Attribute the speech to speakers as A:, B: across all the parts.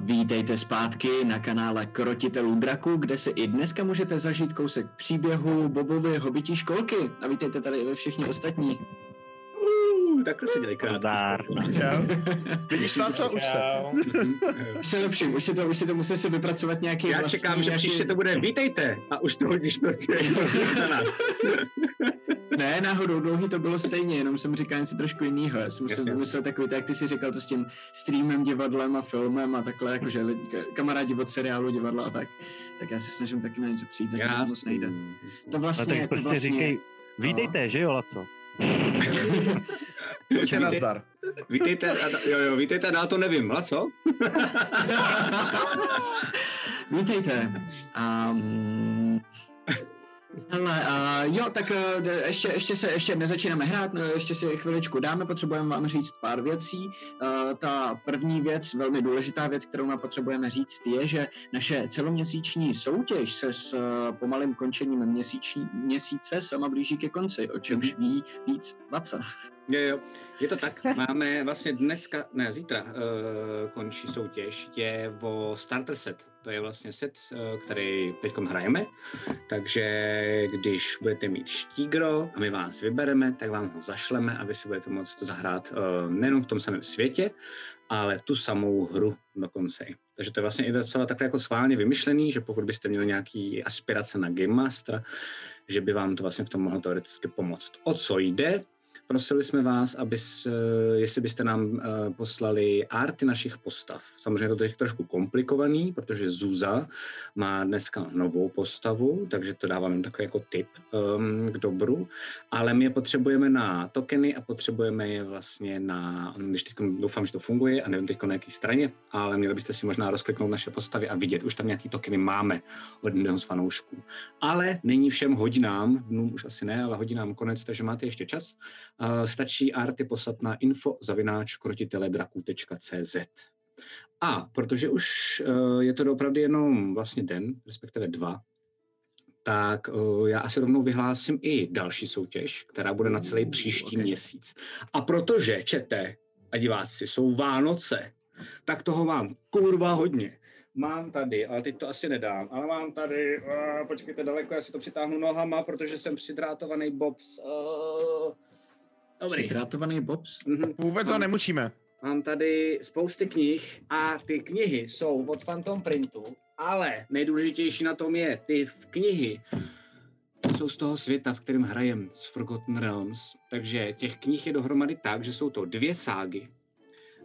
A: Vítejte zpátky na kanále Krotitelů draku, kde si i dneska můžete zažít kousek příběhu Bobovy hobití školky. A vítejte tady i ve všichni ostatní.
B: Uh, takhle se dělají krát.
C: Zdar.
D: Čau. Vidíš tam co? Už se.
A: Už se lepším, už si to, už si to musím si vypracovat nějaký
B: Já
A: vlastní,
B: čekám, že
A: nějaký...
B: příště to bude vítejte a už to hodíš prostě na nás.
A: Ne, náhodou dlouhý to bylo stejně, jenom jsem říkal něco trošku jinýho. Já jsem musel vymyslet takový, tak jak ty si říkal to s tím streamem, divadlem a filmem a takhle, jakože kamarádi od seriálu, divadla a tak. Tak já se snažím taky na něco přijít, zatím to moc nejde. To
C: No
A: vlastně,
C: tak
A: to
C: prostě
A: vlastně,
C: říkej, vítejte, že jo, Laco?
D: Tě nazdar.
B: Vítejte, a, jo, jo, vítejte, dál to nevím, a co?
A: Vítejte. Um, hele, uh, jo, tak uh, ještě, ještě se ještě nezačínáme hrát, no, ještě si chviličku dáme, potřebujeme vám říct pár věcí. Uh, ta první věc, velmi důležitá věc, kterou nám potřebujeme říct, je, že naše celoměsíční soutěž se s uh, pomalým končením měsíční, měsíce sama blíží ke konci, o čemž ví víc Vaca.
B: Jo, jo, je to tak. Máme vlastně dneska, ne, zítra uh, končí soutěž, je o starter set. To je vlastně set, uh, který teď hrajeme, takže když budete mít štígro a my vás vybereme, tak vám ho zašleme a vy si budete moct zahrát uh, nejenom v tom samém světě, ale tu samou hru dokonce. Takže to je vlastně i docela takhle jako sválně vymyšlený, že pokud byste měli nějaký aspirace na Game Mastera, že by vám to vlastně v tom mohlo teoreticky pomoct. O co jde? Prosili jsme vás, aby, jestli byste nám eh, poslali arty našich postav. Samozřejmě to je trošku komplikovaný, protože Zuza má dneska novou postavu, takže to dávám jen takový jako tip um, k dobru, ale my je potřebujeme na tokeny a potřebujeme je vlastně na, když teď doufám, že to funguje a nevím teď na jaký straně, ale měli byste si možná rozkliknout naše postavy a vidět, už tam nějaký tokeny máme od jednoho z fanoušků. Ale není všem hodinám, dnům už asi ne, ale hodinám konec, takže máte ještě čas. Stačí arty poslat na info zavináč krotiteledraku.cz. A protože už uh, je to opravdu jenom vlastně den, respektive dva, tak uh, já asi rovnou vyhlásím i další soutěž, která bude na celý příští
A: ok.
B: okay. měsíc. A protože, čete a diváci, jsou Vánoce, tak toho mám kurva hodně. Mám tady, ale teď to asi nedám, ale mám tady, uh, počkejte daleko, já si to přitáhnu nohama, protože jsem přidrátovaný Bobs. Uh, dobrý.
A: Přidrátovaný Bobs?
B: Mhm.
D: Vůbec ho nemučíme.
B: Mám tady spousty knih a ty knihy jsou od Phantom Printu, ale nejdůležitější na tom je, ty v knihy jsou z toho světa, v kterém hrajem, z Forgotten Realms. Takže těch knih je dohromady tak, že jsou to dvě ságy,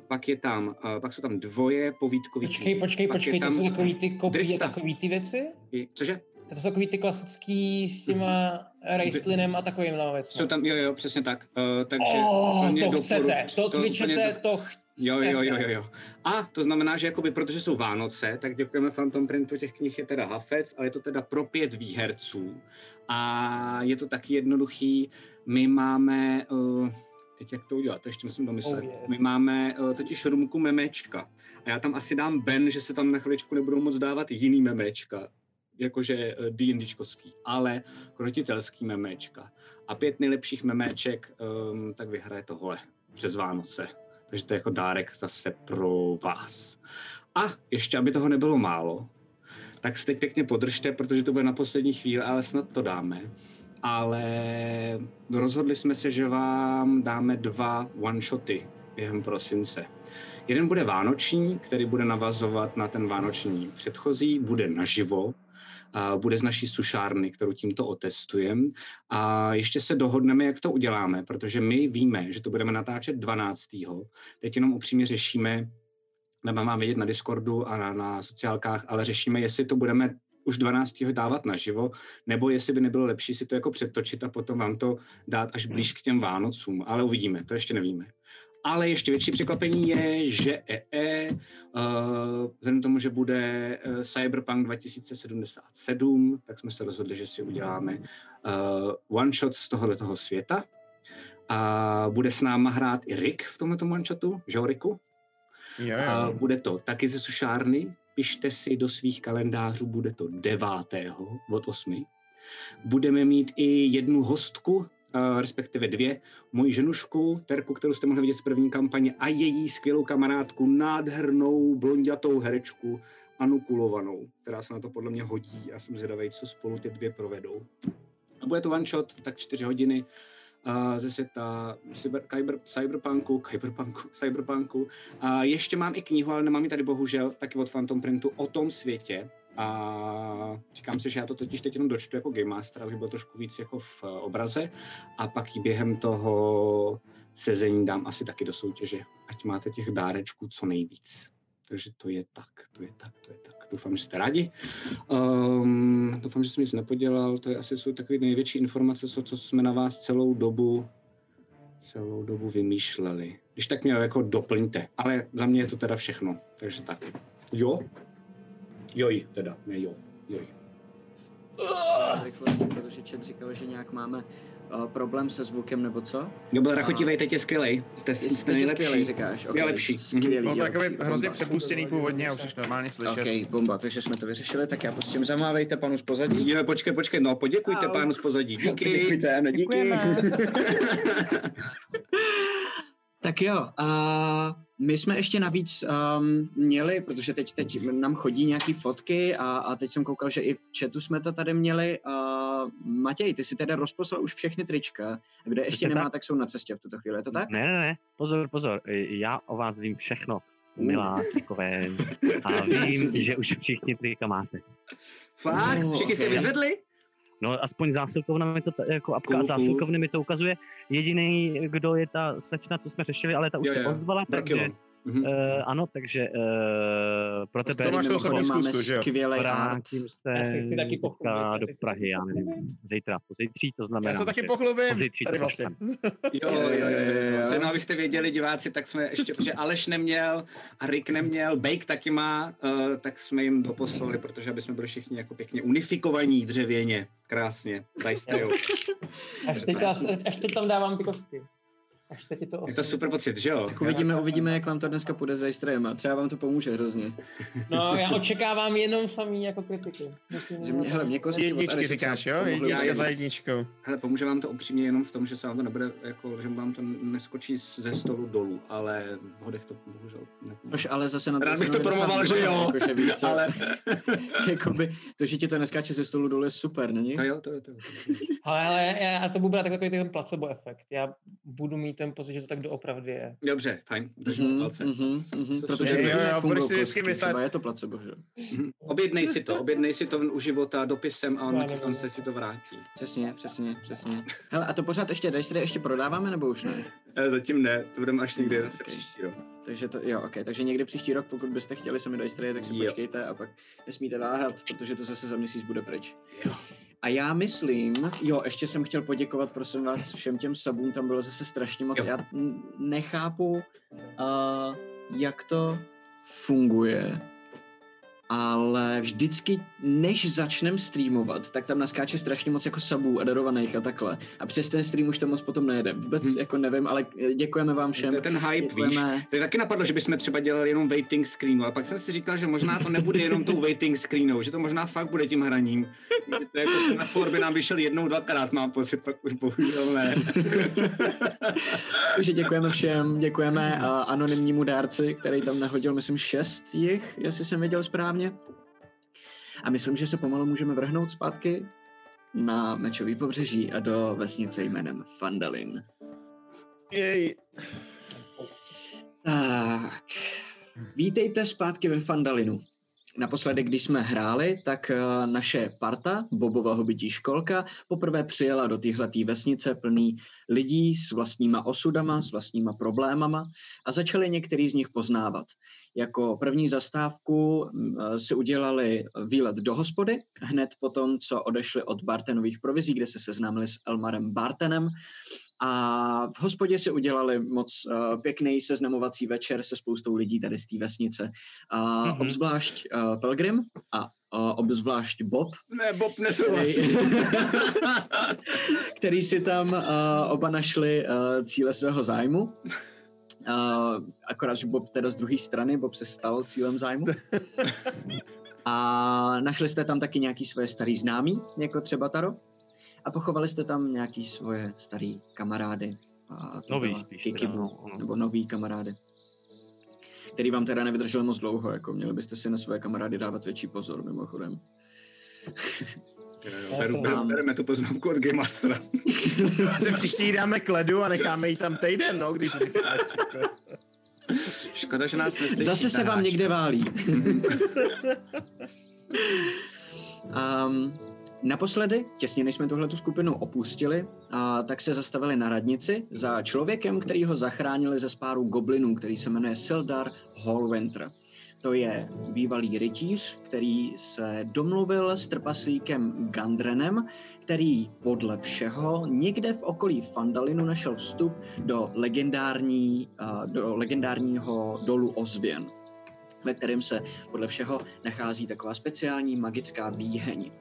B: pak je tam, uh, pak jsou tam dvoje povídkové
E: Počkej, počkej,
B: Pak
E: počkej, to jsou takový ty kopie,
B: Drista.
E: takový ty věci?
B: Cože?
E: To jsou takový ty klasický s těma Raistlinem a takovým věcmi.
B: Jsou tam, jo, jo, přesně tak. Uh, takže
E: Oh, to
B: doporu-
E: chcete, to twitchete,
B: plně do-
E: to chcete.
B: Jo, jo, jo, jo, jo. A to znamená, že jakoby, protože jsou Vánoce, tak děkujeme Phantom Printu, těch knih je teda Hafec, ale je to teda pro pět výherců. A je to taky jednoduchý. My máme, uh, teď jak to udělat, to ještě musím domyslet.
E: Oh, yes.
B: My máme uh, totiž rumku memečka. A já tam asi dám Ben, že se tam na chviličku nebudou moc dávat jiný memečka jakože uh, D&Dčkovský, ale krotitelský memečka. A pět nejlepších memeček, um, tak vyhraje tohle přes Vánoce. Takže to je jako dárek zase pro vás. A ještě, aby toho nebylo málo, tak se teď pěkně podržte, protože to bude na poslední chvíli, ale snad to dáme. Ale rozhodli jsme se, že vám dáme dva one-shoty během prosince. Jeden bude vánoční, který bude navazovat na ten vánoční předchozí, bude naživo, bude z naší sušárny, kterou tímto otestujeme. A ještě se dohodneme, jak to uděláme, protože my víme, že to budeme natáčet 12. Teď jenom upřímně řešíme, nebo mám vědět na Discordu a na, na sociálkách, ale řešíme, jestli to budeme už 12. dávat naživo, nebo jestli by nebylo lepší si to jako přetočit a potom vám to dát až blíž k těm Vánocům. Ale uvidíme, to ještě nevíme. Ale ještě větší překvapení je, že EE, uh, vzhledem k tomu, že bude uh, Cyberpunk 2077, tak jsme se rozhodli, že si uděláme uh, one shot z tohoto světa. A bude s náma hrát i Rick v tomto one shotu, že jo, Ricku?
D: Jo,
B: A bude to taky ze sušárny. Pište si do svých kalendářů, bude to 9. od 8. Budeme mít i jednu hostku, eh, respektive dvě, moji ženušku, Terku, kterou jste mohli vidět z první kampaně, a její skvělou kamarádku, nádhernou blondětou herečku Anu Kulovanou, která se na to podle mě hodí a jsem zvědavý, co spolu ty dvě provedou. A bude to one shot, tak čtyři hodiny uh, ze světa cyber, kyber, cyberpunku, cyberpunku, cyberpunku. A ještě mám i knihu, ale nemám ji tady bohužel, taky od Phantom Printu o tom světě. A říkám si, že já to totiž teď jenom dočtu jako Game Master, abych byl trošku víc jako v eh, obraze a pak ji během toho sezení dám asi taky do soutěže, ať máte těch dárečků co nejvíc. Takže to je tak, to je tak, to je tak. Doufám, že jste rádi. Um, doufám, že jsem nic nepodělal. To je asi jsou takové největší informace, co, co jsme na vás celou dobu celou dobu vymýšleli. Když tak mě jako doplňte. Ale za mě je to teda všechno. Takže tak. Jo? Joj, teda, ne jo. Joj.
A: Rychlosti, protože chat říkal, že nějak máme uh, problém se zvukem, nebo co?
B: Jo, byl rachotivej, teď je skvělej. Jste, jste,
A: Jste
B: nejlepší.
A: skvělý, říkáš.
B: Je
A: Okay.
B: lepší.
A: Skvělý,
D: Byl
A: jo,
D: takový
A: bomba.
D: hrozně přepustěný původně a už jsi normálně slyšet.
A: OK, bomba, takže jsme to vyřešili, tak já prostě zamávejte panu z pozadí.
B: Jo, počkej, počkej, no poděkujte
A: Au.
B: pánu z pozadí. Díky.
A: Děkujte, ano, díky. Tak jo, a my jsme ještě navíc um, měli, protože teď, teď nám chodí nějaký fotky a, a teď jsem koukal, že i v chatu jsme to tady měli. Uh, Matěj, ty si teda rozposlal už všechny trička, kde ještě
C: Přesně
A: nemá,
C: tak.
A: tak jsou na cestě v tuto chvíli, je to tak?
C: Ne, ne, ne, pozor, pozor, já o vás vím všechno, milá takové. A vím, že už všichni trika máte.
B: Fakt?
A: Oh,
B: Všichni se
A: ok.
B: vyzvedli?
C: No aspoň zásilkovna mi to, jako apka
B: Cool,
C: zásilkovny mi to ukazuje. Jediný, kdo je ta slečna, co jsme řešili, ale ta už
B: Jo,
C: se
B: jo.
C: ozvala, takže
B: Brakilo. Mhm.
C: uh, ano, takže uh, pro tebe
D: To máš to
A: Mimochodem
D: osobní
A: máme
D: zkusku, že jo?
A: skvělej art.
C: se
E: Já se chci taky pochlubit,
C: do Prahy, já nevím, zítra, pozítří, to znamená,
D: Já se taky
C: že
D: pochlubím.
C: pozítří to
D: Tady vlastně.
B: Jo, jo, jo, jo. To no, abyste věděli, diváci, tak jsme ještě, protože Aleš neměl a Rick neměl, Bake taky má, uh, tak jsme jim doposlali, protože aby jsme byli všichni jako pěkně unifikovaní dřevěně. Krásně. Jo.
E: Až teď, já, až teď tam dávám ty kostky. Až teď je to
B: Je to super pocit, že jo?
A: Tak uvidíme, uvidíme, jak vám to dneska půjde za Jstrema. Třeba vám to pomůže hrozně.
E: No, já očekávám jenom samý jako kritiky. Musím
A: Že mě, hele, mě kosti
D: Jedničky říkáš, jo? Jednička za jedničkou.
B: Hele, pomůže vám to upřímně jenom v tom, že se vám to nebude, jako, že vám to neskočí z- ze stolu dolů, ale v hodech to bohužel nepomůže.
A: Což ale zase na
B: Rád bych to
A: je
B: promoval, že jo,
A: jakože víš co,
B: ale...
A: jakoby, to, že ti to neskáče ze stolu dolů je super, není?
B: To jo, to jo, to to.
E: Ale, ale já to budu brát jako takový ten placebo efekt. Já budu mít ten pocit, že to tak doopravdy je.
B: Dobře, fajn, držím
A: Mhm,
B: palce.
A: mhm, mhm,
B: To
A: Protože vím,
B: Jo,
D: jo, budeš si vždycky
A: kostky,
D: myslet-
A: třeba je to placebo, že?
B: Mhm. Objednej si to, objednej si to u života dopisem a on,
E: ne,
B: on se ti to vrátí.
A: Přesně, přesně, přesně. Hele, a to pořád ještě, Dexter ještě prodáváme, nebo už ne?
B: Eh, Zatím ne, to budeme až někdy
A: No,
B: zase
A: ok.
B: příští rok.
A: Takže to, jo, ok. Takže někdy příští rok, pokud byste chtěli se mi Dexter, tak si
B: Jo.
A: počkejte a pak nesmíte váhat, protože to zase za měsíc bude pryč.
B: Jo.
A: A já myslím, jo, ještě jsem chtěl poděkovat, prosím vás, všem těm sabům, tam bylo zase strašně moc.
B: Jo.
A: Já nechápu, uh, jak to funguje, ale vždycky, než začnem streamovat, tak tam naskáče strašně moc jako sabů a darovaných a takhle. A přes ten stream už to moc potom nejde. Vůbec
B: Hm.
A: jako nevím, ale děkujeme vám všem.
B: To je ten hype, víš.
A: Děkujeme.
B: To taky napadlo, že bychom třeba dělali jenom waiting screenu, ale pak jsem si říkal, že možná to nebude jenom tou waiting screenou, že to možná fakt bude tím hraním. To jako na for by nám vyšel jednou, dvakrát, mám pocit, pak už bohužel ne.
A: Takže děkujeme všem, děkujeme a anonymnímu dárci, který tam nahodil, myslím, šest jich, jestli jsem viděl správně. A myslím, že se pomalu můžeme vrhnout zpátky na mečový pobřeží a do vesnice jménem Fandalin.
D: Jej.
A: Tak, vítejte zpátky ve Fandalinu. Naposledy, když jsme hráli, tak eh, naše parta, Bobova hobití školka, poprvé přijela do téhletý vesnice plný lidí s vlastníma osudama, s vlastníma problémama a začali některý z nich poznávat. Jako první zastávku mm, eh, si udělali výlet do hospody, hned potom, co odešli od Bartenových provizí, kde se seznámili s Elmarem Bartenem A v hospodě si udělali moc uh, pěkný seznamovací večer se spoustou lidí tady z té vesnice. A
C: Mhm.
A: mm-hmm. obzvlášť uh, Pelgrim a uh, obzvlášť Bob,
B: Ne, Bob
A: který,
B: nesouhlasí.
A: který si tam uh, oba našli uh, cíle svého zájmu. Uh, akorát, že Bob teda z druhé strany, Bob se stal cílem zájmu. A našli jste tam taky nějaký svoje starý známý, jako třeba Taro. A pochovali jste tam nějaký svoje starý kamarády. A to
C: Nový
A: byla
C: spíš
A: Kikibu,
C: teda, no, no.
A: nebo nový kamarády. Který vám teda nevydrželi moc dlouho, jako měli byste si na své kamarády dávat větší pozor, mimochodem.
B: Beru-
E: jsem-
B: beru- Bereme tu poznámku od Game Mastera.
D: Se příští jí dáme k ledu a necháme jí tam týden, no, když.
B: Škoda, že nás neslyší.
A: Zase se vám někde válí. um, naposledy, těsně než jsme tuhle skupinu opustili, a, tak se zastavili na radnici za člověkem, který ho zachránili ze spáru goblinů, který se jmenuje Sildar Hallwinter. To je bývalý rytíř, který se domluvil s trpaslíkem Gandrenem, který podle všeho někde v okolí Fandalinu našel vstup do, legendární, do legendárního dolu Ozvěn, ve kterém se podle všeho nachází taková speciální magická výheň.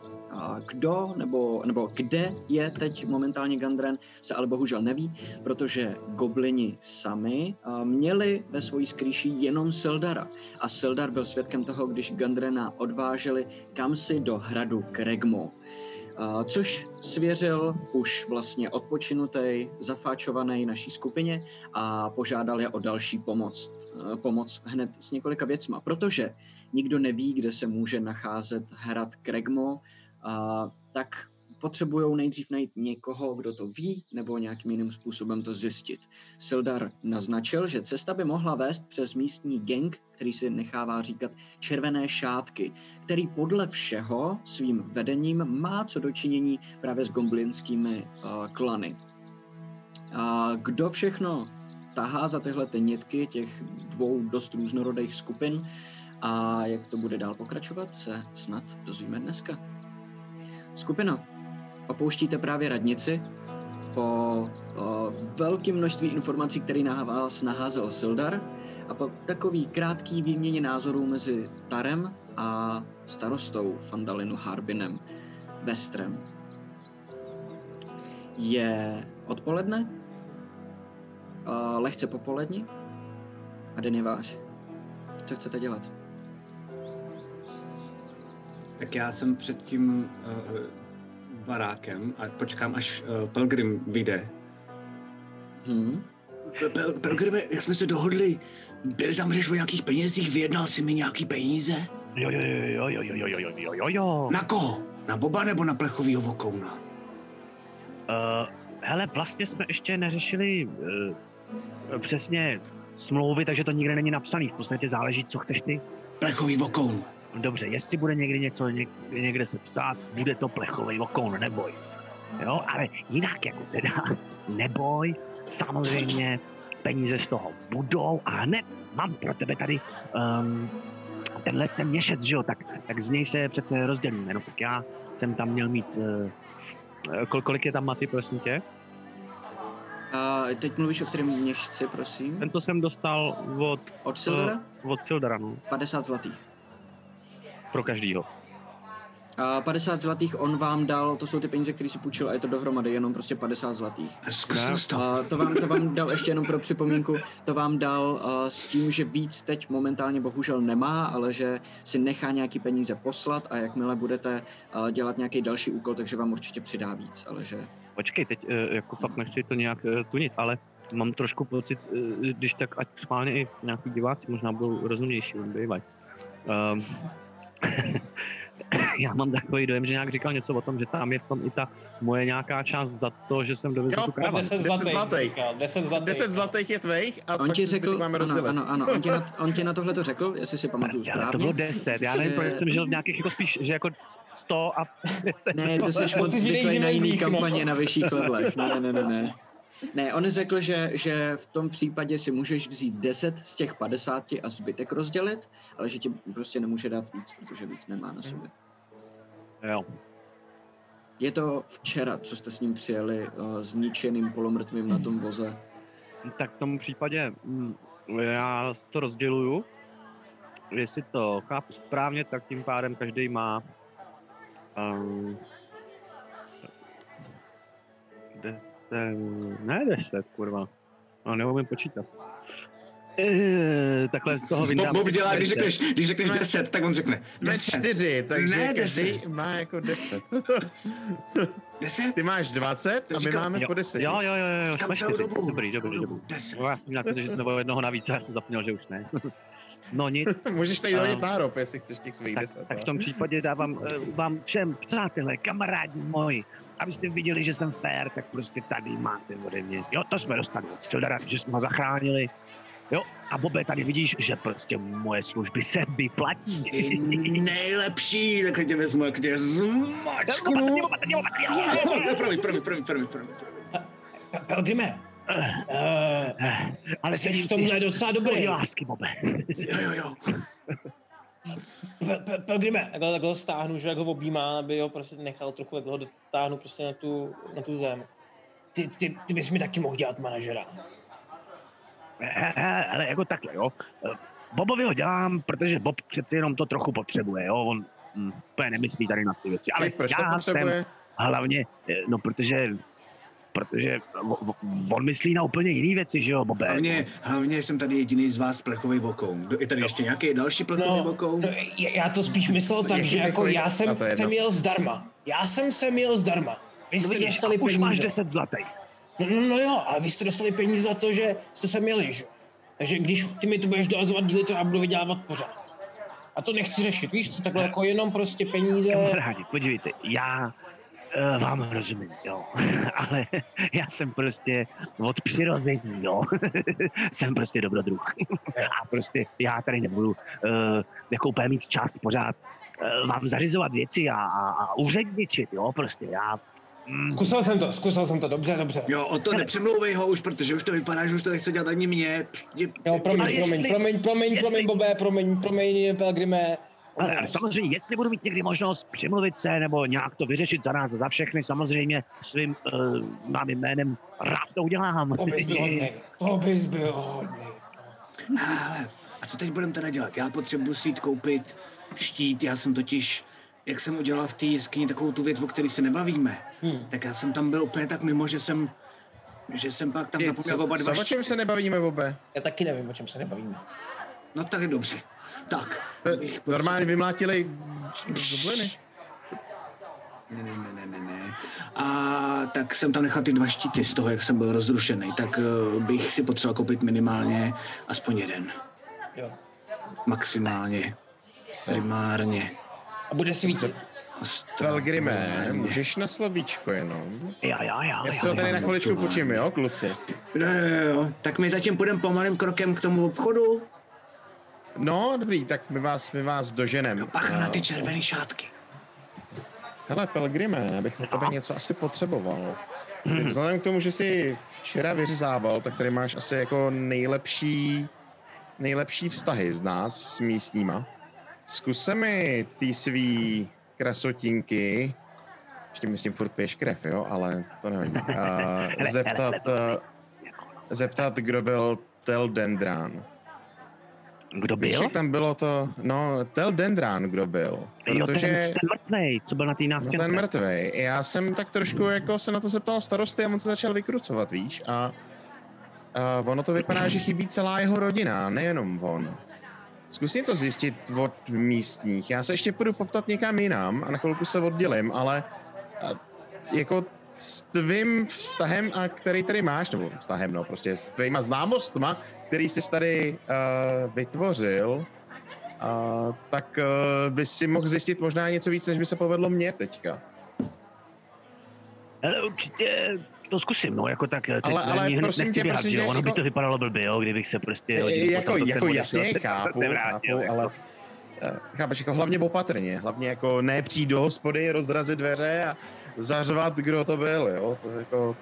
A: Kdo nebo, nebo kde je teď momentálně Gandren, se ale bohužel neví, protože goblini sami měli ve svojí skrýši jenom Sildara. A Sildar byl svědkem toho, když Gandrena odváželi kamsi do hradu Kregmo. Což svěřil už vlastně odpočinutý, zafáčovaný naší skupině a požádal je o další pomoc. Pomoc hned s několika věcma, protože nikdo neví, kde se může nacházet hrad Kregmo, tak potřebují nejdřív najít někoho, kdo to ví, nebo nějakým jiným způsobem to zjistit. Sildar naznačil, že cesta by mohla vést přes místní gang, který si nechává říkat červené šátky, který podle všeho svým vedením má co dočinění právě s goblinskými uh, klany. A kdo všechno tahá za tyhle ty nitky těch dvou dost různorodých skupin a jak to bude dál pokračovat, se snad dozvíme dneska. Skupina, opouštíte právě radnici po o, velkém množství informací, které na vás naházel Sildar a po takový krátký výměně názorů mezi Tarem a starostou Fandalinu Harbinem, Vestrem. Je odpoledne, a lehce popolední a den je váš. Co chcete dělat?
B: Tak já jsem před tím uh, barákem a počkám, až uh, Pelgrim vyjde.
A: Hm?
B: Pel, Pelgrime, jak jsme se dohodli, byli tam řeč o nějakých penězích, vyjednal si mi nějaký peníze?
C: Jo, jo, jo, jo, jo, jo, jo, jo, jo, jo, jo.
B: Na koho? Na Boba nebo na plechovýho vokouna?
C: Uh, hele, vlastně jsme ještě neřešili uh, přesně smlouvy, takže to nikde není napsaný. V podstatě záleží, co chceš ty.
B: Plechový vokoun.
C: Dobře, jestli bude někdy něco něk, někde se psát, bude to plechový vokoun, neboj. Jo, ale jinak jako teda, neboj, samozřejmě peníze z toho budou a hned mám pro tebe tady um, tenhle ten měšec, že jo, tak, tak z něj se přece rozdělíme, no tak já jsem tam měl mít, uh, kol, kolik je tam maty, prosím tě?
A: A teď mluvíš o kterém měšci, prosím?
C: Ten, co jsem dostal od,
A: Od Sildara?
C: od Sildara, no,
A: 50 zlatých.
C: Pro každýho.
A: A 50 zlatých on vám dal, to jsou ty peníze, které si půjčil a je to dohromady jenom prostě 50 zlatých.
B: To.
A: A to vám, to vám dal ještě jenom pro připomínku, to vám dal uh, s tím, že víc teď momentálně bohužel nemá, ale že si nechá nějaký peníze poslat a jakmile budete uh, dělat nějaký další úkol, takže vám určitě přidá víc, ale že
C: Počkej, teď eh, jako fakt nechci to nějak eh, tunit, ale mám trošku pocit, eh, když tak ať schválně i nějaký diváci možná budou rozumnější, on bývají. Um, já mám takový dojem, že nějak říkal něco o tom, že tam je v tom i ta moje nějaká část za to, že jsem dovezl
D: Jo,
C: tu kráva.
E: 10
D: 10
E: zlatých.
D: zlatých.
E: říkal, 10 zlatých.
D: 10 zlatých je tvých a
A: on ti řekl,
D: máme
A: ano,
D: rozdělit.
A: ano, ano, on ti na, on ti na tohle to řekl, jestli si pamatuju
C: Ale to
A: správně.
C: bylo 10, já nevím,
A: že-
C: proč jsem žil v nějakých jako spíš, že jako 100 a 10.
A: Ne, to jsi
E: To
A: moc zvyklý na jiný
E: no.
A: kampaně na vyšších levelech. Ne, ne, ne, ne, ne. Ne, on řekl, že, že v tom případě si můžeš vzít 10 z těch 50 a zbytek rozdělit, ale že ti prostě nemůže dát víc, protože víc nemá na sobě.
C: Jo.
A: Je to včera, co jste s ním přijeli uh, zničeným polomrtvým na tom voze.
C: Tak v tom případě mm, já to rozděluju. Jestli to chápu správně, tak tím pádem každý má um, deset, ne deset, kurva. No, neumím počítat. E, takhle z toho vydám.
B: Bob dělá, když řekneš, když řekneš
D: Jsme-
B: 10, tak on řekne
D: Jsme
B: 10.
D: čtyři, takže
B: Ne,
D: každý
B: deset.
D: má jako deset.
B: 10?
D: Ty máš 20 a my máme
C: Jo,
D: po 10.
C: jo, jo, jo, jo, jsme
B: celou
C: čtyři.
B: dobu,
C: Dobrý, dobrý, dobrý.
B: 10.
C: No, já jsem měl pocit, že jsme o jednoho navíc, já jsem zapomněl, že už ne. No nic,
D: Můžeš tady dohodit
C: Um,
D: nárok, jestli chceš těch svých
C: tak,
D: 10.
C: tak v
D: no.
C: tom případě dávám eh, vám všem, přátelé, kamarádi moji, abyste viděli, že jsem fair, tak prostě tady máte ode mě. Jo, to jsme dostali od Stildara, že jsme ho zachránili. Jo, a Bobe, tady vidíš, že prostě moje služby se vyplatí.
B: Nejlepší, tak tě vezmu, jak tě zmačknu. Promiň, promiň, promiň, promiň, promiň.
E: Pelgrime, uh,
C: Ale
E: jsi v tomhle docela dobrý.
C: lásky, Bobe.
B: Jo, jo, jo.
E: Pe- Pe- Pelgrime, takhle, takhle ho stáhnu, že jak ho objímá, aby ho prostě nechal trochu, jak ho dotáhnu prostě na tu, na tu zem. Ty, ty, ty bys mi taky mohl dělat manažera.
C: Ale jako takhle, jo. Bobovi ho dělám, protože Bob přeci jenom to trochu potřebuje, jo. On hm, úplně nemyslí tady na ty věci. Ale
D: proč to
C: já jsem hlavně, eh, no protože protože on myslí na úplně jiné věci, že jo, Bobe?
B: Hlavně, hlavně jsem tady jediný z vás plechový vokoun. Je tady ještě nějaký další plechový
E: No,
B: vokoun?
E: no, já já to spíš myslel tak, že jako já
D: a
E: jsem sem jel zdarma. Já jsem sem jel zdarma. Vy
C: No
E: jste
C: vidíš,
E: dostali
C: a už
E: peníze.
C: máš 10 zlatých.
E: No, no, no jo, ale vy jste dostali peníze za to, že jste se měli, že? jo? Takže když ty mi tu budeš dohazovat díly, to já budu vydělávat pořád. A to nechci řešit, víš co, takhle jako jenom prostě peníze.
C: Kamarádi, podívejte, já vám rozumím, jo, ale já jsem prostě od přirození, jo, jsem prostě dobrodruh. A prostě já tady nebudu uh, jako úplně mít čas pořád uh, vám zařizovat věci a, a, a úředničit, jo, prostě já... Mm,
E: Zkusil jsem to, zkusil jsem to, dobře, dobře.
B: Jo, o to nepřemlouvej ho už, protože už to vypadá, že už to nechce dělat ani mě. Je-
E: Jo, promiň, promiň, promiň, promiň, promiň, Bobé, promiň, promiň, Pelgrime.
C: Ale, ale samozřejmě, jestli budu mít někdy možnost přimluvit se nebo nějak to vyřešit za nás a za všechny, samozřejmě svým uh, známým jménem rád to udělám.
E: To bys byl hodnej, to bys byl hodnej.
B: Hele, a co teď budeme teda dělat? Já potřebuji si jít koupit štít, já jsem totiž, jak jsem udělal v té jeskyni takovou tu věc, o které se nebavíme,
E: Hmm.
B: tak já jsem tam byl úplně tak mimo, že jsem, že jsem pak tam zapomněl oba dva
D: co, o čem se nebavíme, Bobe?
E: Já taky nevím, o čem se nebavíme.
B: No tak je dobře. Tak. bych
D: Normálně vymlátili gobliny.
B: Ne, ne, ne, ne, ne, ne. A tak jsem tam nechal ty dva štíty z toho, jak jsem byl rozrušený, tak uh, bych si potřeboval koupit minimálně aspoň jeden.
E: Jo.
B: Maximálně. Primárně.
E: A bude svítit.
D: Pelgrime, můžeš na slovíčko jenom?
C: Já, já, já.
D: Já si ho tady na chviličku počím, jo, kluci?
B: Jo, jo, jo. Tak my zatím půjdeme pomalým krokem k tomu obchodu.
D: No, dobrý, tak my vás, my vás doženem.
B: No bacha na ty červené šátky.
D: Hele, Pelgrime, já bych na tebe něco asi potřeboval. Ty Vzhledem k tomu, že jsi včera vyřezával, tak tady máš asi jako nejlepší, nejlepší vztahy z nás s místníma. Zkus mi ty svý krasotinky, ještě myslím furt piješ krev, jo, ale to nevadí. Uh, zeptat, uh, zeptat, kdo byl Teldendran.
C: Kdo
D: Víš,
C: byl?
D: jak tam bylo to, no, Teldendran, kdo byl.
C: Jo, ten,
D: Protože...
C: ten mrtvej, co byl na té
D: No
C: nástěnce.
D: ten mrtvej. Já jsem tak trošku jako se na to zeptal starosty a on se začal vykrucovat, víš? A, a ono to vypadá, že chybí celá jeho rodina, nejenom on. Zkus něco zjistit od místních. Já se ještě půjdu poptat někam jinam a na chvilku se oddělím, ale a, jako s tvým vztahem, a který tady máš, nebo vztahem, no, prostě s tvýma známostma, který jsi tady uh, vytvořil, uh, tak uh, by si mohl zjistit možná něco víc, než by se povedlo mně teďka.
C: Ale určitě to zkusím, no, jako tak. teď
D: Ale- ale
C: hned
D: prosím tě,
C: běhat,
D: prosím tě,
C: ono by
D: jako-
C: to vypadalo blbě, jo, kdybych se prostě hodil
D: jako, jako jasně, chápu, chápu,
C: jako.
D: ale eh, chápeš, jako hlavně opatrně, hlavně jako ne přijít do hospody, rozrazit dveře a zařvat, kdo to byl, jo, to jako,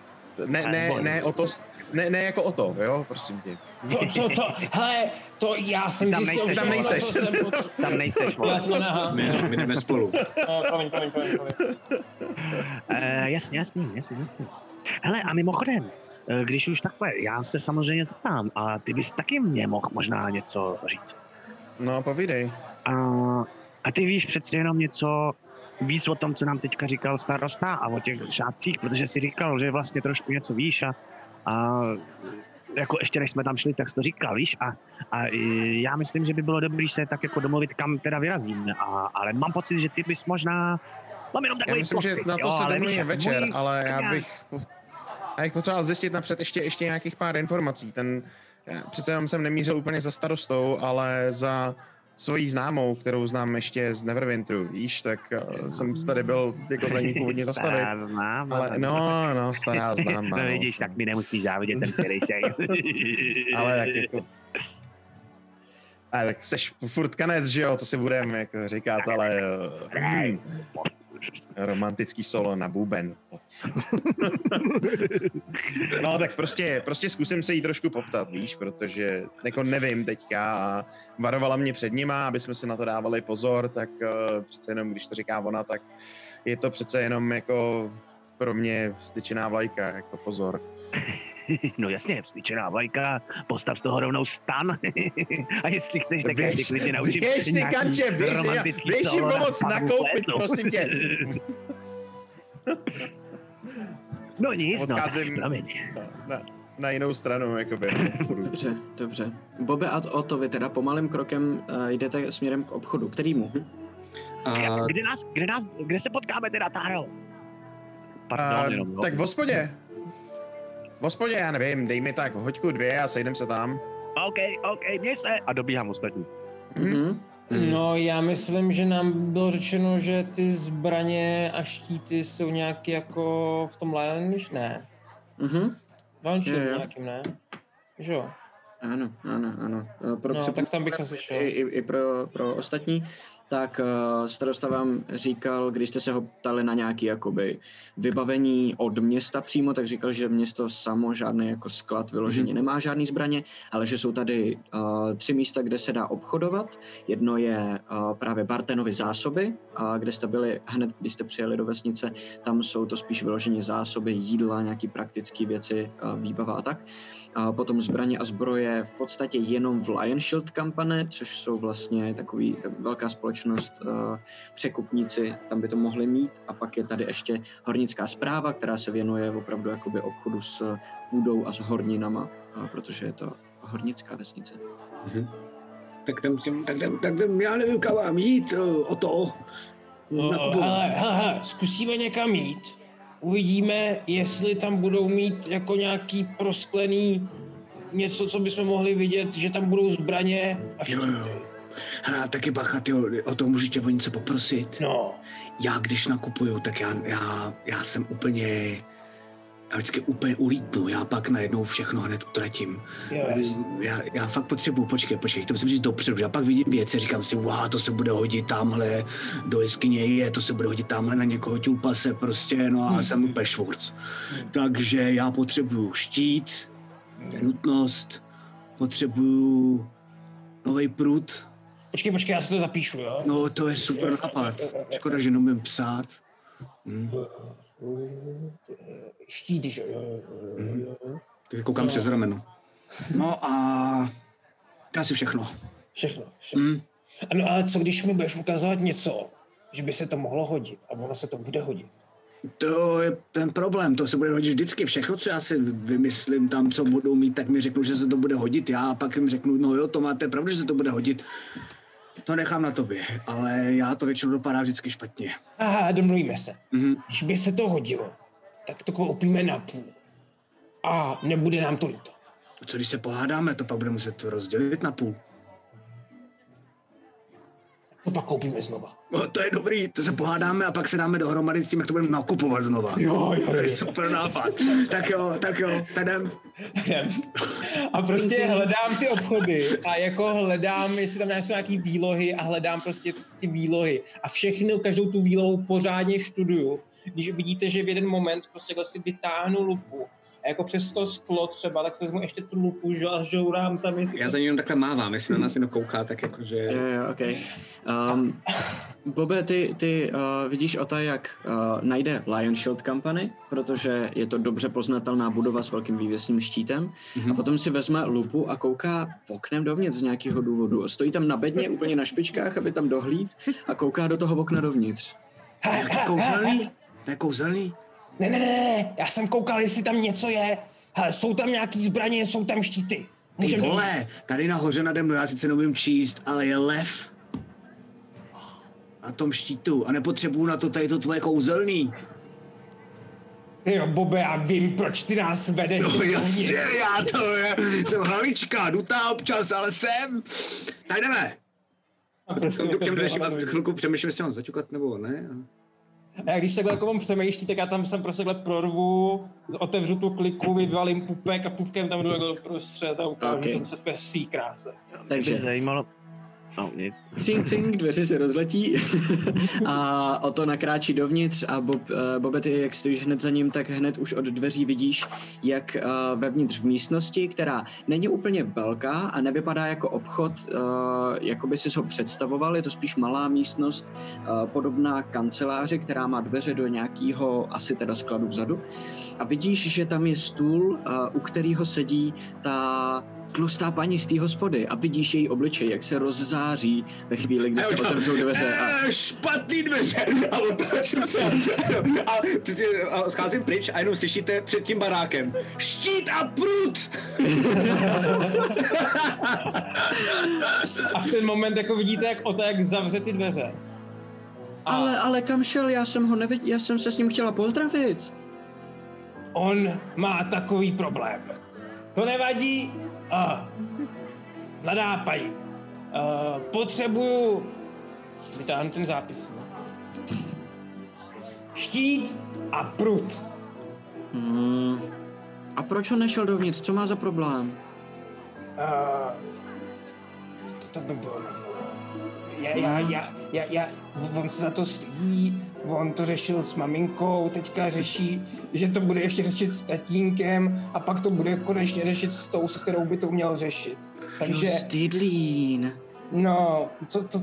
D: Ne, ne, ne, o to, ne, ne jako o to, jo, prosím tě.
E: Co, co, co? Hele, to já jsem
C: Tam
E: zjistil,
C: nejseš,
E: že
D: tam nejseš.
E: to jsem
C: Tam nejseš,
E: Já
C: vole.
E: jsem aha.
B: My, my jdeme spolu.
E: No, promiň, promiň, promiň, promiň.
C: Uh, jasně, jasně, jasně, jasně. Hele, a mimochodem, eh, když už takhle, já se samozřejmě zeptám, a ty bys taky mě mohl možná něco říct.
D: No, povídej.
C: A, a ty víš přeci jenom něco víc o tom, co nám teďka říkal starosta a o těch šátcích, protože si říkal, že vlastně trošku něco víš a, a jako ještě než jsme tam šli, tak jsi to říkal, víš, a, a já myslím, že by bylo dobré se tak jako domluvit, kam teda vyrazíme, a, ale mám pocit, že ty bys možná, mám jenom
D: Já
C: takový
D: myslím, že
C: pocit,
D: na to
C: jo,
D: se domluvíme večer,
C: můj-
D: ale já
C: já-
D: bych, já bych potřeboval zjistit napřed ještě, ještě nějakých pár informací. Ten, já přece jenom jsem nemířil úplně za starostou, ale za svojí známou, kterou znám ještě z Neverwinteru, víš, tak uh, jsem se tady byl jako za ní původně zastavit.
C: Stará známá.
D: Ale no, no, stará známá.
C: No
D: no.
C: vidíš, tak mi nemusíš závidět ten Kirišek.
D: Ale tak jako... Ale tak seš furt kanec, že jo, co si budeme jako říkat, ale uh, romantický solo na buben. No tak prostě, prostě zkusím se jí trošku poptat, víš, protože jako nevím teďka a varovala mě před nima, aby jsme si na to dávali pozor, tak uh, přece jenom, když to říká ona, tak je to přece jenom jako pro mě vstyčená vlajka, jako pozor.
C: No jasně, vstyčená vlajka, postav z toho rovnou stan. a jestli chceš, tak já tě
D: Běž,
C: klidně naučím
D: běž ty kanče, běž,
C: romantický
D: běž jim
C: solo na
D: pomoct nakoupit, prosím tě.
C: No nic, no, tak,
D: Odcházím
C: promiň.
D: na, na jinou stranu, jakoby.
A: Dobře, dobře. Bobe a Oto, vy teda pomalým krokem uh, jdete směrem k obchodu. Kterýmu?
B: A
C: Kde nás, kde nás, kde se potkáme teda, Táro? Pardon,
D: A,
C: jenom, no.
D: tak v hospodě. V hospodě, já nevím, dej mi tak hoďku dvě a sejdem se tam.
C: OK, OK, měj se. A dobíhám ostatní.
A: Mhm.
B: Hmm.
E: No, já myslím, že nám bylo řečeno, že ty zbraně a štíty jsou nějaký jako v tom Lionish, ne?
A: Mhm. Jo.
E: nějakým, ne? Že jo?
A: Ano, ano, ano. Pro
E: No, tak tam bych asi šel.
A: I, i, i pro, pro ostatní, tak uh, starosta vám říkal, když jste se ho ptali na nějaké jakoby vybavení od města přímo, tak říkal, že město samo žádný jako sklad vyloženě
B: Mhm.
A: nemá žádný zbraně, ale že jsou tady uh, tři místa, kde se dá obchodovat. Jedno je uh, právě Bartenovy zásoby, uh, kde jste byli hned, když jste přijeli do vesnice, tam jsou to spíš vyloženě zásoby jídla, nějaké praktické věci, uh, výbava a tak. A potom zbraně a zbroje v podstatě jenom v Lion Shield Company, což jsou vlastně takový tak velká společnost, uh, překupníci, tam by to mohli mít. A pak je tady ještě hornická zpráva, která se věnuje opravdu jakoby obchodu s půdou a s horninama, uh, protože je to hornická vesnice.
B: tak jdem, těm- tak jdem, tak jdem, já nevím, kam mám jít, eh, o to.
E: No,
B: nakupovat.
E: hele, hele, hele, zkusíme někam jít. Uvidíme, jestli tam budou mít jako nějaký prosklený něco, co bychom mohli vidět, že tam budou zbraně a
B: Jo,
E: štíty.
B: jo. Hele, taky bacha, ty o to můžu tě o něco poprosit.
E: No,
B: Já když nakupuju, tak já, já, já jsem úplně, já vždycky úplně ulítnu, já pak najednou všechno hned utratím.
E: jo.
B: Já, já fakt potřebuju, počkej, počkej, to musím říct dopředu, já pak vidím věci, říkám si, wow, to se bude hodit tamhle do jeskyně je, to se bude hodit tamhle na někoho ťupa se prostě, no a
E: Hmm.
B: jsem úplně švorc. Takže já potřebuju štít, to je nutnost, potřebuju nový prut,
E: Počkej, počkej, já si to zapíšu, jo?
B: no to je super nápad, škoda, že neumím psát. Hm.
E: Štíty, že jo? jo.
B: Tak koukám
E: No.
B: přes rameno. No a to asi všechno.
E: Všechno, všechno.
B: Hm.
E: Ano, ale co když mi budeš ukazovat něco, že by se to mohlo hodit a ono se to bude hodit?
B: To je ten problém, to se bude hodit vždycky. Všechno, co já si vymyslím tam, co budou mít, tak mi řeknou, že se to bude hodit. Já pak jim řeknu, no jo, to máte pravdu, že se to bude hodit. To nechám na tobě, ale já to většinou dopadá vždycky špatně.
E: Aha, domluvíme se.
B: Mhm.
E: Když by se to hodilo, tak to koupíme na půl. A nebude nám to líto.
B: Co když se pohádáme, to pak budeme muset rozdělit na půl.
E: To pak koupíme znova.
B: No, to je dobrý, to se pohádáme a pak se dáme dohromady s tím, jak to budeme nakupovat znova.
E: Jo, jo,
B: To je super nápad. Tak jo, tak jo, tak jdem.
E: A prostě hledám ty obchody a jako hledám, jestli tam nejsou nějaký výlohy a hledám prostě ty výlohy. A všechny, každou tu výlohu pořádně študuju. Když vidíte, že v jeden moment prostě si vytáhnu lupu a jako přes to sklo třeba, tak se vezmu ještě tu lupu že, a žourám tam, jestli...
B: Já za ním takhle mávám, jestli na nás jenom kouká, tak jakože...
A: Jo, jo, ok. Um, Bobe, ty, ty uh, vidíš o to, jak uh, najde Lion Shield Company, protože je to dobře poznatelná budova s velkým vývěsným štítem.
B: Mhm.
A: A potom si vezme lupu a kouká v oknem dovnitř z nějakého důvodu. Stojí tam na bedně, úplně na špičkách, aby tam dohlíd a kouká do toho okna dovnitř.
B: To kouzelný? Je kouzelný?
E: Ne, ne, ne, já jsem koukal, jestli tam něco je. Hele, jsou tam nějaký zbraně, jsou tam štíty.
B: Ty
E: Můžeme
B: vole, tady nahoře nade mnou, já sice neumím číst, ale je lev. Na tom štítu a nepotřebuju na to tady to tvoje kouzelný.
E: Ty jo, Bobe, já vím, proč ty nás vedeš.
B: No jasně, já to je, jsem hlavička, dutá občas, ale jsem. Tak jdeme.
E: A
B: Jsem tu k těm a
E: jako-
B: chvilku přemýšlím, jestli mám zaťukat nebo ne.
E: A já když takhle jako mám přemýšlí, tak já tam jsem prostě takhle prorvu, otevřu tu kliku, vyvalím pupek a pupkem tam jdu jako prostřed a ukážu
A: Ok.
E: tam se tvé sí kráse.
A: Takže
C: zajímalo, no nic.
A: cink, cink, dveře se rozletí. A o to nakráčí dovnitř a Bob, uh, Bobe, ty jak stojíš hned za ním, tak hned už od dveří vidíš, jak uh, vevnitř v místnosti, která není úplně velká a nevypadá jako obchod, uh, jako by si ho představoval, je to spíš malá místnost, uh, podobná kanceláři, která má dveře do nějakého asi teda skladu vzadu. A vidíš, že tam je stůl, uh, u kterého sedí ta tlustá paní z té hospody a vidíš její obličej, jak se rozzáří ve chvíli, kdy se otevřou dveře. A...
B: Eh, špatný dveře! A otáčím se. A, ty si, a scházím pryč a jenom slyšíte před tím barákem. Štít a prut!
E: A v ten moment jako vidíte, jak Ota jak zavře ty dveře. A
A: Ale, ale kam šel? Já jsem ho neviděl, já jsem se s ním chtěla pozdravit.
E: on má takový problém. To nevadí. A mladá paní, a potřebuju... Vytáhnu ten zápis. Štít a prut.
A: Hmm. A proč on nešel dovnitř? Co má za problém?
E: A to, to by bylo... Já, já, já, já, já, on se za to stydí, on to řešil s maminkou, teďka řeší, že to bude ještě řešit s tatínkem a pak to bude konečně řešit s tou, s kterou by to měl řešit. Takže,
A: Stydlín.
E: no, co to,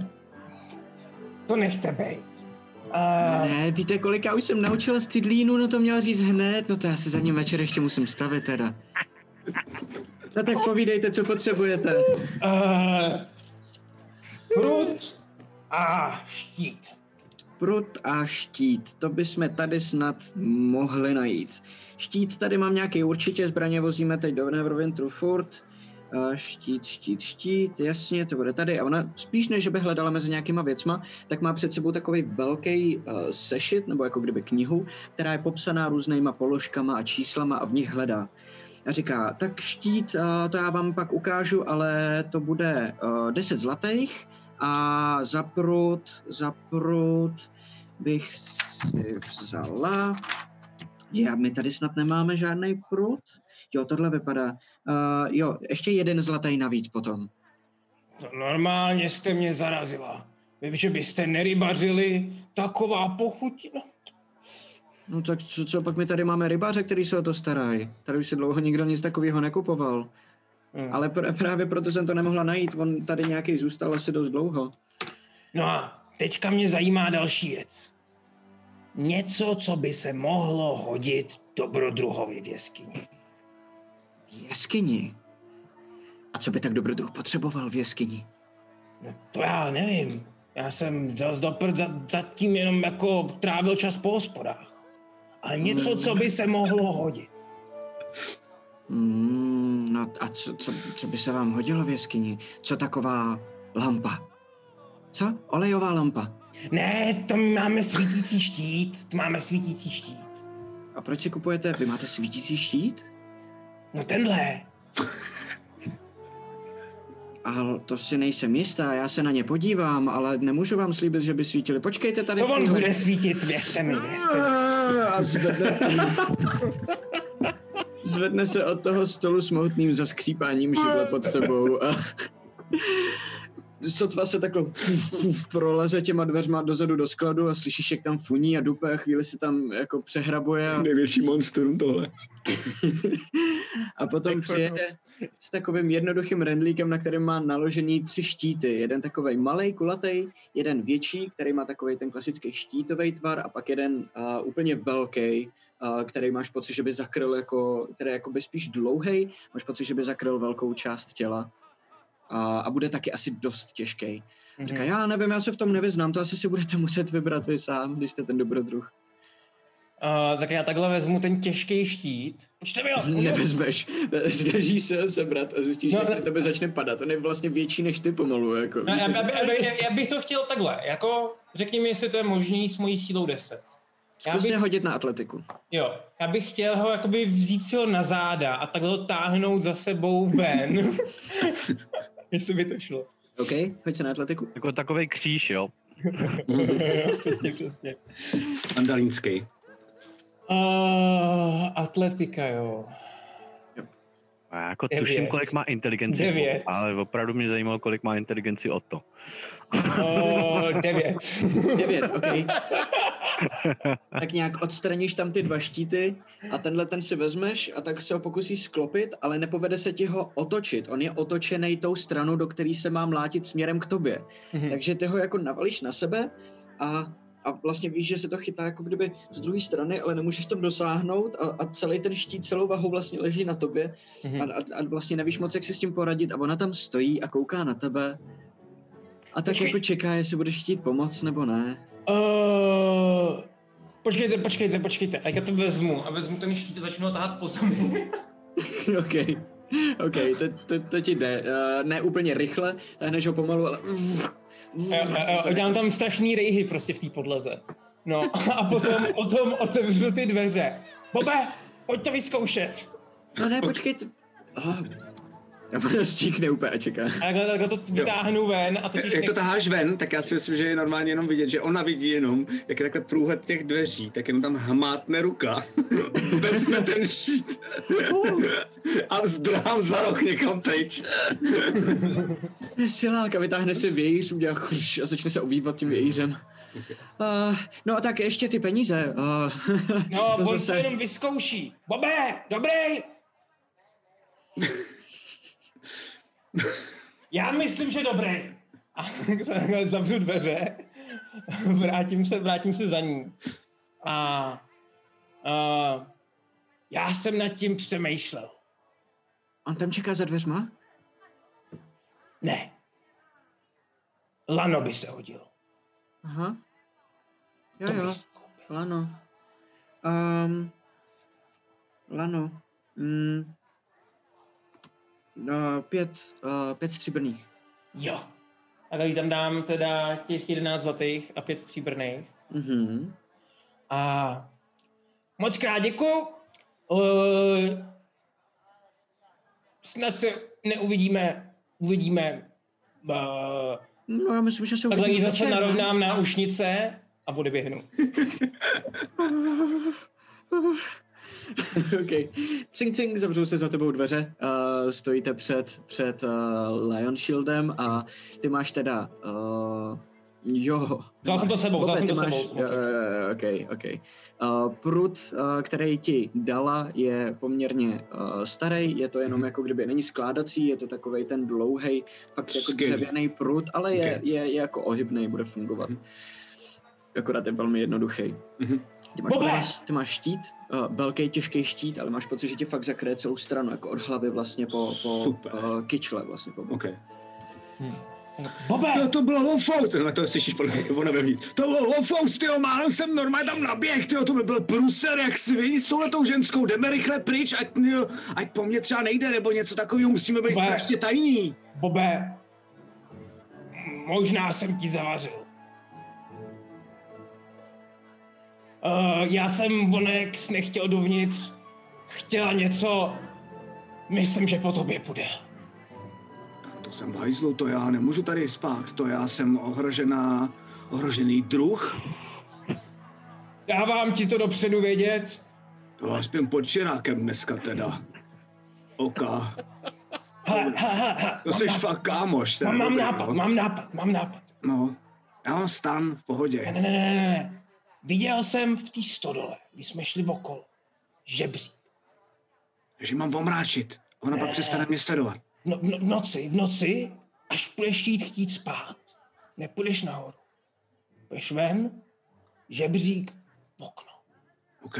E: to nechte být. A,
A: Ne, víte, kolik já už jsem naučila Stydlínu, no to měla říct hned, no to já se za ním večer ještě musím stavit teda. No tak povídejte, co potřebujete.
E: uh, prut a štít.
A: Prut a štít, to bychom tady snad mohli najít. Štít tady mám nějaký určitě, zbraně vozíme teď do Neverwinteru furt. A štít, štít, štít, jasně, to bude tady. A ona spíš než by hledala mezi nějakýma věcma, tak má před sebou takový velký uh, sešit, nebo jako kdyby knihu, která je popsaná různýma položkama a číslama a v nich hledá. A říká, tak štít, uh, to já vám pak ukážu, ale to bude uh, 10 zlatých a za prut, za prut bych si vzala. Já, my tady snad nemáme žádný prut. Jo, tohle vypadá. Uh, jo, ještě jeden zlatý navíc potom.
E: No, normálně jste mě zarazila. Vím, že byste nerybařili, taková pochutina.
A: No tak co, co pak my tady máme rybáře, který se o to starají. Tady už si dlouho nikdo nic takového nekupoval.
E: Hmm.
A: Ale pr- právě proto jsem to nemohla najít, on tady nějaký zůstal asi dost dlouho.
E: No a teďka mě zajímá další věc. Něco, co by se mohlo hodit dobrodruhovi v jeskyni.
A: V jeskyni? A co by tak dobrodruh potřeboval v jeskyni?
E: No to já nevím. Já jsem zas do prd za, zatím jenom jako trávil čas po hospodách. Ale něco, co by se mohlo hodit.
A: Mm, no a co, co, co by se vám hodilo v jeskyni? Co taková lampa? Co? Olejová lampa.
E: Ne, to máme svítící štít. To máme svítící štít.
A: A proč si kupujete? Vy máte svítící štít?
E: No tenhle.
A: Ale to si nejsem jistá, já se na ně podívám, ale nemůžu vám slíbit, že by svítili. Počkejte tady.
E: To on bude svítit, věřte mi. Věřte mi.
A: A zvedne, zvedne se od toho stolu s moutným zaskřípáním židle pod sebou. A sotva se takhle proleze těma dveřma dozadu do skladu a slyšíš, jak tam funí a dupe a chvíli se tam jako přehrabuje a,
B: Největší monstrum tohle.
A: a potom přijede s takovým jednoduchým rendlíkem, na kterém má naložený tři štíty. Jeden takový malý, kulatý, jeden větší, který má takový ten klasický štítový tvar a pak jeden uh, úplně velký, který máš pocit, že by zakryl jako, který jako by spíš dlouhý, máš pocit, že by zakryl velkou část těla. A, a bude taky asi dost těžký.
E: Mhm.
A: Říká, já nevím, já se v tom nevyznám, to asi si budete muset vybrat vy sám, když jste ten dobrodruh.
E: Uh, tak já takhle vezmu ten těžký štít. Počte mi ho!
A: Nevezmeš, snažíš se ho sebrat a zjistíš,
E: No,
A: že
E: ne-
A: tebe začne padat. On je vlastně větší než ty pomalu. Jako,
E: No, já, já, já, já, bych to chtěl takhle, jako řekni mi, jestli to je možný s mojí sílou 10. Já
A: Zkus
E: bych,
A: se hodit na atletiku.
E: jo, já bych chtěl ho jakoby vzít si ho na záda a takhle ho táhnout za sebou ven. jestli by to šlo.
A: OK, hoď se na atletiku.
C: Jako takový kříž, jo.
E: přesně, přesně.
B: Andalínský.
E: Uh, atletika, jo.
C: A já jako
E: Devět.
C: tuším, kolik má inteligenci,
E: Devět.
C: ale opravdu mě zajímalo, kolik má inteligenci o to.
E: Devět.
A: Devět, OK. tak nějak odstraníš tam ty dva štíty a tenhle ten si vezmeš a tak se ho pokusíš sklopit, ale nepovede se ti ho otočit. On je otočený tou stranou, do který se má mlátit směrem k tobě.
E: Mhm.
A: Takže ty ho jako navalíš na sebe a, a vlastně víš, že se to chytá jako kdyby z druhé strany, ale nemůžeš tam dosáhnout a, a celý ten štít celou vahou vlastně leží na tobě
E: Mhm.
A: a, a, a vlastně nevíš moc, jak si s tím poradit a ona tam stojí a kouká na tebe a tak
E: Počkej.
A: jako čeká, jestli budeš chtít pomoct nebo ne.
E: Uh, počkejte, počkejte, počkejte. A já to vezmu a vezmu ten štít a začnu ho tahat po zemi.
A: OK. OK, to, to, to ti jde. Uh, ne úplně rychle, táhneš ho pomalu, ale...
E: a, a dělám tam strašný rejhy prostě v té podlaze. No a potom, potom otevřu ty dveře. Bobe, pojď to vyzkoušet.
A: No ne, počkej. t- Oh. A ona stíkne úplně a čeká.
E: A takhle, takhle to vytáhnu ven a totiž...
B: Jak to taháš ven, tak já si myslím, že je normálně jenom vidět, že ona vidí jenom, jak je takhle průhled těch dveří, tak jenom tam hmátne ruka, vezme ten štít a zdrhám za roh někam pryč.
A: Je silák a vytáhne si vějíř, udělá chruš a začne se ovývat tím vějířem. Uh, no a tak ještě ty peníze. Uh,
E: No,
A: to
E: on
A: zase-
E: se jenom vyzkouší. Bobe, dobrý. Já myslím, že dobrý. A zavřu dveře, vrátím se, vrátím se za ní. A, a já jsem nad tím přemýšlel.
A: On tam čeká za dveřma?
E: Ne. Lano by se hodilo.
A: Aha. Jo,
E: To
A: jo. Lano. Um, Lano. Mm. Uh, pět, uh, pět stříbrných.
E: Jo. A tady tam dám teda těch 11 zlatých a pět stříbrných.
A: Mhm.
E: A moc krát děkuju. Uh, snad se neuvidíme, uvidíme. Uh,
A: No já myslím, že se
E: takhle
A: uvidíme
E: zase narovnám náušnice a odeběhnu.
A: OK. Cing, cing, zavřou se za tebou dveře. Uh, stojíte před, před uh, Lion Shieldem a ty máš teda... Uh, jo.
E: Vzal jsem to sebou, vzal jsem to
A: máš,
E: sebou.
A: Jo, OK, OK. Uh, prut, uh, který ti dala, je poměrně uh, starý, je to jenom
B: Mhm.
A: jako kdyby není skládací, je to takový ten dlouhý, fakt jako dřevěný prut, ale je,
B: Ok.
A: je, je jako ohybný, bude fungovat.
B: Mhm.
A: Akorát je velmi jednoduchý.
B: Mhm.
A: Ty máš,
E: Bobe!
A: pás, ty máš štít, uh, velký, těžký štít, ale máš pocit, že ti fakt zakryje celou stranu, jako od hlavy vlastně po, po
B: Super.
A: uh, kyčle vlastně po boku.
B: OK.
E: Bobe!
B: No to bylo Wolfous, na to slyšíš podle mě, ona vevnitř. To bylo Wolfous, tyjo, málem jsem normálně tam naběh, tyjo, to by byl pruser, jak sviní s touhletou ženskou, jdeme rychle pryč, ať, jo, ať po mně třeba nejde, nebo něco takového, musíme být
E: Bobe.
B: strašně tajní.
E: Bobe! Možná jsem ti zavařil. Uh, já jsem Vonex nechtěl dovnitř. Chtěla něco. Myslím, že po tobě půjde.
B: Tak to jsem v hajzlu, to já nemůžu tady spát, to já jsem ohrožená, ohrožený druh.
E: Dávám ti to dopředu vědět.
B: To já spím pod čirákem dneska teda. Oka.
E: hele, hele, hele, hele,
B: To jsi
E: nápad,
B: fakt kámoš.
E: Mám, mám nápad,
B: no.
E: mám nápad, mám nápad.
B: No, já mám stan v pohodě.
E: Ne, ne, ne, ne. Viděl jsem v té stodole, když jsme šli okolo, žebřík.
B: že mám omráčit. Ona pak přestane mě sledovat.
E: No, no, v noci, v noci, až půjdeš jít chtít spát, nepůjdeš nahoru. Půjdeš ven, žebřík, okno.
B: OK.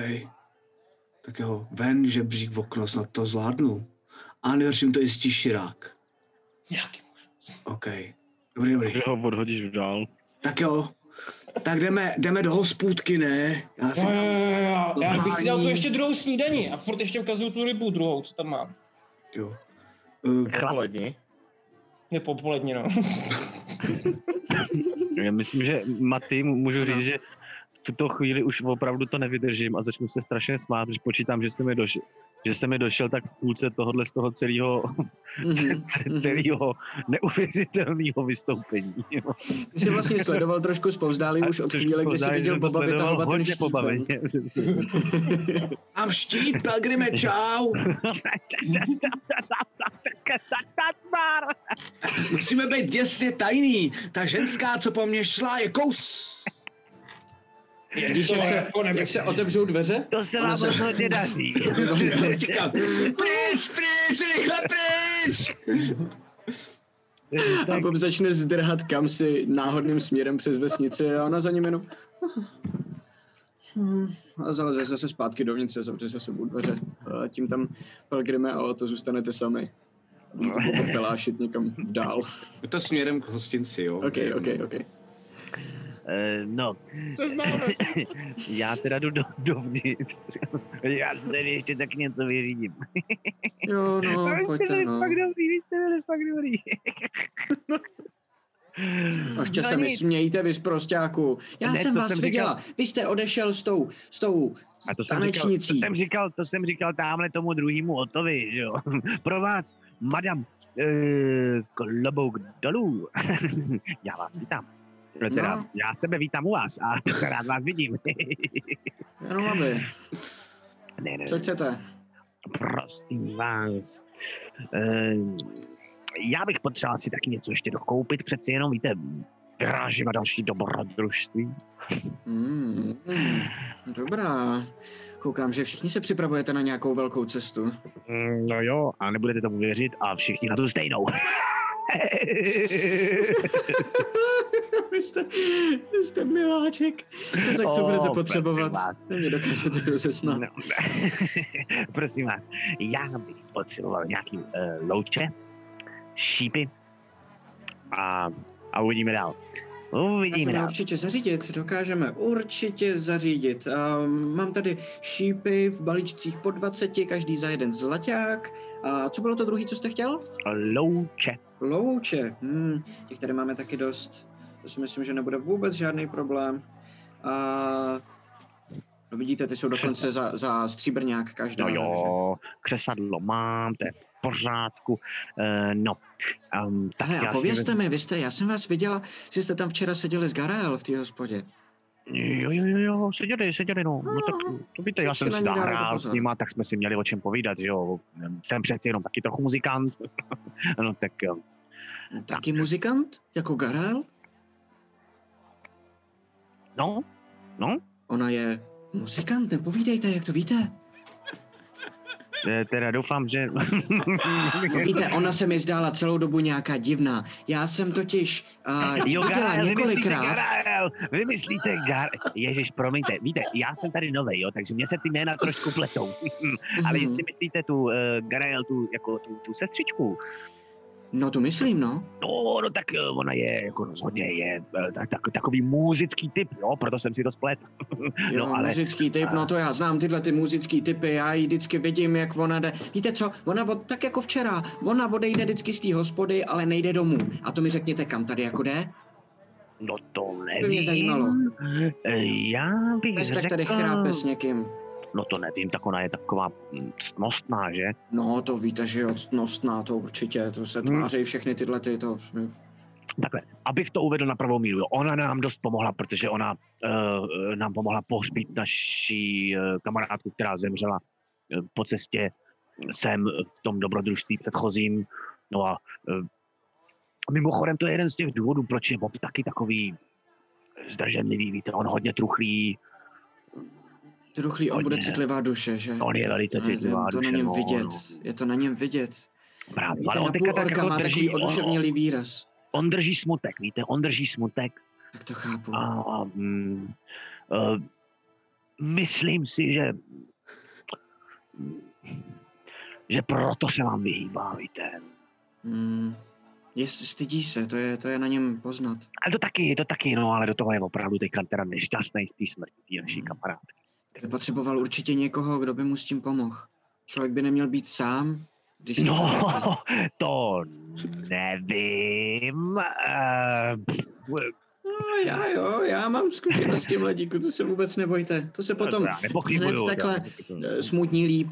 B: Tak jo, ven, žebřík v okno, snad to zvládnu. A nejhorším to jistí širák.
E: Nějaký
B: OK. Dobrý, dobrý.
C: Že ho odhodíš dál.
B: Tak jo. Tak jdeme, jdeme do hospůdky, ne? Já si
E: Jo, jo, jo, jo. Já bych si dal tu ještě druhou snídaní a furt ještě ukazuju tu rybu druhou, co tam mám.
B: Jo. Uh,
D: Poledni.
E: Je popolední, no.
C: Já myslím, že Maty, můžu říct, že tuto chvíli už opravdu to nevydržím a začnu se strašně smát, protože počítám, že se mi došel, že se mi došel tak v půlce tohohle z toho celého,
A: Mhm.
C: celého neuvěřitelného vystoupení. jo.
A: Ty jsi vlastně sledoval trošku zpovzdálí už od chvíle, kdy jsi viděl Boba vytahovat ten štít
C: pobaveně.
A: ven.
B: mám štít, Pelgrime, čau! Musíme být děsně tajný. Ta ženská, co po mně šla, je kous.
A: Vidíš,
E: To
A: jak se,
E: jako
A: jak se otevřou dveře?
C: To se vám
A: se-
C: rozhodně daří.
B: Čekám. Pryč, pryč, rychle pryč!
A: A Bob začne zdrhat kam si náhodným směrem přes vesnici a ona za ním jenom... Hmm. A zaleze zase zpátky dovnitř a zavře za sebou dveře. A tím tam Pelgrime a to zůstanete sami. Budete popelášit někam v dál.
B: Je to směrem k hostinci, jo?
A: OK, OK, OK.
C: Eh, No,
D: Co známe?
C: já teda jdu do, dovnitř. Já si tady ještě tak něco vyřídím.
A: Jo, no,
C: vy jste
A: pojďte,
C: byli
A: no.
C: fakt dobrý, vy jste byli fakt dobrý.
A: A ještě
C: No
A: se mi smějte, vy zprostáku. Já
C: Ne,
A: jsem vás
C: jsem
A: viděla. Vy jste odešel s tou, s tou
C: A to jsem, říkal, to jsem říkal, to jsem říkal tamhle tomu druhému Otovi, že jo. Pro vás, madam, eh, klobouk dolů. já vás vítám. Teda,
A: No.
C: já sebe vítám u vás a rád vás vidím.
A: Jenom aby.
C: ne, ne,
A: Co chcete?
C: prosím vás. Eh, já bych potřeboval si taky něco ještě dokoupit, přeci jenom, víte, vyrážím další dobrodružství.
A: Mm, mm, dobrá. Koukám, že všichni se připravujete na nějakou velkou cestu.
C: Mm, No jo, a nebudete tomu věřit a všichni na tu stejnou.
A: vy, jste, vy jste miláček. No, tak co
C: O,
A: budete potřebovat? mě dokážete rozesmát.
C: No, prosím vás, já bych potřeboval nějaký uh, louče, šípy a, a uvidíme dál. Uvidíme
A: Můžeme
C: dál.
A: určitě zařídit, dokážeme určitě zařídit. Um, mám tady šípy v balíčcích po 20, každý za jeden zlaťák. A co bylo to druhý, co jste chtěl?
C: Louče.
A: Louče. Hmm, těch tady máme taky dost. To si myslím, že nebude vůbec žádný problém. A no vidíte, ty jsou dokonce za, za stříbrňák každá.
C: No
A: takže-
C: jo, křesadlo mám, to je v pořádku. Uh, no, um, tak
A: Hele, a povězte mi, vy jste, já jsem vás viděla, že jste tam včera seděli s Garael v té hospodě.
C: Jo, jo, jo, jo, seděli, seděli, no. no tak to víte, já
A: tak
C: jsem si zahrál s nima, tak jsme si měli o čem povídat, že jo. Jsem přeci jenom taky trochu muzikant. no tak jo.
A: Taky muzikant? Jako Garael?
C: No, no,
A: Ona je muzikant, nepovídejte, jak to víte.
C: eh, teda doufám, že...
A: No víte, ona se mi zdála celou dobu nějaká divná. Já jsem totiž uh,
C: Jo,
A: viděla
C: Garael, vymyslíte
A: několikrát.
C: Garael, vymyslíte Gar... Ježiš, promiňte, víte, já jsem tady novej, jo, takže mě se ty jména trošku pletou. Ale
A: Mhm.
C: jestli myslíte tu uh, Garael, tu, jako tu, tu sestřičku,
A: No to myslím, no.
C: no, no tak eh, ona je, jako rozhodně je eh, tak, tak, takový muzický typ, jo, proto jsem si to splet.
A: Jo,
C: no, ale
A: muzický typ, no to já znám tyhle ty muzický typy, já ji vždycky vidím, jak ona jde. Víte co, ona od, tak jako včera, ona odejde vždycky z té hospody, ale nejde domů. A to mi řekněte, kam tady jako jde?
C: no to
A: To
C: nevím.
A: by mě zajímalo.
C: Eh, Já bych
A: Bez tak
C: řekl...
A: tady chrápe s někým.
C: No to nevím, tak ona je taková hm, ctnostná, že?
A: No, to víte, že jo, ctnostná, to určitě, to se
C: Hmm.
A: tváří všechny tyhle ty, to...
C: Takhle, abych to uvedl na pravou míru, ona nám dost pomohla, protože ona uh, nám pomohla pohřbít naší uh, kamarádku, která zemřela uh, po cestě sem v tom dobrodružství předchozím. No a eh, mimochodem to je jeden z těch důvodů, proč je Bob taky takový zdrženlivý, víte, on hodně truchlí,
A: Truchlý, on bude citlivá duše, že?
C: on je velice
A: Je
C: citlivá
A: to na
C: duše,
A: něm
C: no,
A: vidět, je to na něm vidět.
C: Právě,
A: Víte,
C: ale on teďka tak jako
A: má
C: drží,
A: takový oduševnělý výraz.
C: on drží smutek, víte, on drží smutek
A: Tak to chápu.
C: a, a mm, uh, myslím si, že že proto se vám vyhýbá, víte.
A: Hmm. Je, stydí se, to je, to je na něm poznat.
C: Ale to taky, to taky, no, ale do toho je opravdu teďka teda nešťastný z té smrti té naší
A: Hmm.
C: kamarádky.
A: By potřeboval určitě někoho, kdo by mu s tím pomohl. Člověk by neměl být sám, když...
C: No, to nevím. Uh,
A: No, já jo, já mám zkušenost s tím ledíku, to se vůbec nebojte. To se potom hned takhle
C: já
A: eh, smutní líp.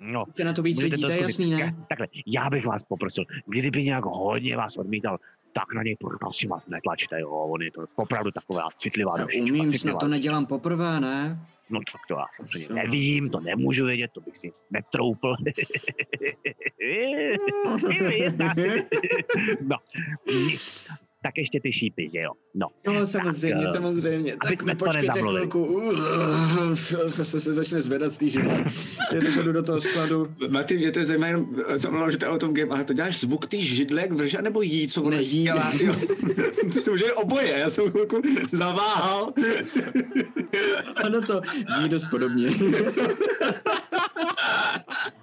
C: No,
A: Tě na to víc lidí,
C: to
A: je jasný, ne?
C: Já- Takhle, já bych vás poprosil, kdyby nějak hodně vás odmítal, tak na něj prosím vás netlačte, jo, on je to opravdu taková citlivá
A: Já
C: dušička,
A: umím, snad to nedělám poprvé, ne?
C: No tak to já samozřejmě nevím, to nemůžu vědět, to bych si netroufl. no. Tak ještě ty šípy, že jo? No,
A: No samozřejmě,
C: Tak, eh,
A: samozřejmě.
C: aby
A: Tak
C: jsme to
A: počkejte
C: nezamluvili.
A: chvilku. Uh, se, se, se začne zvedat z té židle. Já to jdu do toho skladu.
B: Martin, mě to je zajímavé, jenom zamluvám, že to je auto v game, ale to děláš zvuk ty židle, jak vrže, nebo jí, co ono
A: Ne, jí.
B: dělá? Jo. to už je oboje, já jsem chvilku zaváhal.
A: Ano to zní dost podobně.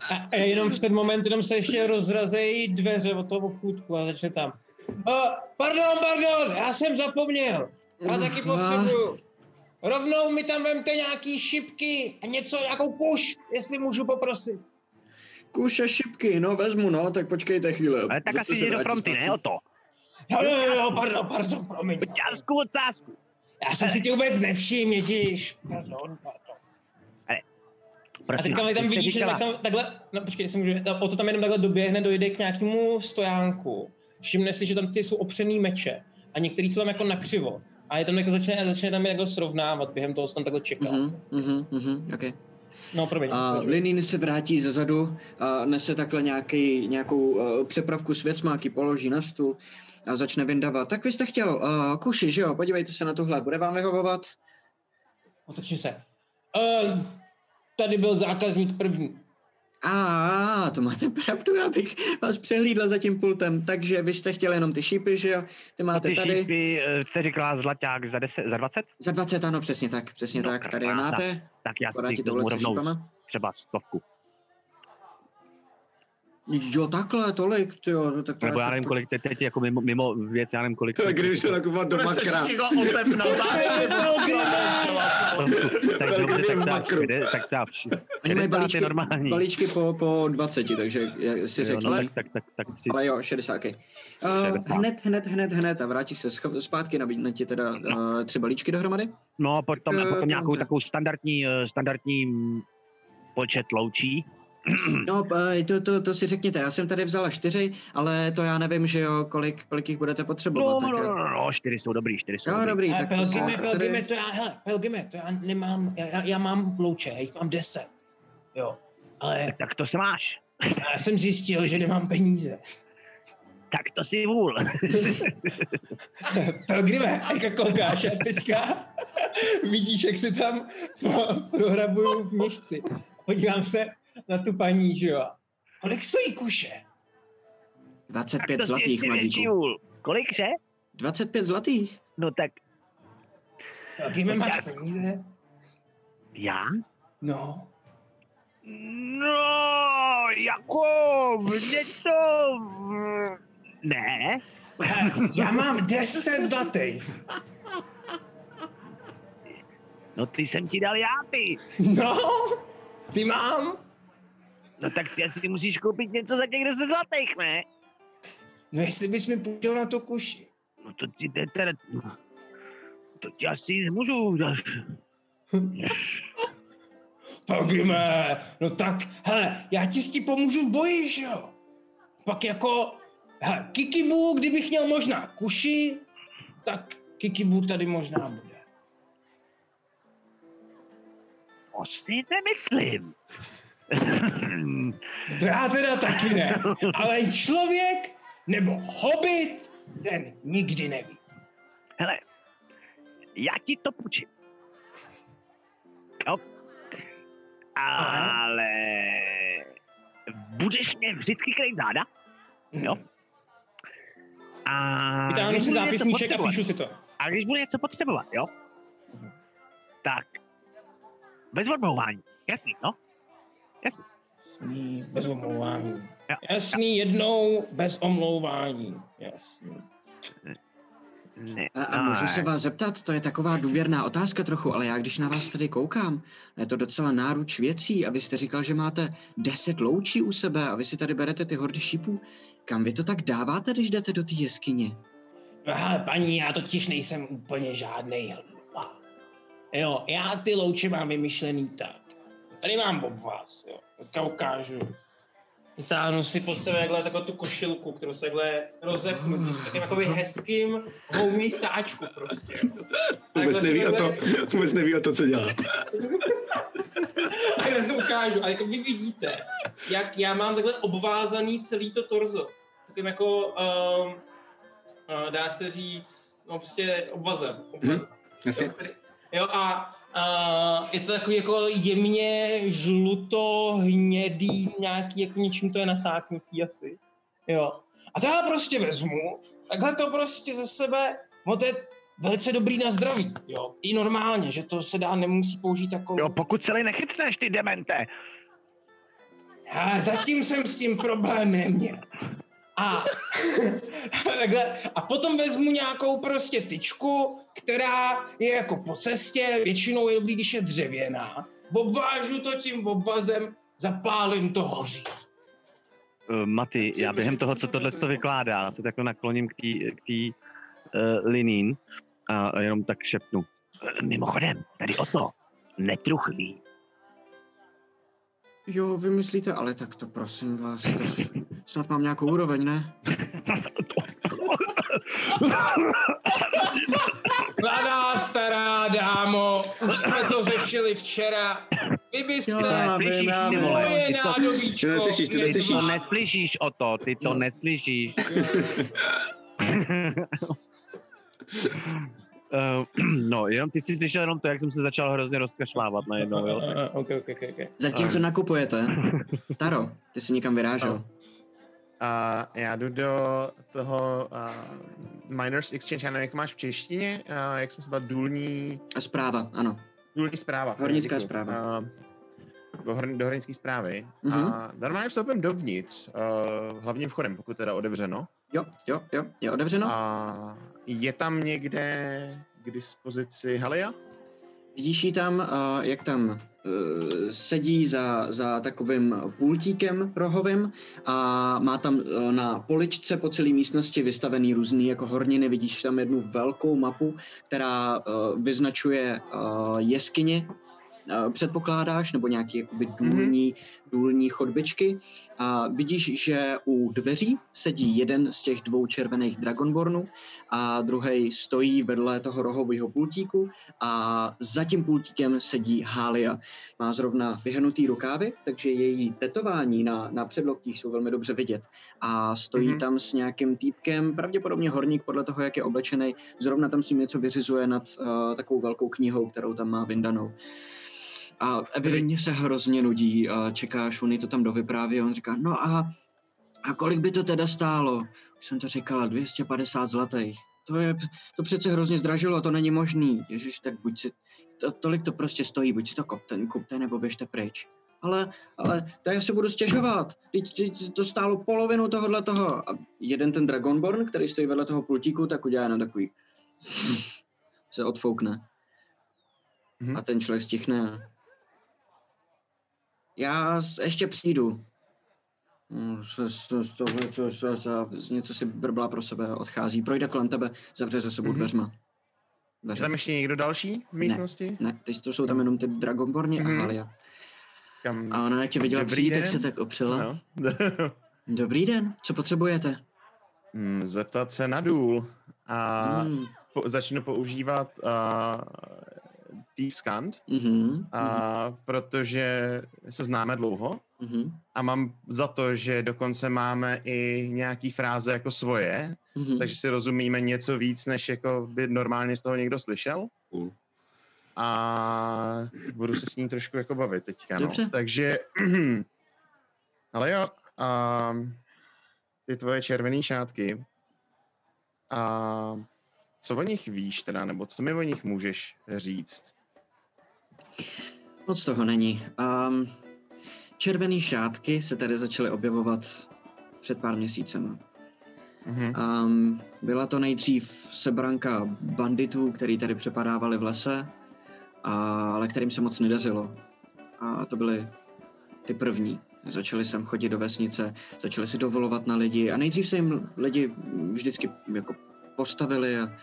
E: A, a jenom v ten moment jenom se ještě rozrazejí dveře od toho obchůdku a začne tam. Uh, pardon, pardon, já jsem zapomněl. Já taky potřebuju. Rovnou mi tam vemte nějaký šipky a něco, nějakou kuš, jestli můžu poprosit.
A: Kuše šipky, no vezmu, no, tak počkejte chvíli.
C: ale tak asi jde do
A: zpátky.
C: ne o to.
E: Jo, jo, jo, pardon, pardon, promiň.
C: Čásku odsázku.
E: Já jsem si tě vůbec nevšiml, Ježíš. Pardon, pardon. A
C: Prosím,
E: teďka mi tam vidíš, že
C: říkala-
E: tam takhle, no počkej, jestli můžu, tam- o to tam jenom takhle doběhne, dojde k nějakému stojánku. Všimne si, že tam ty jsou opřený meče a některý jsou tam jako nakřivo. A je tam jako začne, začne tam jako srovnávat během toho, co tam takhle čeká.
A: Mhm, mhm, mhm, okay.
E: No, promiň.
A: A. Linín se vrátí ze zadu a nese takhle nějaký, nějakou uh, přepravku s věcmáky, položí na stůl a začne vyndavat. Tak vy jste chtěl uh, kuši, že jo? Podívejte se na tohle, bude vám vyhovovat?
E: Otočím se. Uh, tady byl zákazník první.
A: A, to máte pravdu, já bych vás přehlídla za tím pultem, takže vy jste chtěli jenom ty šípy, že jo? Ty
C: A
A: máte
C: ty
A: tady.
C: šípy, eh, jste říkala zlaťák za, 10, za 20?
A: Za 20, ano, přesně tak, přesně
C: No,
A: tak, tady je
C: krása.
A: máte.
C: Tak já si k tomu
A: se
C: rovnou třeba stovku.
A: Jo, takhle, tolik, jo, no, tak to
C: Nebo já nevím, kolik teď, teď jako mimo, mimo věc, já nevím, kolik.
B: Když se nakupovat do makra.
C: tak dobře, tak třeba tak vš-
A: Oni mají
C: 60 je
A: balíčky,
C: normální.
A: balíčky po, po 20, takže si řekl.
C: no,
A: tak,
C: tak, tak, tak, tak,
A: ale jo, 60. Okay. Uh,
C: 60.
A: hned, hned, hned, hned a vrátí se zpátky, nabídne ti teda uh, tři balíčky dohromady.
C: No a potom,
A: Eh,
C: potom nějakou takovou standardní, standardní mm, počet loučí.
A: No, eh, to, to, to si řekněte, já jsem tady vzala čtyři, ale to já nevím, že jo, kolik, kolik jich budete potřebovat.
C: No,
A: tak,
C: no, no, no, no, čtyři jsou dobrý, čtyři jsou
A: jo,
C: dobrý.
A: dobrý,
E: Ale
A: tak to si-
E: Pelgrime,
A: tak tady-
E: Pelgrime, to já, hele, Pelgrime, to já nemám, já, já, mám louče, já jich mám deset. Jo, ale
C: Tak to se máš.
E: já jsem zjistil, že nemám peníze.
C: Tak to si vůl.
E: Pelgrime, jak koukáš a teďka vidíš, jak si tam pro- prohrabuju měšci. Podívám se na tu paní, že jo. Kolik stojí kuše?
A: 25
C: to si
A: zlatých, mladíku.
C: vůl. Kolik, že?
A: 25 zlatých?
C: No tak
E: Pelgrime, máš
C: Já-
E: peníze?
C: já?
E: No.
C: No, jako něco... Ne,
E: Já mám 10 zlatých.
C: no ty jsem ti dal já, ty.
E: No, ty mám.
C: No tak si asi musíš koupit něco za těch 10 zlatých, ne?
E: No jestli bys mi půjčil na to kuši.
C: No to ti jde teda... To ti asi nemůžu dát.
E: Pelgrime, no tak, hele, já ti s tím pomůžu v boji, že jo? Pak jako, hele, Kikibu, kdybych měl možná kuši, tak Kikibu tady možná bude.
C: To si nemyslím.
E: To já teda taky ne. Ale člověk nebo hobit, ten nikdy neví.
C: Hele, já ti to půjčím. Jo? Ale budeš mě vždycky krejt záda, jo? A
E: Vytáhnu si zápisníček a píšu si to.
C: A když budu něco potřebovat, jo? Tak bez odmlouvání. Jasný, no? Jasný.
E: Jasný, bez omlouvání.
C: Jo.
E: Jasný, jednou bez omlouvání. Jasný.
C: Ne,
A: A, a můžu se vás zeptat, to je taková důvěrná otázka trochu, ale já když na vás tady koukám, je to docela náruč věcí a vy jste říkal, že máte 10 loučí u sebe a vy si tady berete ty hordy šípů. Kam vy to tak dáváte, když jdete do té jeskyně?
E: Aha, paní, já totiž nejsem úplně žádnej hlupák. Jo, já ty louče mám vymyšlený tak. Tady mám obvaz, jo. Teďka ukážu. Vytáhnu si pod sebe takhle takovou tu košilku, kterou se takhle rozepnu. Jsem takovým jakoby hezkým houmí sáčku prostě.
B: Vůbec
E: Takhle
B: neví
E: si
B: o to,
E: takhle-
B: vůbec neví o to, co dělá.
E: A já se ukážu. A jako vy vidíte, jak já mám takhle obvázaný celý to torzo. Takovým jako, um, uh, dá se říct, no prostě obvazem. obvazem.
B: Jasně.
E: Jo, tady- jo a uh, je to takový jako jemně žluto, hnědý, nějaký, jako něčím to je nasáknutý asi. Jo. A to já prostě vezmu, takhle to prostě ze sebe, no to je velice dobrý na zdraví, jo. I normálně, že to se dá, nemusí použít jako...
C: Jo, pokud celý nechytneš, ty demente.
E: A zatím jsem s tím problém neměl. A, takhle, a potom vezmu nějakou prostě tyčku, která je jako po cestě, většinou je dobrý, když je dřevěná. Obvážu to tím obvazem, zapálím to hoří.
C: Uh, Maty, já během toho, co tohle to vykládá, se takhle nakloním k té k tý, uh, linín a jenom tak šepnu. "Eh, Mimochodem, tady o to, netruchlí.
A: Jo, vy myslíte, ale tak to prosím vás, to snad mám nějakou úroveň, ne?
E: Mladá stará dámo, už jsme to řešili včera. Vy byste
C: Neslyšíš, ty vole,
E: moje
C: ty to,
E: nádovíčko.
B: Ty neslyšíš, ty
C: ty
B: neslyšíš.
C: to neslyšíš o to, ty to
A: Jo.
C: neslyšíš. Uh, no, jenom ty jsi slyšel jenom to, jak jsem se začal hrozně rozkašlávat najednou, jo?
E: Uh, ok, ok, ok, ok.
A: Zatímco nakupujete, Taro, ty jsi někam vyrážel.
D: A já jdu do toho uh, Miners Exchange, já nevím, jak máš v češtině, uh, jak jsme se bavili, důlní,
A: A zpráva, ano.
D: důlní zpráva.
A: Hornická zpráva.
D: Uh, do, hor, do hornické zprávy.
A: Mhm.
D: A normálně vstoupím dovnitř, uh, hlavním vchodem, pokud teda otevřeno.
A: Jo, jo, jo, je otevřeno.
D: A je tam někde k dispozici Halia?
A: Vidíš ji tam, uh, jak tam uh, sedí za, za takovým pultíkem rohovým a má tam uh, na poličce po celé místnosti vystavený různý jako horniny. Vidíš tam jednu velkou mapu, která uh, vyznačuje jeskyně, předpokládáš, nebo nějaký jakoby důlní, důlní chodbičky. A vidíš, že u dveří sedí jeden z těch dvou červených Dragonbornů a druhý stojí vedle toho rohového pultíku a za tím pultíkem sedí Hália. Má zrovna vyhrnutý rukávy, takže její tetování na, na předloktích jsou velmi dobře vidět. A stojí
D: Mhm.
A: mm-hmm. tam s nějakým týpkem, pravděpodobně horník podle toho, jak je oblečený. Zrovna tam s ním něco vyřizuje nad uh, takovou velkou knihou, kterou tam má vyndanou. A evidentně se hrozně nudí a čeká, až on to tam dovypráví a on říká, no a, a kolik by to teda stálo? Už jsem to říkala, 250 zlatých. To je, to přece hrozně zdražilo, to není možný. Ježiš, tak buď si, to, tolik to prostě stojí, buď si to kopte, kupte nebo běžte pryč. Ale, ale to já se budu stěžovat. Teď, teď to stálo polovinu tohohle toho. A jeden ten Dragonborn, který stojí vedle toho pultíku, tak udělá jenom takový se odfoukne.
D: Mhm.
A: A ten člověk stichne. Já ještě přijdu. Něco si brbla pro sebe, odchází, projde kolem tebe, zavře za sebou
D: Mhm.
A: dveřma.
D: Je
A: Dveře.
D: tam ještě někdo další v místnosti?
A: Ne, teď to jsou tam jenom ty Dragonborni
D: Mhm.
A: a Halia.
D: Kam?
A: A ona jak tě viděla
D: Dobrý
A: přijít, tak
D: den.
A: se tak opřela.
D: No.
A: Dobrý den, co potřebujete?
D: Hmm, Zeptat se na důl a
A: Hmm,
D: po, začnu používat uh, Thieves Cant,
A: Mhm.
D: a protože se známe dlouho
A: Mhm.
D: a mám za to, že dokonce máme i nějaký fráze jako svoje,
A: Mhm.
D: takže si rozumíme něco víc, než jako by normálně z toho někdo slyšel.
B: Cool.
D: A budu se s ní trošku jako bavit teďka, no.
A: Dobře.
D: Takže, ale jo, a ty tvoje červené šátky, a co o nich víš teda, nebo co mi o nich můžeš říct?
A: Moc toho není. Um, červený šátky se tady začaly objevovat před pár měsícema. Um, byla to nejdřív sebranka banditů, který tady přepadávali v lese, a, ale kterým se moc nedařilo. A to byly ty první. Začali sem chodit do vesnice, začali si dovolovat na lidi a nejdřív se jim lidi vždycky jako postavili a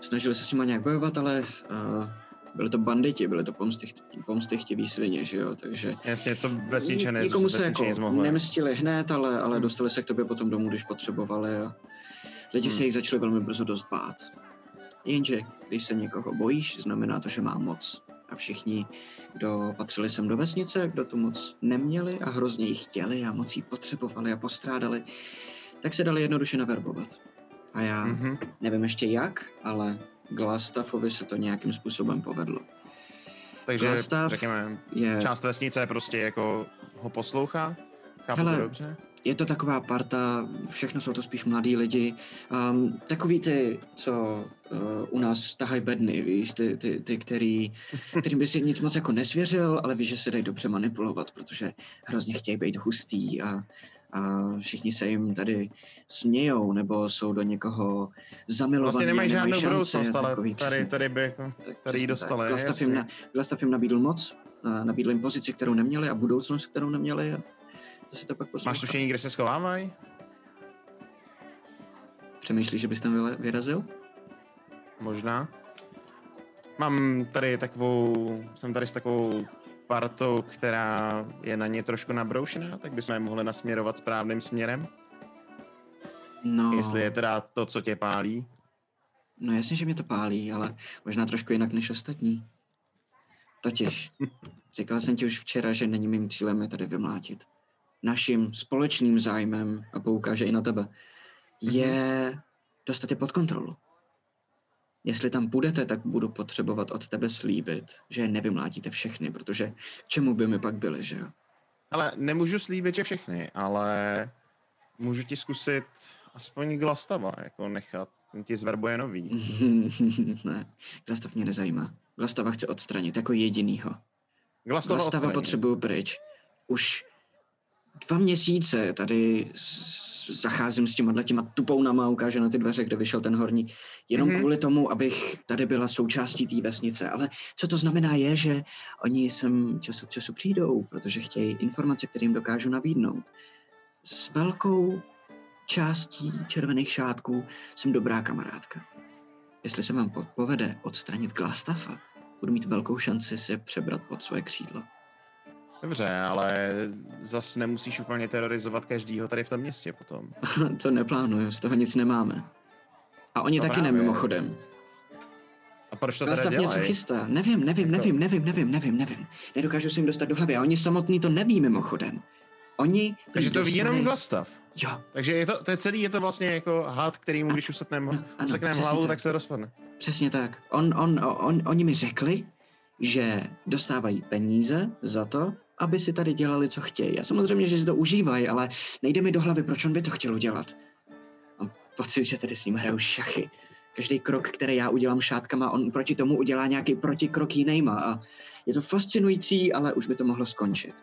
A: snažili se s nimi nějak bojovat, ale uh, byli to banditi, byli to pomsty, pomstychtiví svině, že jo, takže
D: Jasně, co vesničané,
A: Nikomu se jako
D: zmohli.
A: nemstili hned, ale, ale dostali se k tobě potom domů, když potřebovali a lidi se
D: Hmm.
A: jich začali velmi brzo dost bát. Jenže, když se někoho bojíš, znamená to, že má moc. A všichni, kdo patřili sem do vesnice, kdo tu moc neměli a hrozně ji chtěli a moc ji potřebovali a postrádali, tak se dali jednoduše naverbovat. A já
D: Mhm.
A: nevím ještě jak, ale Glastaffovi se to nějakým způsobem povedlo.
D: Takže
A: Glastav
D: řekněme,
A: Je
D: část vesnice prostě jako ho poslouchá. Chápu
A: Hele,
D: to dobře?
A: Je to taková parta, všechno jsou to spíš mladí lidi. Um, takový ty, co uh, u nás tahají bedny, víš, ty, ty, ty který, kterým by si nic moc jako nesvěřil, ale víš, že se dají dobře manipulovat, protože hrozně chtějí být hustý a, a všichni se jim tady smějou, nebo jsou do někoho zamilovaní.
D: Vlastně nemají žádnou budoucnost, ale tady,
A: přesně
D: tady by tady ji dostali.
A: Glastav jim, na, Glastav jim nabídl moc, a nabídl jim pozici, kterou neměli a budoucnost, kterou neměli a to si to pak.
D: Máš tušení, kde se schovávají?
A: Přemýšlíš, že bys tam vyrazil?
D: Možná. Mám tady takovou, jsem tady s takovou partou, která je na ně trošku nabroušená, tak bychom je mohli nasměrovat správným směrem.
A: No,
D: Jestli je teda to, co tě pálí.
A: no jasně, že mě to pálí, ale možná trošku jinak než ostatní. Totiž, říkal jsem ti už včera, že není mým cílem je tady vymlátit. Naším společným zájmem, a poukáže i na tebe, je dostat je pod kontrolu. Jestli tam půjdete, tak budu potřebovat od tebe slíbit, že je nevymlátíte všechny, protože k čemu by mi pak byli, že jo?
D: Ale nemůžu slíbit, že všechny, ale můžu ti zkusit aspoň Glastava jako nechat. Ten ti zverbuje nový.
A: ne, Glastav mě nezajímá. Glastava chci odstranit jako jedinýho.
D: Glastava
A: Glastava potřebuju pryč. Už dva měsíce tady zacházím s těma těma tupounama, ukáže na ty dveře, kde vyšel ten horní, jenom
D: Mhm.
A: kvůli tomu, abych tady byla součástí té vesnice. Ale co to znamená je, že oni sem čas od času přijdou, protože chtějí informace, které jim dokážu nabídnout. S velkou částí červených šátků jsem dobrá kamarádka. Jestli se vám po- povede odstranit Glastafa, budu mít velkou šanci se přebrat pod svoje křídlo.
D: Dobře, ale zas nemusíš úplně terorizovat každýho tady v tom městě potom.
A: to neplánuju, z toho nic nemáme. A oni
D: No
A: taky ne mimochodem.
D: A proč to teda
A: Glastav něco chystá. Nevím, nevím,
D: Jako-
A: nevím, nevím, nevím, nevím, nevím. Nedokážu se jim dostat do hlavy a oni samotný to neví mimochodem. Oni...
D: Takže to ví jenom Glastav.
A: Jo,
D: Takže je to, to je celý je to vlastně jako had, který mu, když usekneme
A: přesně
D: hlavu,
A: tak.
D: tak se rozpadne.
A: přesně tak. On, on, on, oni mi řekli, že dostávají peníze za to, aby si tady dělali, co chtějí. A samozřejmě, že si to užívají, ale nejde mi do hlavy, proč on by to chtěl udělat. Mám pocit, že tady s ním hrajou šachy. Každý krok, který já udělám šátkama, on proti tomu udělá nějaký protikrok jinýma. A je to fascinující, ale už by to mohlo skončit.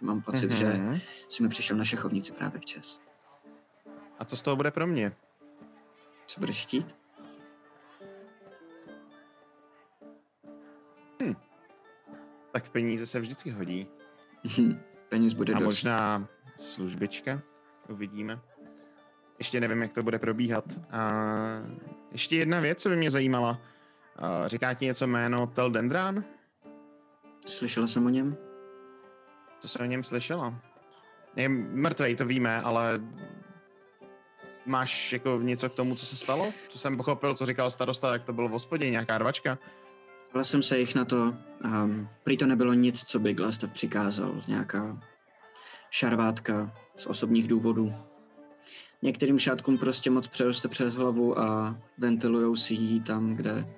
A: Mám pocit, mm-hmm. že
D: Mhm.
A: si mi přišel na šachovnici právě včas.
D: A co z toho bude pro mě?
A: Co budeš chtít?
D: Tak peníze se vždycky hodí.
A: Peněz bude
D: A
A: dost.
D: možná službička. Uvidíme. Ještě nevím, jak to bude probíhat. A ještě jedna věc, co by mě zajímala. A říká ti něco jméno Tel Dendran?
A: Slyšela jsem o něm?
D: Co jsi o něm slyšela? Je mrtvej, to víme, ale máš jako něco k tomu, co se stalo? Co jsem pochopil, co říkal starosta, jak to bylo v hospodě, nějaká rvačka?
A: Ptal jsem se jich na to, um, prý to nebylo nic, co by Glastav přikázal, nějaká šarvátka z osobních důvodů. Některým šátkům prostě moc přeroste přes hlavu a ventilujou si ji tam, kde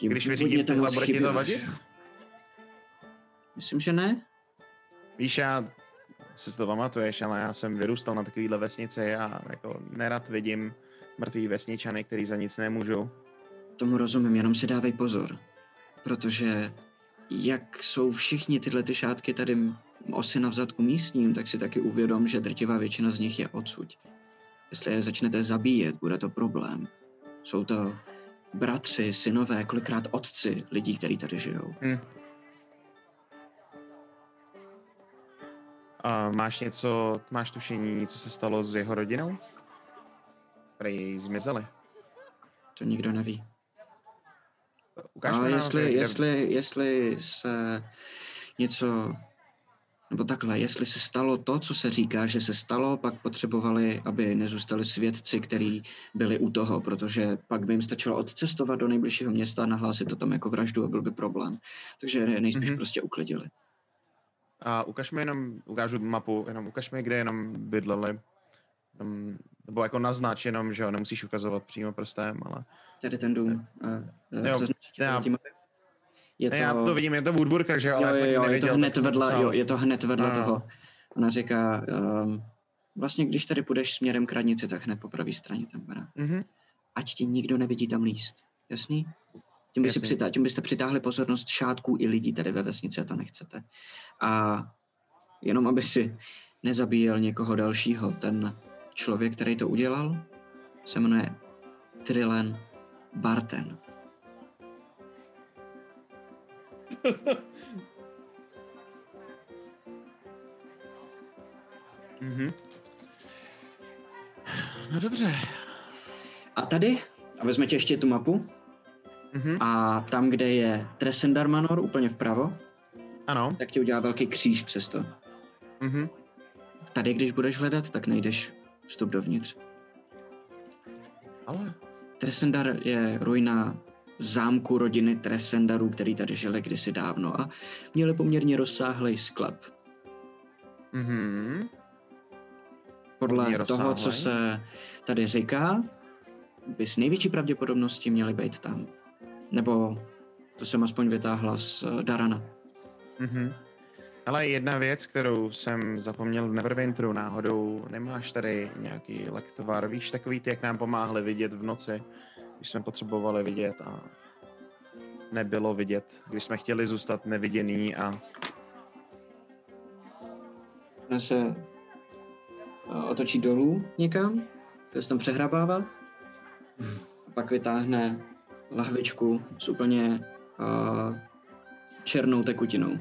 A: jim
D: Když vyřídím bude ti to vadit?
A: Myslím, že ne.
D: Víš, já si to pamatuješ, ale já jsem vyrůstal na takovýhle vesnici a jako nerad vidím mrtvý vesničany, který za nic nemůžou.
A: Tomu rozumím, jenom si dávej pozor. Protože jak jsou všichni tyhle ty šátky tady osy na vzadku místním, tak si taky uvědom, že drtivá většina z nich je odsuť. Jestli je začnete zabíjet, bude to problém. Jsou to bratři, synové, kolikrát otci lidí, kteří tady žijou.
D: Hm. A máš něco, máš tušení, co se stalo s jeho rodinou? Prej zmizeli.
A: To nikdo neví.
D: Ukáž
A: Ale jestli,
D: kde-
A: jestli, jestli se něco, nebo takhle, jestli se stalo to, co se říká, že se stalo, pak potřebovali, aby nezůstali svědci, kteří byli u toho, protože pak by jim stačilo odcestovat do nejbližšího města a nahlásit to tam jako vraždu a byl by problém. Takže nejspíš
D: Mhm.
A: mm-hmm. prostě uklidili.
D: A ukaž mi jenom, ukážu mapu, jenom ukaž mi, kde jenom bydleli. Jenom, nebo jako naznač jenom, že jo, nemusíš ukazovat přímo prstem, ale...
A: Tady ten dům. Uh,
D: Jo, já-
A: je
D: To... Já to vidím, je to Woodburger, že jo, ale
A: jo, jo, jo, je to
D: nevěděl,
A: hned vedle, jo, je to hned vedle
D: No.
A: toho. Ona říká, um, vlastně když tady půjdeš směrem k radnici, tak hned po pravé straně ten barák.
D: Mhm.
A: Ať tě nikdo nevidí tam líst. Jasný? Tím, by si
D: Jasný.
A: přitá, tím byste přitáhli pozornost šátků i lidí tady ve vesnici a to nechcete. A jenom aby si nezabíjel někoho dalšího, ten člověk, který to udělal, se jmenuje Trillen Barten.
D: Mhm. No dobře.
A: A tady, a vezmete ještě tu mapu,
D: Mhm.
A: a tam, kde je Tresendar Manor, úplně vpravo,
D: Ano.
A: tak ti udělá velký kříž přesto.
D: Mhm.
A: Tady, když budeš hledat, tak najdeš vstup dovnitř.
D: Ale...
A: Tresendar je ruina zámku rodiny Tresendarů, který tady žili kdysi dávno a měli poměrně rozsáhlý sklep.
D: Mhm.
A: Podle toho, co
D: rozsáhlej.
A: se tady říká, by s největší pravděpodobností měli být tam. Nebo to jsem aspoň vytáhla z eh, Darana.
D: Mhm. Ale jedna věc, kterou jsem zapomněl v Neverwinteru náhodou, nemáš tady nějaký lektvar, víš, takový ty, jak nám pomáhli vidět v noci, když jsme potřebovali vidět a nebylo vidět, když jsme chtěli zůstat neviděný a
A: Ona se eh, otočí dolů někam, se tam přehrabává. A pak vytáhne lahvičku s úplně uh, černou tekutinou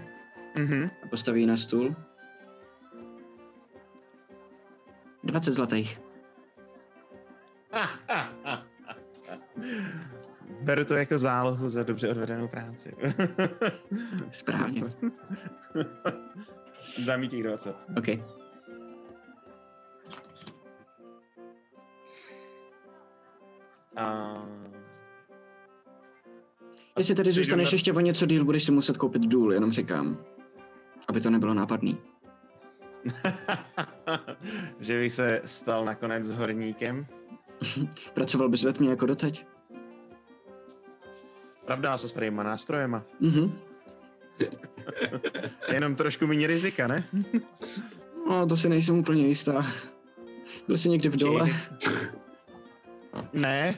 D: mhm.
A: a postaví ji na stůl. 20 zlatých.
D: Beru to jako zálohu za dobře odvedenou práci.
A: Správně.
D: Dám jí těch 20.
A: OK.
D: A...
A: Jestli tady zůstaneš ještě o něco díl, budeš si muset koupit důl, jenom říkám. Aby to nebylo nápadný.
D: že bych se stal nakonec horníkem.
A: Pracoval bys ve tmě jako doteď?
D: Pravda, s ostrýma nástrojema.
A: Mhm.
D: Jenom trošku méně rizika, ne?
A: No, to si nejsem úplně jistá. Byl jsi někdy v dole?
D: Ne.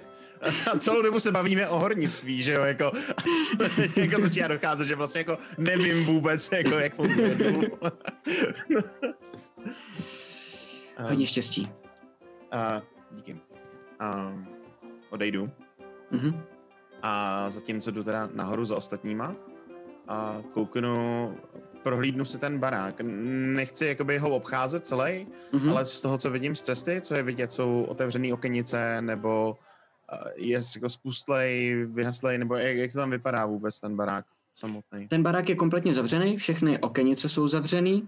D: A celou dobu se bavíme o hornictví, že jo, jako, jako začíná docházet, že vlastně jako nevím vůbec, jako jak funguje.
A: Hodně štěstí.
D: A, díky. A, odejdu.
A: Mhm.
D: A zatímco jdu teda nahoru za ostatníma a kouknu, prohlídnu si ten barák. Nechci jakoby ho obcházet celý,
A: Mhm.
D: ale z toho, co vidím z cesty, co je vidět, jsou otevřené okenice, nebo uh, je jako spustlej, vyhaslej, nebo jak, jak to tam vypadá vůbec ten barák samotný.
A: Ten barák je kompletně zavřený, všechny okenice jsou zavřený.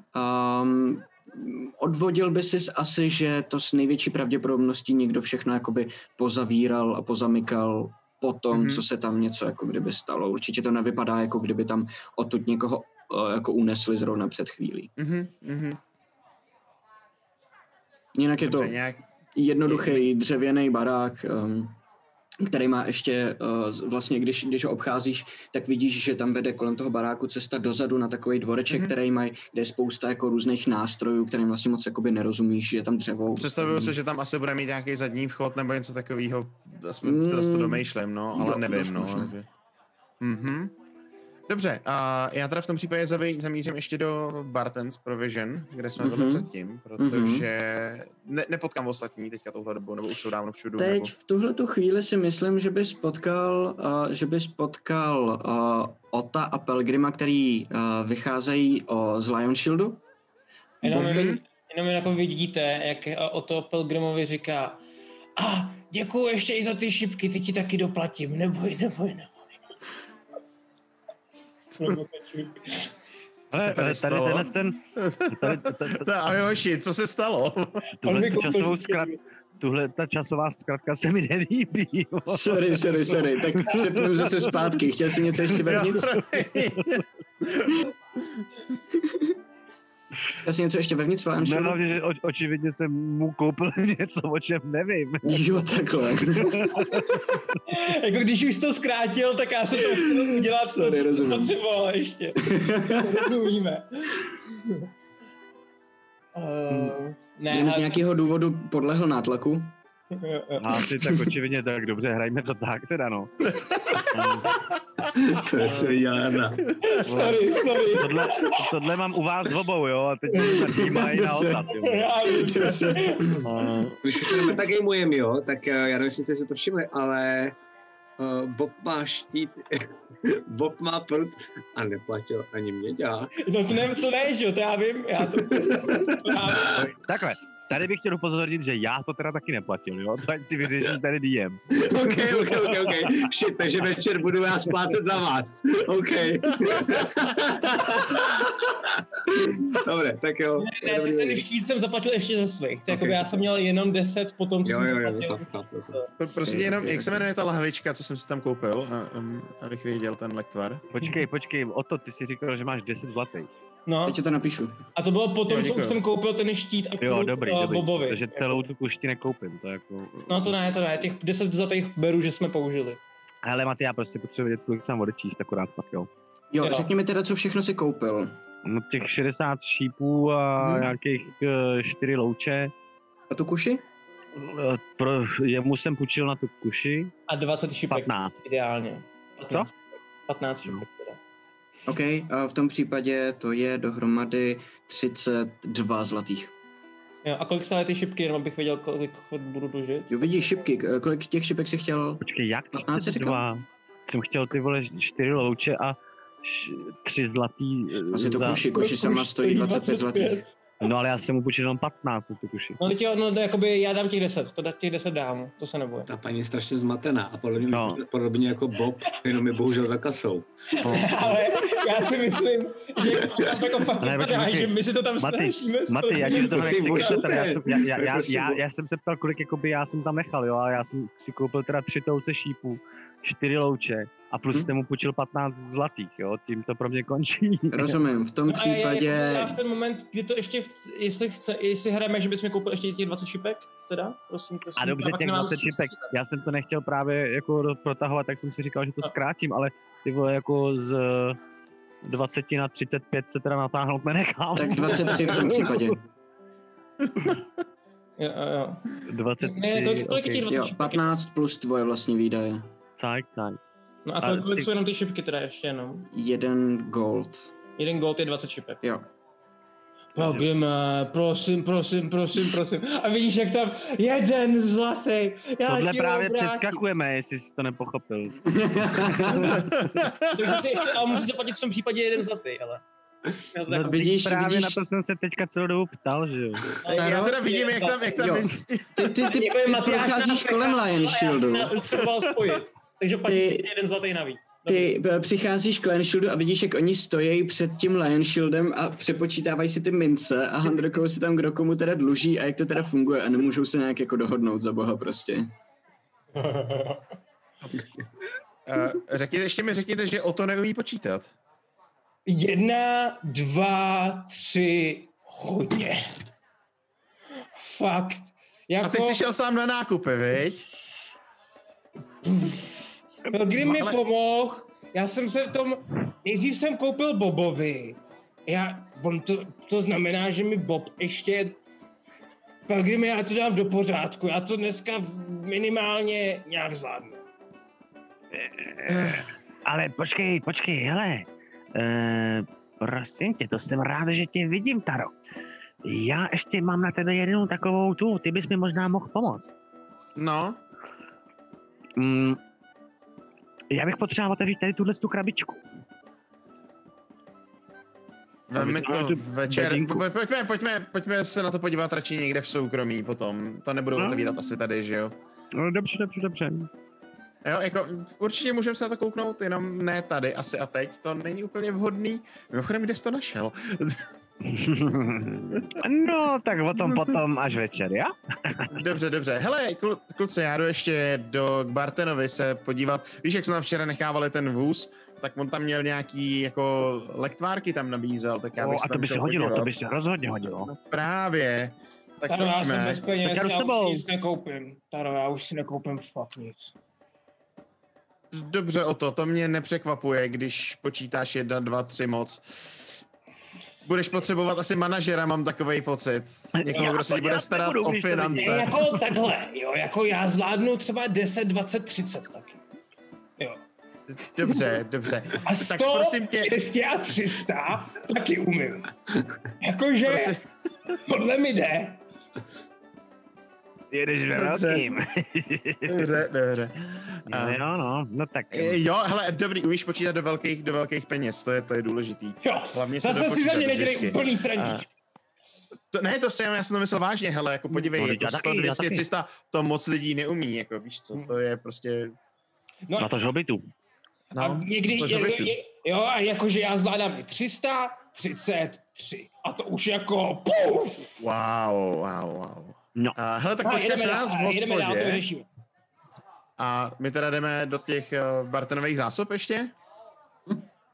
A: Um, odvodil by si asi, že to s největší pravděpodobností někdo všechno jakoby pozavíral a pozamykal po tom,
D: Mhm.
A: co se tam něco jako kdyby stalo. Určitě to nevypadá, jako kdyby tam odtud někoho eh, jako unesli zrovna před chvílí.
D: Mhm, mhm.
A: Jinak je to
D: nějak,
A: jednoduchý dřevěný barák, um, který má ještě, z- vlastně když, když ho obcházíš, tak vidíš, že tam vede kolem toho baráku cesta dozadu na takový dvoreček,
D: Mhm.
A: mm-hmm. který mají, kde je spousta jako různých nástrojů, kterým vlastně moc jakoby nerozumíš, že je tam dřevo.
D: představuju se, že tam asi bude mít nějaký zadní vchod nebo něco takového, aspoň se to
A: Mm,
D: domýšlím, no, ale
A: jo,
D: nevím,
A: dost
D: no. takže- Mhm. Dobře, a já teda v tom případě zamířím ještě do Bartens Provision, kde jsme byli
A: Mhm.
D: předtím, protože ne, nepotkám ostatní teďka touhle dobou, nebo už jsou dávno všudu.
A: Teď
D: Nebo...
A: v tuhle tu chvíli si myslím, že bys potkal, uh, že bys potkal uh, Ota a Pelgrima, který uh, vycházejí o, z Lion Shieldu.
E: Jenom,
A: Mhm.
E: jenom, jenom jako vidíte, jak eh, o to Pelgrimovi říká a děkuju ještě i za ty šipky, ty ti taky doplatím, neboj, neboj, neboj.
F: Ale,
D: tady
F: tady tenhle ten, tady, tady,
D: Ta, ahoj hoši, co se stalo?
F: tuhle
E: On mi
F: tu časovou
E: šipky.
F: zkrat, tuhle ta časová zkratka se mi nelíbí. jo.
A: Sorry, sorry, sorry, tak přepnu zase zpátky. Chtěl jsi něco ještě vevnitř? Chtěl jsi něco ještě vevnitř v Lion
F: No, hlavně, že o, očividně jsem mu koupil něco, o čem nevím.
A: Jo, takhle.
E: Jako když už jsi to zkrátil, tak já jsem to chtěl udělat,
A: Sorry,
E: to, co
A: rozumím.
E: potřeboval ještě. Rozumíme. Uh, ne,
A: Jen z nějakého důvodu podlehl nátlaku.
E: Jo, jo.
F: A asi tak očividně, tak dobře, hrajme to tak teda, no.
B: To je se Jana.
E: Sorry, sorry.
F: Tohle, tohle mám u vás obou, jo, a teď mě nadímají na otat, jo.
E: Já vím.
B: Když už to tak gamujeme, jo, tak eh, já nevím, jestli jste si to všimli, ale uh, Bob má štít, Bob má prut a neplatil ani mě dělá.
E: No to ne, to ne, že jo, to já vím, já to, to já vím.
F: Takhle, tady bych chtěl upozornit, že já to teda taky neplatil, jo, to ať si vyřeší tady DM.
B: OK, OK, OK, OK. Shit, takže večer budu já splácet za vás. OK. Dobré, tak jo.
E: Ne, ty ten štít jsem zaplatil ještě ze svých. To
B: Ok,
E: jako já
B: super.
E: jsem měl jenom 10 po tom, co
B: Jo,
E: jsem
B: jo, jo,
E: zaplatil.
B: chápu, chápu, chápu.
D: Pro- Prostě jenom, jak se jmenuje ta lahvička, co jsem si tam koupil, a, um, abych věděl ten lektvar.
F: Počkej, počkej, o to ty si říkal, že máš 10 zlatých.
E: No,
A: Teď to napíšu.
E: a to bylo potom,
D: Jo,
E: co už jsem koupil ten štít a
F: Jo, dobrý,
E: eh,
F: dobrý,
E: Bobovi.
F: protože celou tu kušti nekoupím, to jako...
E: No to ne, to ne, těch 10 zlatých beru, že jsme použili.
F: Ale Maty, já prostě potřebuji vědět, kolik jsem odečíst, akorát pak, jo.
A: Jo,
E: Jo.
A: řekni mi teda, co všechno si koupil.
F: No těch 60 šípů a
A: Mhm.
F: nějakých uh, 4 louče.
A: A tu kuši?
F: Eh, Pro, jemu jsem půjčil na tu kuši
E: A 20 šipek
F: 15.
E: ideálně.
F: Co?
E: 15. 15 šipek teda.
A: OK, a v tom případě to je dohromady 32 zlatých.
E: Jo, a kolik stále ty šipky, jenom abych věděl, kolik budu dožit?
A: Jo, vidíš šipky, kolik těch šipek si chtěl?
F: Počkej, jak
A: 15 jsi
F: 32? Jsem chtěl ty vole 4 louče a 3 zlatý
A: Asi to
F: za...
A: kuši, kuši sama stojí 25 zlatých.
F: No ale já jsem mu půjčil jenom 15 na tu kuši.
E: No, teď jo, no, to jakoby já dám těch 10, to dá těch 10 dám, to se neboje.
B: Ta paní je strašně zmatená a podobně,
F: No.
B: podobně jako Bob, jenom je bohužel za kasou.
F: No.
E: Ale já si myslím, že to jako fakt
F: Ne,
E: vypadá,
F: počkej,
E: že my si to tam
F: Maty,
E: snažíme.
F: Maty, já to nechci ale já, jsem, já, já, já,
B: Prosím,
F: já, já, jsem se ptal, kolik jakoby já jsem tam nechal, jo, ale já jsem si koupil teda tři touce šípů, čtyři louče a plus
A: Hm.
F: jsem mu půjčil 15 zlatých, jo, tím to pro mě končí.
A: Rozumím, v tom
E: No a já,
A: případě...
E: já, já v ten moment, kdy to ještě, jestli, chce, jestli hrajeme, že bychom koupili ještě těch 20 šipek, teda, prosím, prosím.
F: A dobře, těch
E: nemám
F: 20
E: s čím
F: šipek, já jsem to nechtěl právě jako protahovat, tak jsem si říkal, že to
E: No.
F: zkrátím, ale ty vole jako z 20 na 35 se teda natáhnout nenechám.
A: Tak 23 v tom případě.
E: Jo, jo, jo.
F: 23,
E: Ne, kolik, kolik je těch
F: okay.
E: 20
A: Jo,
E: šipek?
A: 15 plus tvoje vlastní výdaje.
F: Cajk, cajk.
E: No a
F: A
E: kolik,
F: ty-
E: jsou jenom ty šipky teda ještě jenom?
A: Jeden gold.
E: Jeden gold je 20 šipek.
A: Jo.
E: Pilgrim, prosím, prosím, prosím, prosím. A vidíš, jak tam jeden zlatý. Já
F: Tohle právě
E: ho vrátím.
F: přeskakujeme, jestli jsi to nepochopil.
E: Takže si ještě, ale musíš zaplatit v tom případě jeden zlatý, ale. To
F: No,
E: jako-
A: vidíš,
F: právě
A: vidíš-
F: na to jsem se teďka celou dobu ptal, že jo.
D: Já teda vidím, jak tam, jak tam
A: Jo.
D: vys...
A: Ty, ty, ty, ty,
E: Jako je Matyáš
A: procházíš
E: nás
A: kolem
E: nechal,
A: Lion
E: ale
A: Shieldu.
E: Já jsem nás potřeboval spojit. Takže platíš
A: Ty-
E: jeden zlatý navíc. Dobrý.
A: Ty eh, přicházíš k Lion Shieldu a vidíš, jak oni stojí před tím Lion Shieldem a přepočítávají si ty mince a handrokou si tam, kdo komu teda dluží a jak to teda funguje a nemůžou se nějak jako dohodnout za boha prostě.
D: Uh, řekněte, ještě mi řekněte, že o to neumí počítat.
E: Jedna, dva, tři, hodně. Fakt. Jako,
D: A teď jsi šel sám na nákupy, viď?
E: Kdy mi
D: Ale-
E: pomohl, já jsem se v tom, nejdřív jsem koupil Bobovi. Já, on to, to znamená, že mi Bob ještě, Pelgrimy, já to dám do pořádku, já to dneska minimálně nějak zvládnu.
C: Ale počkej, počkej, hele. Uh, prosím tě, to jsem rád, že tě vidím, Taro. Já ještě mám na tebe jednu takovou tu, ty bys mi možná mohl pomoct.
D: No,
C: Mm, já bych potřeboval otevřít tady tuhle tu krabičku.
D: Veme
C: Aby
D: to večer. Po- Pojďme, pojďme, pojďme se na to podívat radši někde v soukromí potom. To nebudou
C: No.
D: otevírat asi tady, že jo?
C: No, dobře, dobře, dobře.
D: Jo, jako určitě můžeme se na to kouknout, jenom ne tady, asi a teď. To není úplně vhodný. Mimochodem, kde jsi to našel?
C: no, tak o tom potom až večer, já?
D: dobře, dobře. Hele, klu, kluci, já jdu ještě do k Bartenovi se podívat. Víš, jak jsme tam včera nechávali ten vůz, tak on tam měl nějaký jako lektvárky tam nabízel, tak já
C: O,
D: bych se
C: a to by se hodilo, to
D: podívat.
C: by se rozhodně hodilo.
D: No právě. Tak
E: Taro, já jsem bez peněz,
C: Tak já
E: já už si nic nekoupím. Taro, já už si nekoupím fakt nic.
D: Dobře o to, to mě nepřekvapuje, když počítáš jedna, dva, tři moc. Budeš potřebovat asi manažera, mám takový pocit. Někoho,
C: Já
D: kdo se ti bude starat
C: nebudu,
D: o finance.
E: jako takhle, jo, jako já zvládnu třeba 10, 20, 30 taky. Jo.
D: Dobře, dobře.
E: A 100,
D: prosím tě-
E: 200 a 300 taky umím. Jakože
D: Prosím,
E: podle mi jde.
C: Jedeš ve
D: Dobře.
C: velkým.
D: dobře, dobře.
C: No, jo, no, no tak.
D: Eh, Jo, hele, dobrý, umíš počítat do velkých, do velkých peněz, to je, to je důležitý.
E: Jo,
D: Hlavně se
E: zase si za mě nedělej úplný srandík.
D: To, ne, to jsem, já jsem to myslel vážně, hele, jako podívej,
C: No,
D: jako
C: já
D: 100,
C: taky, já
D: 200,
C: taky.
D: 300, to moc lidí neumí, jako víš co, to je prostě,
E: No,
C: Na to žobitu.
E: a
D: no,
E: někdy,
D: to
E: je,
D: žobitu.
E: je, jo, a jakože já zvládám i 333. A to už jako puf.
D: Wow, wow, wow.
C: No.
D: A, hele, tak
E: A
D: počkáš na
E: dál,
D: nás v
E: dál,
D: hospodě
E: vyřešíme.
D: a my teda jdeme do těch uh, Bartonových zásob ještě?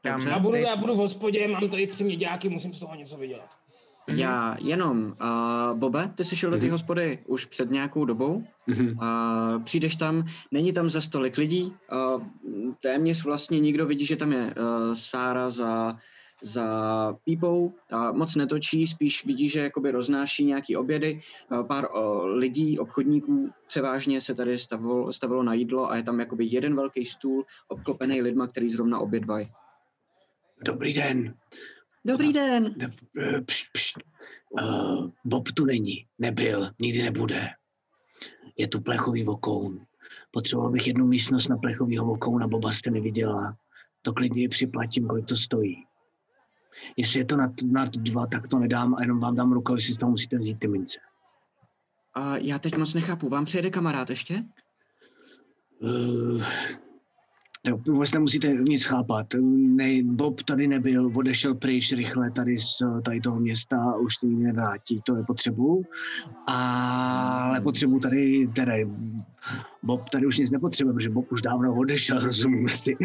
D: Kam?
A: Dobře.
E: Já budu,
D: Ty-
E: já budu v hospodě, mám tady tři měďáky, musím z toho něco vydělat.
A: Já jenom, uh, Bobe, ty jsi šel do té
G: Mhm.
A: hospody už před nějakou dobou.
G: Mhm.
A: Uh, přijdeš tam, není tam za stolik lidí, uh, téměř vlastně nikdo vidí, že tam je uh, Sára za, za pípou, a moc netočí, spíš vidí, že jakoby roznáší nějaký obědy. Uh, pár uh, lidí, obchodníků převážně se tady stavilo, stavilo na jídlo a je tam jakoby jeden velký stůl obklopený lidma, který zrovna obědvají.
B: Dobrý den.
A: Dobrý den!
B: Eh, Pšt, pšt. Uh, Bob tu není, nebyl, nikdy nebude. Je tu plechový vokoun. Potřeboval bych jednu místnost na plechovýho vokouna, Boba jste neviděla. To klidně i připlatím, kolik to stojí. Jestli je to nad, nad dva, tak to nedám a jenom vám dám rukou, jestli toho musíte vzít ty mince.
A: A já teď moc nechápu, vám přijede kamarád ještě?
B: Uh, jo, vůbec nemusíte nic chápat. Ne, Bob tady nebyl, odešel pryč rychle tady z tady toho města a už se nikdy nevrátí, to je potřebu. Ale potřebu tady, tedy Bob tady už nic nepotřebuje, protože Bob už dávno odešel, rozumíme si.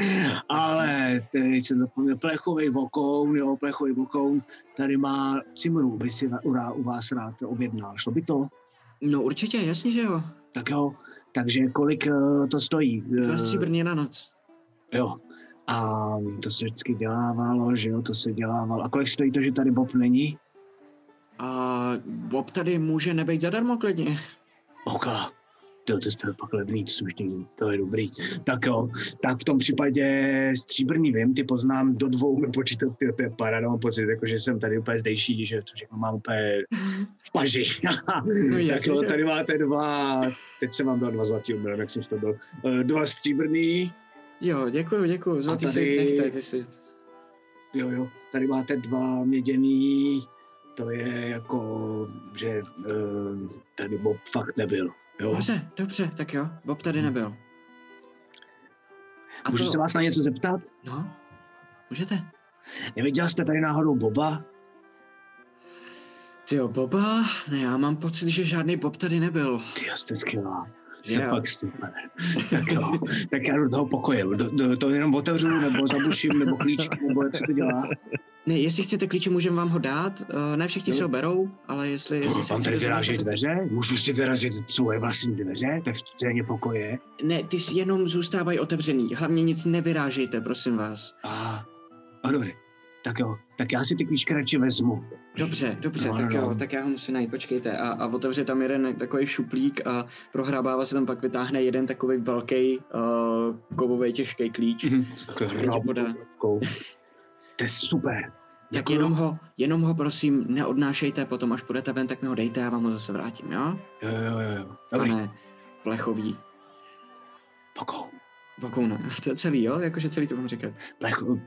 B: Ale teď jsem zapomněl, plechový vokoun, jo, plechový vokoun, tady má cimru, by si u, u vás rád objednal. Šlo by to?
A: No určitě, jasně, že jo.
B: Tak jo, takže kolik eh, to stojí?
A: Dva stříbrně na noc.
B: Jo. A to se vždycky dělávalo, že jo, to se dělávalo. A kolik stojí to, že tady Bob není?
A: A Bob tady může nebejt zadarmo klidně.
B: Oka. To, to je pak levný, slušný, to je dobrý. Tak jo, tak v tom případě stříbrný vím, ty poznám, do dvou mi počítat, ty, je paráda, mám pocit, jako, že jsem tady úplně zdejší, že to všechno mám úplně v paži.
A: No
B: tak
A: jasně,
B: jo, tady máte dva, teď jsem vám dal dva zlatý, omylem, jak jsem to byl. Eh, Dva stříbrný,
A: Jo, děkuju, děkuju. Zlatý si
B: tady-
A: nechte, ty si...
B: Jo, jo, tady máte dva měděný, to je jako, že uh, tady Bob fakt nebyl. Jo.
A: Dobře, dobře, tak jo. Bob tady nebyl. A
B: Můžu
A: to...
B: se vás na něco zeptat?
A: No, můžete.
B: Neviděl jste tady náhodou Boba?
A: Ty jo, Boba? Ne, já mám pocit, že žádný Bob tady nebyl.
B: Ty jste skvělá.
A: Že jo.
H: fakt super. Tak jo, tak já do toho pokoje. Do, do, to jenom otevřu, nebo zabuším, nebo klíček, nebo jak se to dělá.
A: Ne, jestli chcete klíče, můžeme vám ho dát. Uh, ne všichni si ho berou, ale jestli, jestli se
H: Mám tady vyrážet dveře? Můžu si vyrazit svoje vlastní dveře? To je v scéně pokoje.
A: Ne, ty si jenom zůstávají otevřený. Hlavně nic nevyrážejte, prosím vás.
H: A, a dobré. Tak jo, tak já si ty klíčky radši vezmu.
A: Dobře, dobře,
H: No,
A: tak
H: no,
A: jo,
H: no.
A: tak já ho musím najít, počkejte. A, a otevře tam jeden takový šuplík a prohrabává se tam pak vytáhne jeden takový velký uh, kovový těžký klíč.
H: Mhm.
A: Podá.
H: To je super.
A: Tak
H: Děkuju.
A: jenom ho, jenom ho prosím neodnášejte, potom až půjdete ven, tak mi ho dejte, já vám ho zase vrátím, jo?
H: Jo, jo, jo, jo. Dobrý.
A: Pane plechový.
H: Pokou.
A: Vokouna. To je celý, jo? Jakože celý to mám říkat.
H: Plech, uh,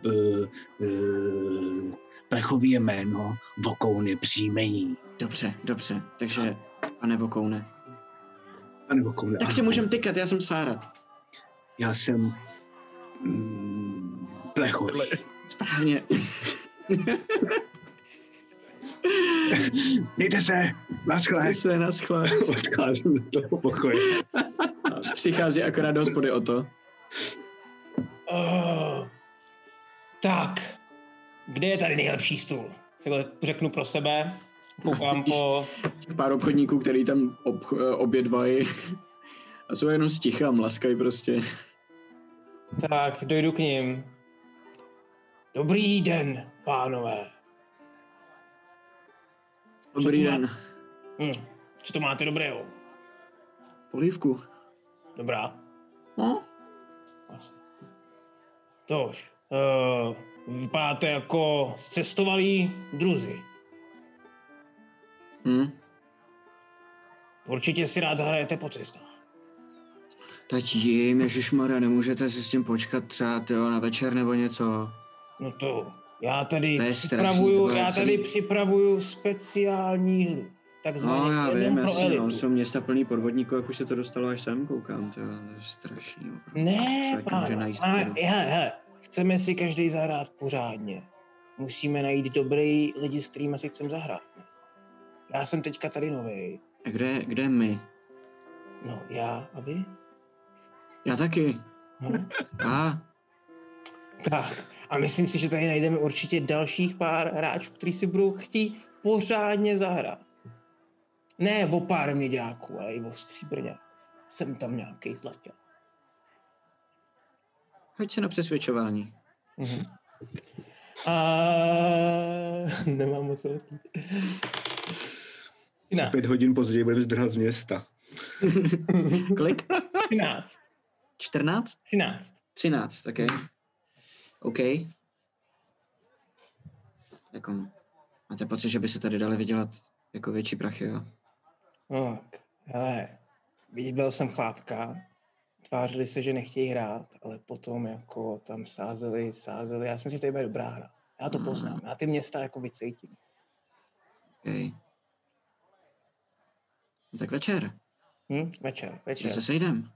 H: uh, plechový je jméno, vokoun je příjmení.
A: Dobře, dobře. Takže, pane Vokoune.
H: Pane vokoun,
A: Tak si můžem tykat, já jsem Sára.
H: Já jsem mm, plechový.
A: Správně.
H: Mějte se, naschle.
A: Ty se naschle.
H: Odcházím do toho pokoje.
A: Přichází akorát do hospody o to.
E: Uh, tak, kde je tady nejlepší stůl? Takhle řeknu pro sebe. Koukám po...
A: Těch pár obchodníků, který tam ob, obědvají. A jsou jenom sticha mlaskají prostě.
E: Tak, dojdu k ním. Dobrý den, pánové.
A: Dobrý den.
E: Hm, co to máte dobrého?
A: Polívku.
E: Dobrá.
A: No?
E: Asi. Tož. Uh, vypadáte jako cestovalí druzi.
A: Hm?
E: Určitě si rád zahrajete po cestách.
A: Tak jim, ježišmarja, nemůžete si s tím počkat třeba tyjo, na večer nebo něco?
E: No to, já tady
A: To je strašný,
E: připravuju,
A: to je
E: já
A: celý-
E: tady připravuju speciální hru. Takzvaně
A: No já vím, jasně, no, jsou města plný podvodníků, jak už se to dostalo až sem, koukám, to je strašný. Opravdu.
E: Ne, pane,
A: vodu.
E: hele, hele, chceme si každý zahrát pořádně. Musíme najít dobrý lidi, s kterými si chceme zahrát. Já jsem teďka tady nový.
A: A kde, kde my?
E: No, já a vy?
A: Já taky.
E: No.
A: A,
E: tak, a myslím si, že tady najdeme určitě dalších pár hráčů, kteří si budou chtít pořádně zahrát. Ne o pár měďáků, ale i o stříbrně. Jsem tam nějaký zlatě.
A: hoď se na přesvědčování.
E: Mhm. A nemám moc velký. Ne,
B: Pět hodin později budeme zdrhat z města.
A: Kolik?
E: 13.
A: 14?
E: 13.
A: 13, OK. OK. Jako, máte pocit, že by se tady dali vydělat jako větší prachy, jo?
E: Tak, hele, viděl jsem chlápka, tvářili se, že nechtějí hrát, ale potom jako tam sázeli, sázeli, já si myslím, že to bude dobrá hra. Já to
A: Mm.
E: poznám, já ty města jako vycítím.
A: OK. No tak večer.
E: Hm? Večer,
A: Kde
E: večer.
A: se sejdem?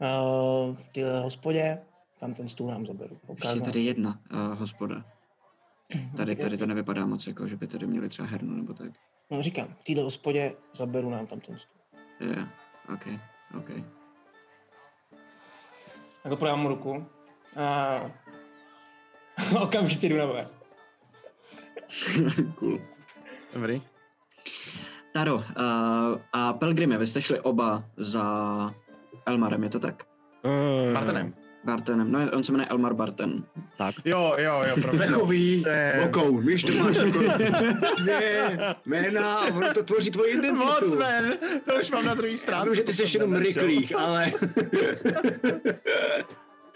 E: Uh, v hospodě, tam ten stůl nám zaberu.
A: Ještě je tady jedna uh, hospoda. Tady, tady to nevypadá moc jako, že by tady měli třeba hernu nebo tak.
E: No říkám, v téhle hospodě zaberu nám tam ten stůl.
A: Yeah. OK, OK.
E: Tak podám mu ruku. A okamžitě jdu na bar.
A: cool.
D: Dobrý.
A: Taro, uh, a Pelgrime, vy jste šli oba za Elmarem, je to tak?
D: Bartenem.
A: Bartenem, no on se jmenuje Elmar Barten.
C: Tak.
D: Jo, jo, jo, promiň. To je-
B: vokoun, víš, to máš jako dvě jména a ono to tvoří tvoji identitu.
D: Moc, man. To už mám na druhý
B: vím, že ty jsi jenom rychlých, ale...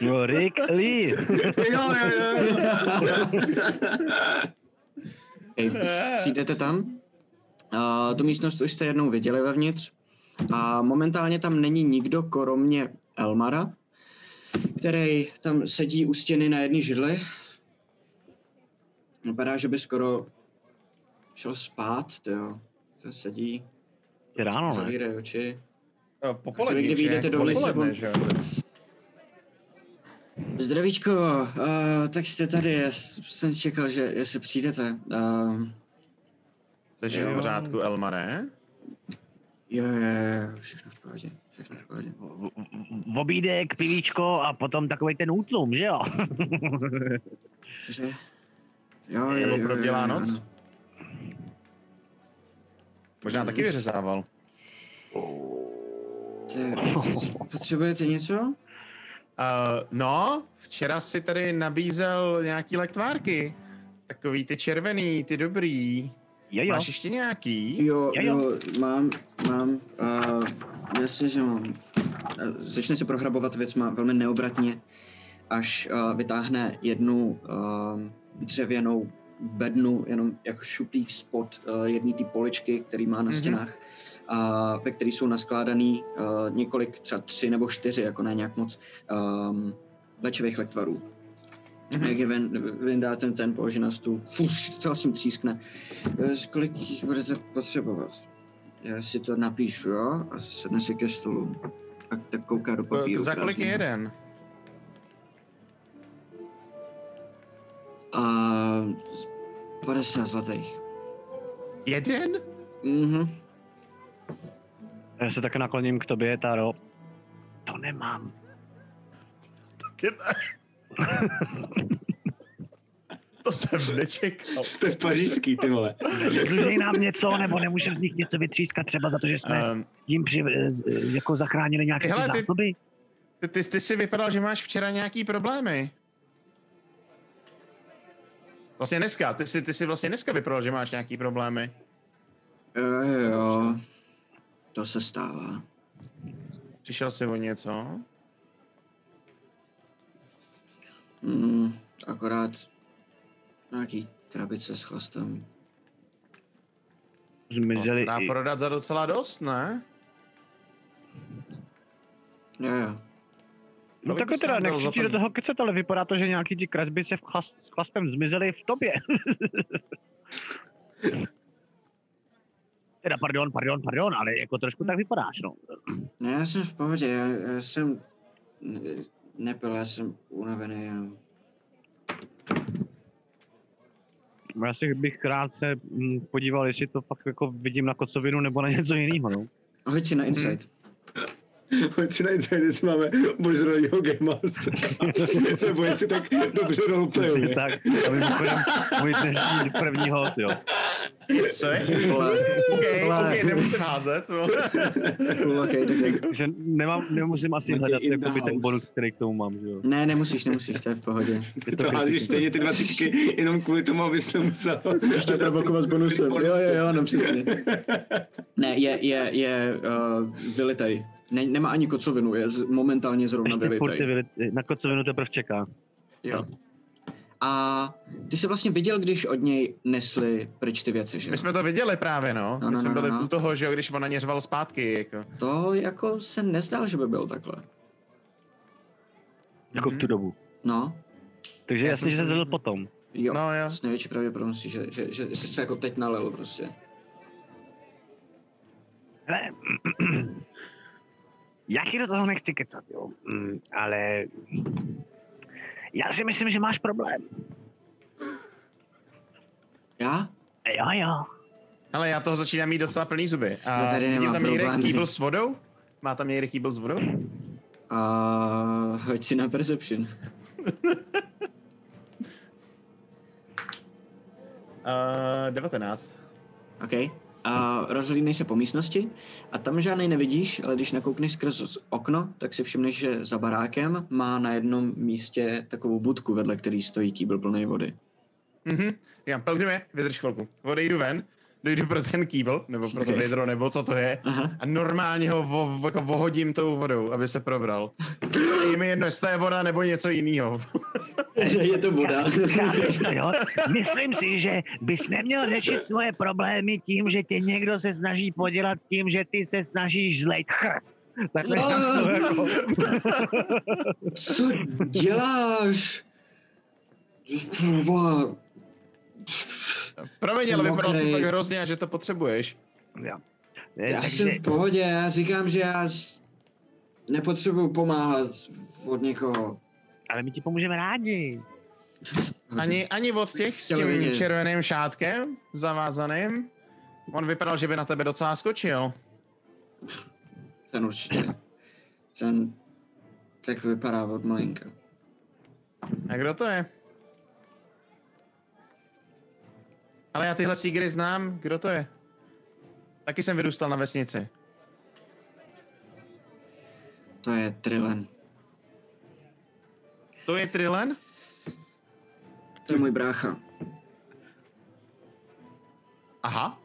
C: No, Rick Lee.
B: jo, jo, jo.
A: Okay. Přijdete tam, uh, tu místnost už jste jednou viděli vevnitř a momentálně tam není nikdo kromě Elmara, který tam sedí u stěny na jedné židli. Vypadá, že by skoro šel spát, jo. To sedí,
C: Je ráno, ne?
A: oči.
D: Jo, Popolední,
A: Chvíli, kdy
D: že?
A: vyjdete
D: Popoledne, že jo?
A: Zdravíčko, uh, tak jste tady, já jsem čekal, že jestli přijdete. Uh,
D: Jsi v
A: Jo.
D: pořádku, Elmare?
A: Jo, jo, jo, všechno v pohodě, všechno v pohodě.
C: V- v- Obídek, pivíčko a potom takový ten útlum, že jo?
A: Cože? Jo, jo, jo,
D: prodělá
A: jo,
D: noc? Možná taky vyřezával.
A: Ty, potřebujete něco?
D: Uh, no, včera si tady nabízel nějaký lektvárky. Takový ty červený, ty dobrý.
C: Jo, jo.
D: Máš ještě nějaký?
A: Jo,
C: Jo, jo.
A: jo, mám, mám, uh, jasně, že mám. Uh, začne se prohrabovat věcma velmi neobratně, až uh, vytáhne jednu uh, dřevěnou bednu, jenom jako šuplík spod uh, jedné ty poličky, který má na
D: Mhm.
A: stěnách, a ve který jsou naskládaný uh, několik, třeba tři nebo čtyři, jako ne nějak moc, um, léčivých lektvarů.
D: Mhm.
A: Jak je ven, vyndá ten, ten položí na stůl, fuš, celá s tím třískne. Eh, Kolik jich budete potřebovat? Já si to napíšu, jo? A sedne si ke stolu. A tak kouká do papíru.
D: Za kolik je jeden?
A: A 50 zlatých.
D: Jeden?
A: Mhm.
C: Já se tak nakloním k tobě, Taro. To nemám.
D: to jsem nečekal.
B: To je pařížský, ty vole.
C: Dlužej nám něco, nebo nemůžeme z nich něco vytřískat třeba za to, že jsme
D: Um,
C: jim při, z- jako zachránili nějaké
D: Hele,
C: ty zásoby.
D: ty, ty, ty jsi vypadal, že máš včera nějaký problémy. Vlastně dneska, ty jsi, ty jsi vlastně dneska vypadal, že máš nějaký problémy.
A: Jo, jo. To se stává.
D: Přišel jsi o něco?
A: Mm, akorát nějaký krabice s chlastem.
D: To
C: Zmizeli
D: se dá
C: i...
D: prodat za docela dost, ne?
A: Jo, jo.
C: No
D: Kolik
C: tak
D: bys
C: teda, nechci do toho kecat, ale vypadá to, že nějaký ty kresbice v chlast, s chlastem zmizely v tobě. teda pardon, pardon, pardon, ale jako trošku tak vypadáš, no.
A: Ne, já jsem v pohodě, já, já jsem ne- nepil, já jsem unavený jenom.
C: Já si bych rád se mm, podíval, jestli to fakt jako vidím na kocovinu nebo na něco jiného, no.
A: Hoď si na insight.
B: Hoď si na Inside, jestli máme božrolýho Game Master. Nebo jestli tak dobře roleplayuje.
C: Přesně tak, aby mimochodem můj dnešní první host, jo.
D: Co je? OK, OK, nemusím házet. vole.
A: okay, tak, tak.
C: Takže nemám, nemusím asi
B: Matěj
C: hledat jakoby ten bonus, který k tomu mám, že jo.
A: Ne, nemusíš, nemusíš, to je v pohodě.
C: Je
B: To házíš stejně ty dva tyčky, jenom kvůli tomu, abys nemusel.
A: Ještě provokovat s bonusem. Jo, jo, jo, no přesně. Ne, je, je, je uh, vylitej. Ne, nemá ani kocovinu, je z, momentálně zrovna
C: Ještě je
A: vylitej.
C: vylit, na kocovinu teprve čeká.
A: Jo. A ty jsi vlastně viděl, když od něj nesli pryč ty věci, že?
D: My jsme to viděli právě, no.
A: No,
D: My
A: no,
D: jsme
A: no,
D: byli
A: no.
D: u toho, že jo, když on na ně řval zpátky, jako.
A: To jako se nezdál, že by byl takhle.
C: Jako v tu dobu.
A: No,
C: Takže jasně,
D: jsem
C: že se zvedl potom.
A: jo.
D: No jo.
A: S největší pravděpodobností, že, že, že, že jsi se jako teď nalil prostě.
C: Hele, já ti do toho nechci kecat, jo. Mm, ale já si myslím, že máš problém.
A: Já?
C: Jo, jo.
D: Ale já toho začínám mít docela plný zuby.
A: Já
D: A
A: tady
D: vidím tam někde kýbl s vodou? Má tam někde kýbl s vodou?
A: A hoď si na perception.
D: Uh, 19.
A: OK. A rozhlídnej se po místnosti a tam žádnej nevidíš, ale když nakoukneš skrz okno, tak si všimneš, že za barákem má na jednom místě takovou budku, vedle který stojí kýbl plný vody.
D: Mhm. Říkám, pelgriме, vydrž chvilku. Odejdu ven, dojdu pro ten kýbl, nebo pro to vědro, nebo co to je.
A: Aha.
D: A normálně ho vo, jako vohodím tou vodou, aby se probral. Je mi jedno, jestli to je voda nebo něco jiného.
A: Že je to voda.
C: Jo? Myslím si, že bys neměl řešit svoje problémy tím, že tě někdo se snaží podělat tím, že ty se snažíš zlejt chrst. Tak
A: No.
C: to jako...
A: Co děláš?
D: Promiň, ale vypadal si
A: Mokrý.
D: fakt hrozně a že to potřebuješ.
C: Jo.
A: Já
C: Takže-
A: jsem v pohodě, já říkám, že já nepotřebuju pomáhat od někoho.
C: Ale my ti pomůžeme rádi.
D: Ani, ani od těch s tím červeným šátkem zavázaným. On vypadal, že by na tebe docela skočil.
A: Ten určitě. Ten tak vypadá od malinka.
D: A kdo to je? Ale já tyhle sígry znám, kdo to je? Taky jsem vyrůstal na vesnici.
A: To je Trillen.
D: To je Trillen?
A: To je můj brácha.
D: Aha.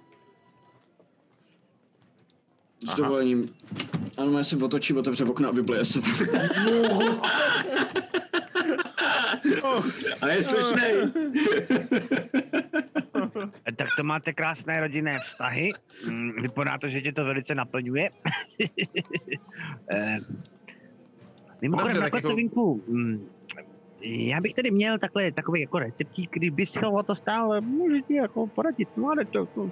A: S
D: Aha.
A: dovolením. Ano, já se otočí, otevře okna a vyblije se.
B: A je slušnej.
C: Tak to máte krásné rodinné vztahy. Mm, Vypadá to, že tě to velice naplňuje. Eh, Mimochodem,
D: Dobře,
C: na
D: tak jako-
C: Klecovinku, mm, já bych tady měl takhle takový jako receptík, kdyby se o to stále můžete jako poradit. No, ale to, to...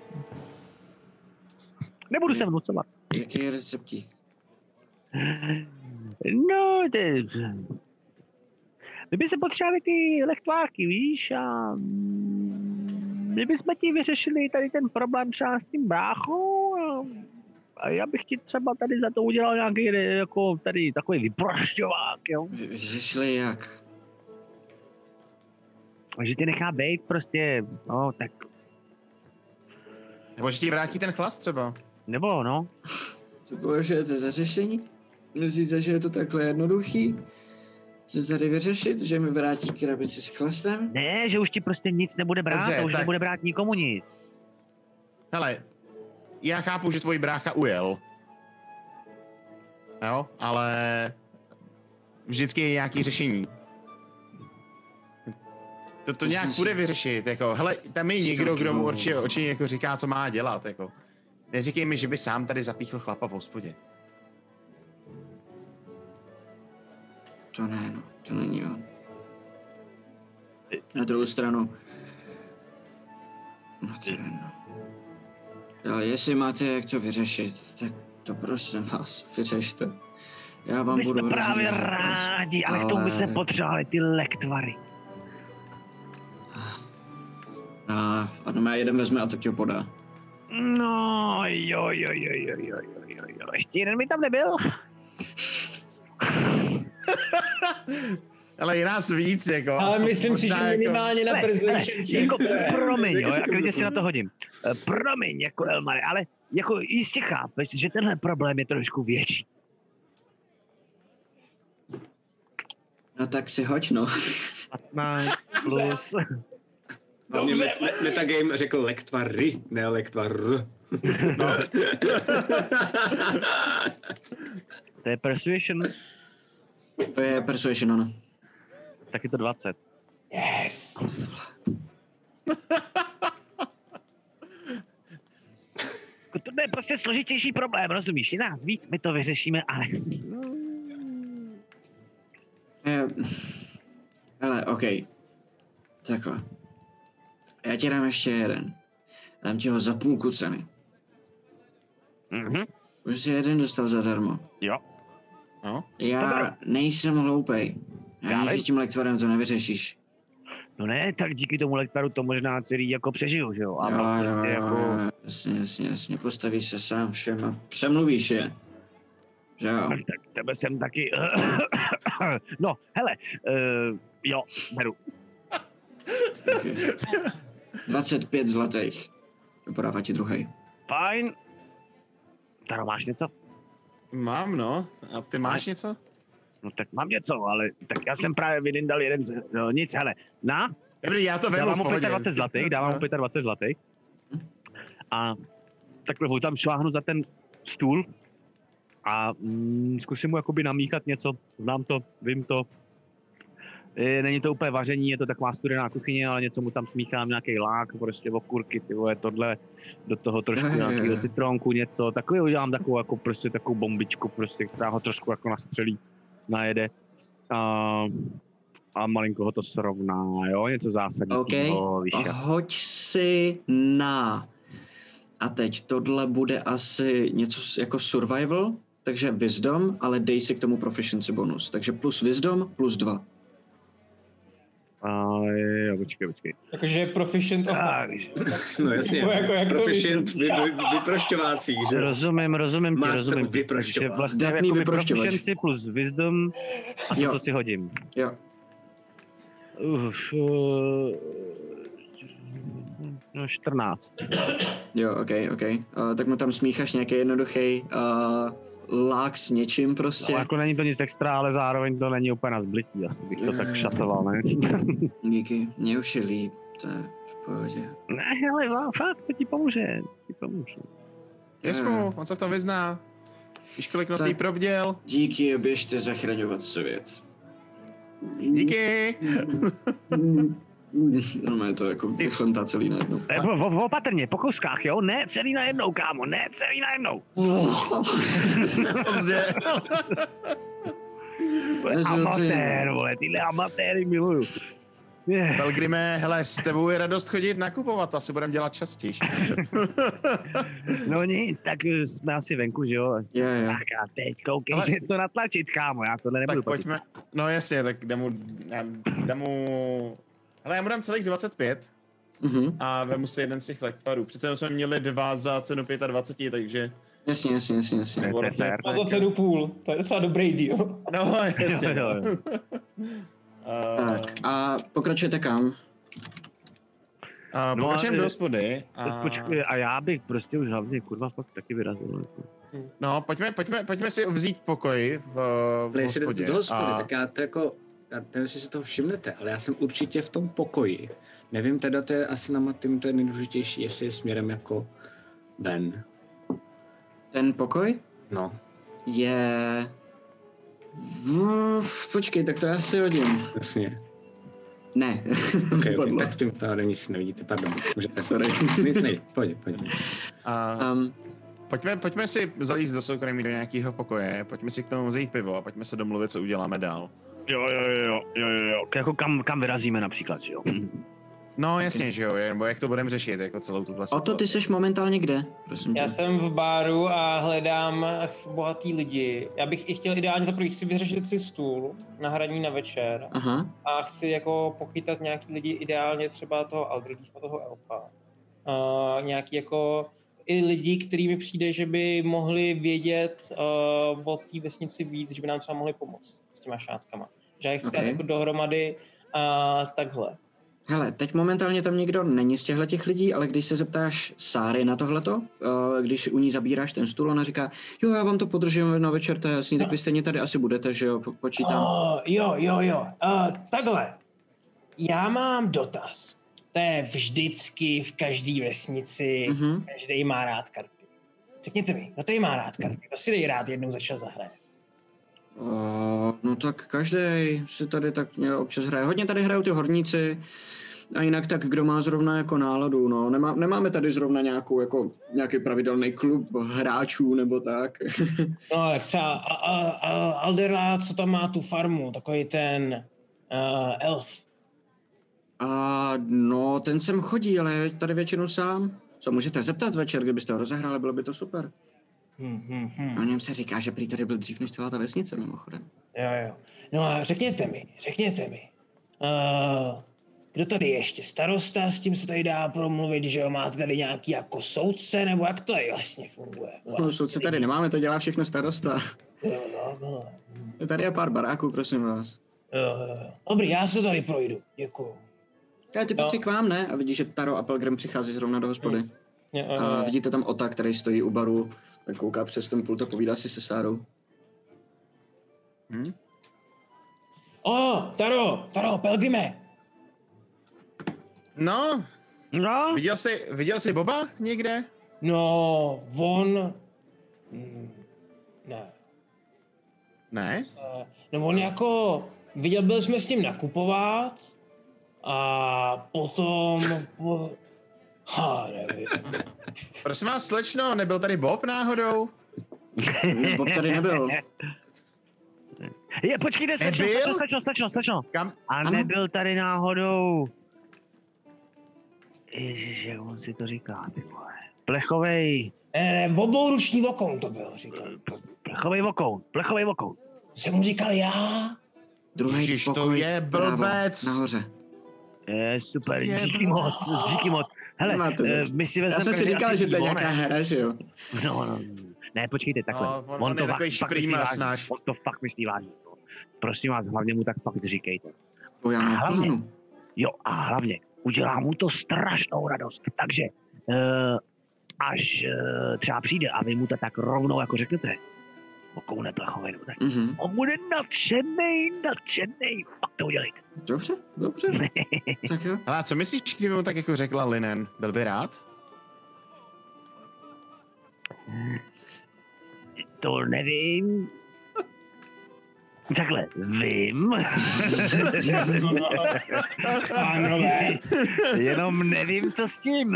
C: Nebudu se vnucovat.
A: Jaký je receptík?
C: No, to je... My by se potřebovali ty lechtvárky, víš, a my bychom ti vyřešili tady ten problém třeba s tím bráchou a, a já bych ti třeba tady za to udělal nějaký jako tady takový vyprošťovák, jo.
A: Vy- Vyřešili jak?
C: A že ti nechá být prostě, no, tak,
D: Nebo že ti vrátí ten chlast třeba.
C: nebo no,
A: To považujete za řešení? Myslíte, že je to takhle jednoduchý? To tady vyřešit, že mi vrátí krabici s chlastem?
C: ne, že už ti prostě nic nebude brát,
D: Dobře,
C: a už
D: tak-
C: nebude brát nikomu nic.
D: Hele, já chápu, že tvůj brácha ujel. Jo, ale vždycky je nějaký řešení. To, to nějak bude vyřešit, jako, hele, tam je někdo, kdo mu určitě, určitě jako říká, co má dělat, jako. Neříkej mi, že by sám tady zapíchl chlapa v hospodě.
A: To ne, no, to není on. Na druhou stranu... No to je jedno. Ale jestli máte jak to vyřešit, tak to prosím vás, vyřešte. Já vám
C: My
A: budu
C: jsme
A: hrozně
C: právě
A: rád,
C: rádi, ale k tomu by se
A: ale-
C: potřebovali ty lektvary.
A: A, ano, má jeden vezme a tak ho podá.
C: No, jo, jo, jo, jo, jo, jo, jo, jo. Ještě jeden mi tam nebyl.
D: Ale je nás víc, jako.
E: Ale myslím si, že
D: jako-
E: minimálně na
C: hele,
E: Persuasion check
C: jako, promiň, jo, já klidně si na to hodím. Eh, Promiň, jako Elmare, ale jako jistě chápeš, že tenhle problém je trošku větší.
A: No tak si hoď, no.
C: 15 plus.
B: Hlavně met, met, metagame řekl lektvary, ne lektvar.
C: To je persuasion,
A: To je persuasion, ano.
C: tak je to 20.
E: Yes.
C: Jako To je prostě složitější problém, rozumíš? Je nás víc, my to vyřešíme, ale...
A: Je... Hele, OK. Takhle. Já ti dám ještě jeden. Dám ti ho za půlku ceny.
C: Mhm,
A: Už jsi jeden dostal zadarmo.
C: jo.
D: No.
A: Já nejsem hloupej. Já
C: Já
A: vím, že tím lektvarem to nevyřešíš.
C: No ne, tak díky tomu lektvaru to možná celý jako přežiju, že jo? A
A: jo, jo,
C: prostě
A: jo,
C: jako...
A: jo, jasně, jasně, jasně. Postavíš se sám všem a přemluvíš je. Že jo?
C: Tak, tak tebe jsem taky... no, hele, uh, jo, beru.
A: Okay. 25 zlatých. Podává ti druhý.
C: Fajn. Taro, máš něco?
D: Mám, no. A ty máš něco?
C: No tak mám něco, ale tak já jsem právě vydindal jeden z... No, nic, hele, na,
D: Dobrý, já to vemu
C: dávám mu
D: pohodě.
C: 25 zlatých, dávám mu 25 zlatých. A takhle ho tam šláhnu za ten stůl a mm, zkusím mu jakoby namíchat něco, znám to, vím to. E, Není to úplně vaření, je to taková studená kuchyně, ale něco mu tam smíchám, nějaký lák, prostě okurky, ty vole, tohle, do toho trošku
A: jo.
C: nějakého citronku, něco, takový udělám takovou, jako prostě takovou bombičku, prostě, která ho trošku jako nastřelí, najede. A, a malinko ho to srovná, jo, něco zásadního,
A: OK.
C: jak.
A: Hoď si na... A teď tohle bude asi něco jako survival, takže wisdom, ale dej si k tomu proficiency bonus. Takže plus wisdom, plus dva.
C: A jo, počkej, počkej.
E: Jakože proficient of...
C: A, víš,
B: No jasně,
E: Nebo jako- jak
B: proficient vy, vy, vyprošťovácí, že?
C: rozumím, rozumím ti,
B: Master
C: rozumím. Že vlastně
A: vyprošťovač.
C: proficiency plus wisdom a to,
A: Jo.
C: co si hodím.
A: Jo.
C: Uf, uh, no 14.
A: Jo, ok, ok. Uh, tak mu tam smícháš nějaký jednoduchý uh, lák s něčím prostě.
C: No, jako není to nic extra, ale zároveň to není úplně na zblití, asi bych to
A: Mm.
C: tak šacoval, ne?
A: Díky, mě už je líp, to je v pohodě.
C: ne, ale fakt, to ti pomůže, ti pomůže.
D: Věř mu, on se v tom vyzná. Víš, kolik nocí
A: Tak.
D: probděl?
A: Díky, běžte zachraňovat svět.
D: Díky!
A: No, je to jako vychlantá celý najednou.
C: Ne, o- o- Opatrně, po kouskách, jo? Ne celý najednou, kámo, ne celý najednou.
D: Pozdě.
C: Amatér, vole, tyhle amatéry miluju.
D: Pelgrime, hele, s tebou je radost chodit nakupovat, to asi budeme dělat častěji.
C: No nic, tak eh, jsme asi venku, že jo?
A: Jo, jo.
C: Tak a teď koukej,
D: Ale-
C: že to natlačit, kámo, já tohle nebudu
D: Tak pojďme, no jasně, tak dám mu, já dám mu, hele, já mu dám celých 25
A: Mhm.
D: a vemu si jeden z těch lektvarů. Přece jsme měli dva za cenu 25, takže...
A: Jasně, jasně, jasně, jasně.
E: A za cenu půl. To je docela dobrý deal.
D: No, jasně.
C: Jo, jo, jo.
D: Uh,
A: Tak, a pokračujete kam?
D: a
C: No,
D: pokračujeme
C: ale-
D: do hospody. A...
C: Počkej, a já bych prostě už hlavně kurva fakt taky vyrazil. jako.
D: No, pojďme, pojďme, pojďme si vzít pokoj v, v
B: Ale jestli
D: hospodě.
B: do hospody,
D: a...
B: tak já to jako, nevím, jestli si toho všimnete, ale já jsem určitě v tom pokoji. Nevím, teda to je asi na Matým to je nejdůležitější, jestli je směrem jako ven.
A: Ten pokoj
B: No,
A: je... V... Počkej, tak to já si hodím.
B: jasně.
A: Ne.
B: Okay, okay, tak tím pádem nic nevidíte, pardon. Můžete.
A: Sorry.
B: Nic nejde, pojď, pojď.
D: a
A: Um,
D: pojďme, pojďme si zalíst do soukromí do nějakého pokoje, pojďme si k tomu vzít pivo a pojďme se domluvit, co uděláme dál.
C: Jo, jo, jo, jo, jo, jo, jo. Jako kam, kam vyrazíme například, že jo?
D: No jasně, že jo, nebo jak to budeme řešit, jako celou tuhle
A: o to ty seš momentálně kde? Prosím tě.
E: Já jsem v baru a hledám bohatý lidi. Já bych i chtěl ideálně za prvý chci vyřešit si stůl na hraní na večer
A: Aha,
E: a chci jako pochytat nějaký lidi, ideálně třeba toho Aldridgefa, toho elfa. Uh, nějaký jako i lidi, který mi přijde, že by mohli vědět uh, o té vesnici víc, že by nám třeba mohli pomoct těma šátkama. Že já je chci
A: Ok.
E: dát jako dohromady a takhle.
A: hele, teď momentálně tam nikdo není z těchto těch lidí, ale když se zeptáš Sáry na tohleto, uh, když u ní zabíráš ten stůl, ona říká, jo, já vám to podržím na večer, to je jasný, tak vy stejně tady asi budete, že jo, po- počítám.
E: Oh, jo, jo, jo. Uh, takhle. Já mám dotaz. To je vždycky v každé vesnici,
A: Mhm.
E: každý má rád karty. Řekněte mi, kdo tady má rád karty? Kdo si dej rád jednou za čas zahraje?
A: Uh, no tak každý si tady tak občas hraje. Hodně tady hrajou ty horníci, a jinak tak kdo má zrovna jako náladu, no. Nemá, nemáme tady zrovna nějakou, jako, nějaký pravidelný klub hráčů nebo tak.
E: No, jak třeba a, a, a Aldera, co tam má tu farmu, takový ten uh, elf.
A: A no, ten sem chodí, ale je tady většinou sám. Co můžete zeptat večer, kdybyste ho rozehráli, bylo by to super.
E: Hm, hm,
A: O
E: hm.
A: něm se říká, že prý tady byl dřív než celá ta vesnice, mimochodem.
E: Jo, jo. No a řekněte mi, řekněte mi. Uh, kdo tady je ještě starosta, s tím se tady dá promluvit, že jo, máte tady nějaký jako soudce, nebo jak to tady vlastně funguje?
A: No, soudce tady nemáme, to dělá všechno starosta.
E: Jo, no, no.
A: Tady je pár baráků, prosím vás.
E: Jo, jo, jo. Dobrý, já se tady projdu, děkuju.
A: Já ty
E: No.
A: patří k vám, ne? A vidíš, že Taro a Pelgrim přichází zrovna do hospody.
E: Jo, jo,
A: A
E: jo.
A: vidíte tam Ota, který stojí u baru, tak kouká přes ten pult a povídá si se Sárou.
D: Hm?
E: O, Taro, Taro, Pelgrime.
D: No,
C: No,
D: viděl jsi, viděl jsi Boba někde?
E: No, on... Mm, Ne.
D: Ne?
E: Eh, No on jako... Viděl, byl jsme s ním nakupovat a potom... Ha, nevím.
D: Prosím vás, slečno, nebyl tady Bob náhodou?
A: Bob tady nebyl.
C: je, počkejte, slečno,
D: Nebyl?
C: slečno, slečno, slečno, slečno.
D: Kam?
C: A
A: Ano.
C: nebyl tady náhodou... Ježiš, jak on si to říká, ty vole. Plechovej,
E: Ne, ne, obouruční vokoun to byl, říkal.
C: plechovej vokoun, plechovej vokoun.
E: To jsem mu říkal já?
A: Druhý
D: Ježiš, to
A: pokoj
D: je blbec.
A: Nahoře.
C: Je, super,
D: Je
C: díky moc, díky moc. Hele,
A: Máte
C: eh, my si
A: Já
C: vezmeme
A: jsem si říkal, že to je nějaká hra, že jo?
C: No, no, ne, počkejte, takhle.
D: No, on- on je
C: to va- fakt myslí vážně.
D: náš.
C: On to fakt myslí vážně. no. Prosím vás, hlavně mu tak fakt říkejte.
A: To já v
C: Hlavně. Jo, a hlavně, udělá mu to strašnou radost. Takže, uh, až uh, třeba přijde a vy mu to tak rovnou jako řeknete, okoune plechovej, nebo tak.
A: Mhm.
C: On bude nadšenej, nadšenej, fakt to udělejte.
A: Dobře, dobře. tak jo.
D: Ale a co myslíš, kdyby mu tak jako řekla Linen? Byl by rád?
C: To nevím. Takhle, vím.
E: Pánové,
C: Jenom nevím, co s tím.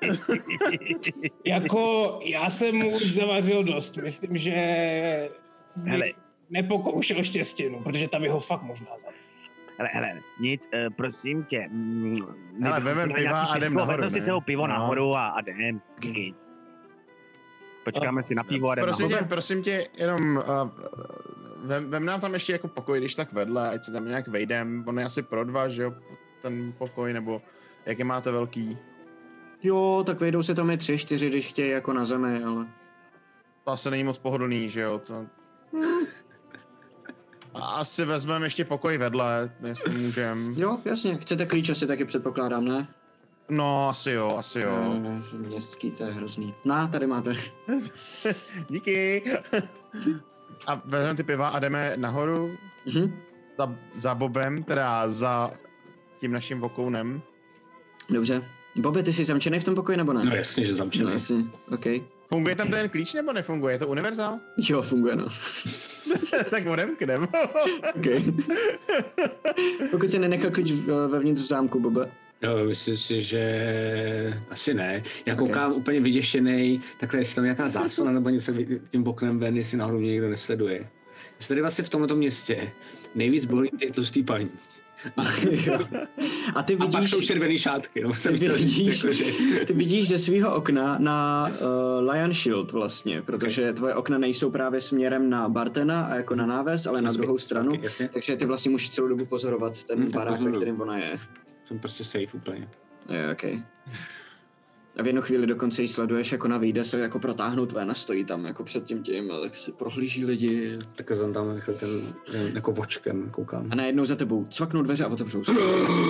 E: jako já jsem mu už zavařil dost. Myslím, že
C: Hele.
E: nepokoušel štěstěnu, protože tam jeho fakt možná zabil.
C: Hele, hele, nic, uh, prosím tě. Mm,
D: Hele, vemem
C: na
D: piva a jdem nahoru,
C: Vezmeme si sebou pivo
D: No.
C: nahoru a, a jdem. Počkáme si na pivo a jdem
D: Prosím
C: nahoru.
D: tě, prosím tě, jenom uh, vem, vem nám tam ještě jako pokoj, když tak vedle, ať se tam nějak vejdem. On je asi pro dva, že jo, ten pokoj, nebo jak je máte velký?
A: Jo, tak vejdou se tam i tři, čtyři, když chtějí jako na zemi, ale...
D: To asi není moc pohodlný, že jo, to... A asi vezmeme ještě pokoj vedle, jestli můžem.
A: Jo, jasně. Chcete klíč asi taky předpokládám, ne?
D: No, asi jo, asi jo.
A: Eh, že Městský, to je hrozný. Na, tady máte.
D: Díky. A vezmeme ty piva a jdeme nahoru
A: Mhm.
D: za, za Bobem, teda za tím naším vokounem.
A: Dobře. Bobe, ty jsi zamčený v tom pokoji nebo ne?
B: No jasně, že
A: No,
B: zamčený.
A: jasně. OK.
D: Funguje tam ten klíč nebo nefunguje? Je to univerzál?
A: Jo, funguje, no.
D: tak odemknem.
A: OK. Pokud jsi nenechal klíč v- vevnitř v zámku, Bobe.
B: Jo, myslím si, že asi ne. Já koukám okay. úplně vyděšený, takhle jestli tam nějaká záslona nebo něco tím oknem ven, jestli náhodou mě někdo nesleduje. Jestli tady vlastně v tomto městě nejvíc bolí ty tlustý paní.
A: A ty
B: A pak
A: vidíš,
B: jsou červený šátky. No,
A: ty
B: jsem říct,
A: vidíš,
B: jako, že...
A: ty vidíš ze svého okna na uh, Lion Shield vlastně, protože tvoje okna nejsou právě směrem na Bartena a jako na náves, ale na druhou stranu.
B: Jasně,
A: Takže ty vlastně musíš celou dobu pozorovat ten
B: Hm, tak
A: barák, ve kterém ona je.
B: jsem prostě safe úplně.
A: Jo, okay. A v jednu chvíli dokonce ji sleduješ, jako na vyjde se jako protáhnout ven a stojí tam jako před tím tím, a tak si prohlíží lidi.
B: Tak jsem tam nechal ten, ten jako vočkem, koukám.
A: A najednou za tebou cvaknou dveře a otevřou se.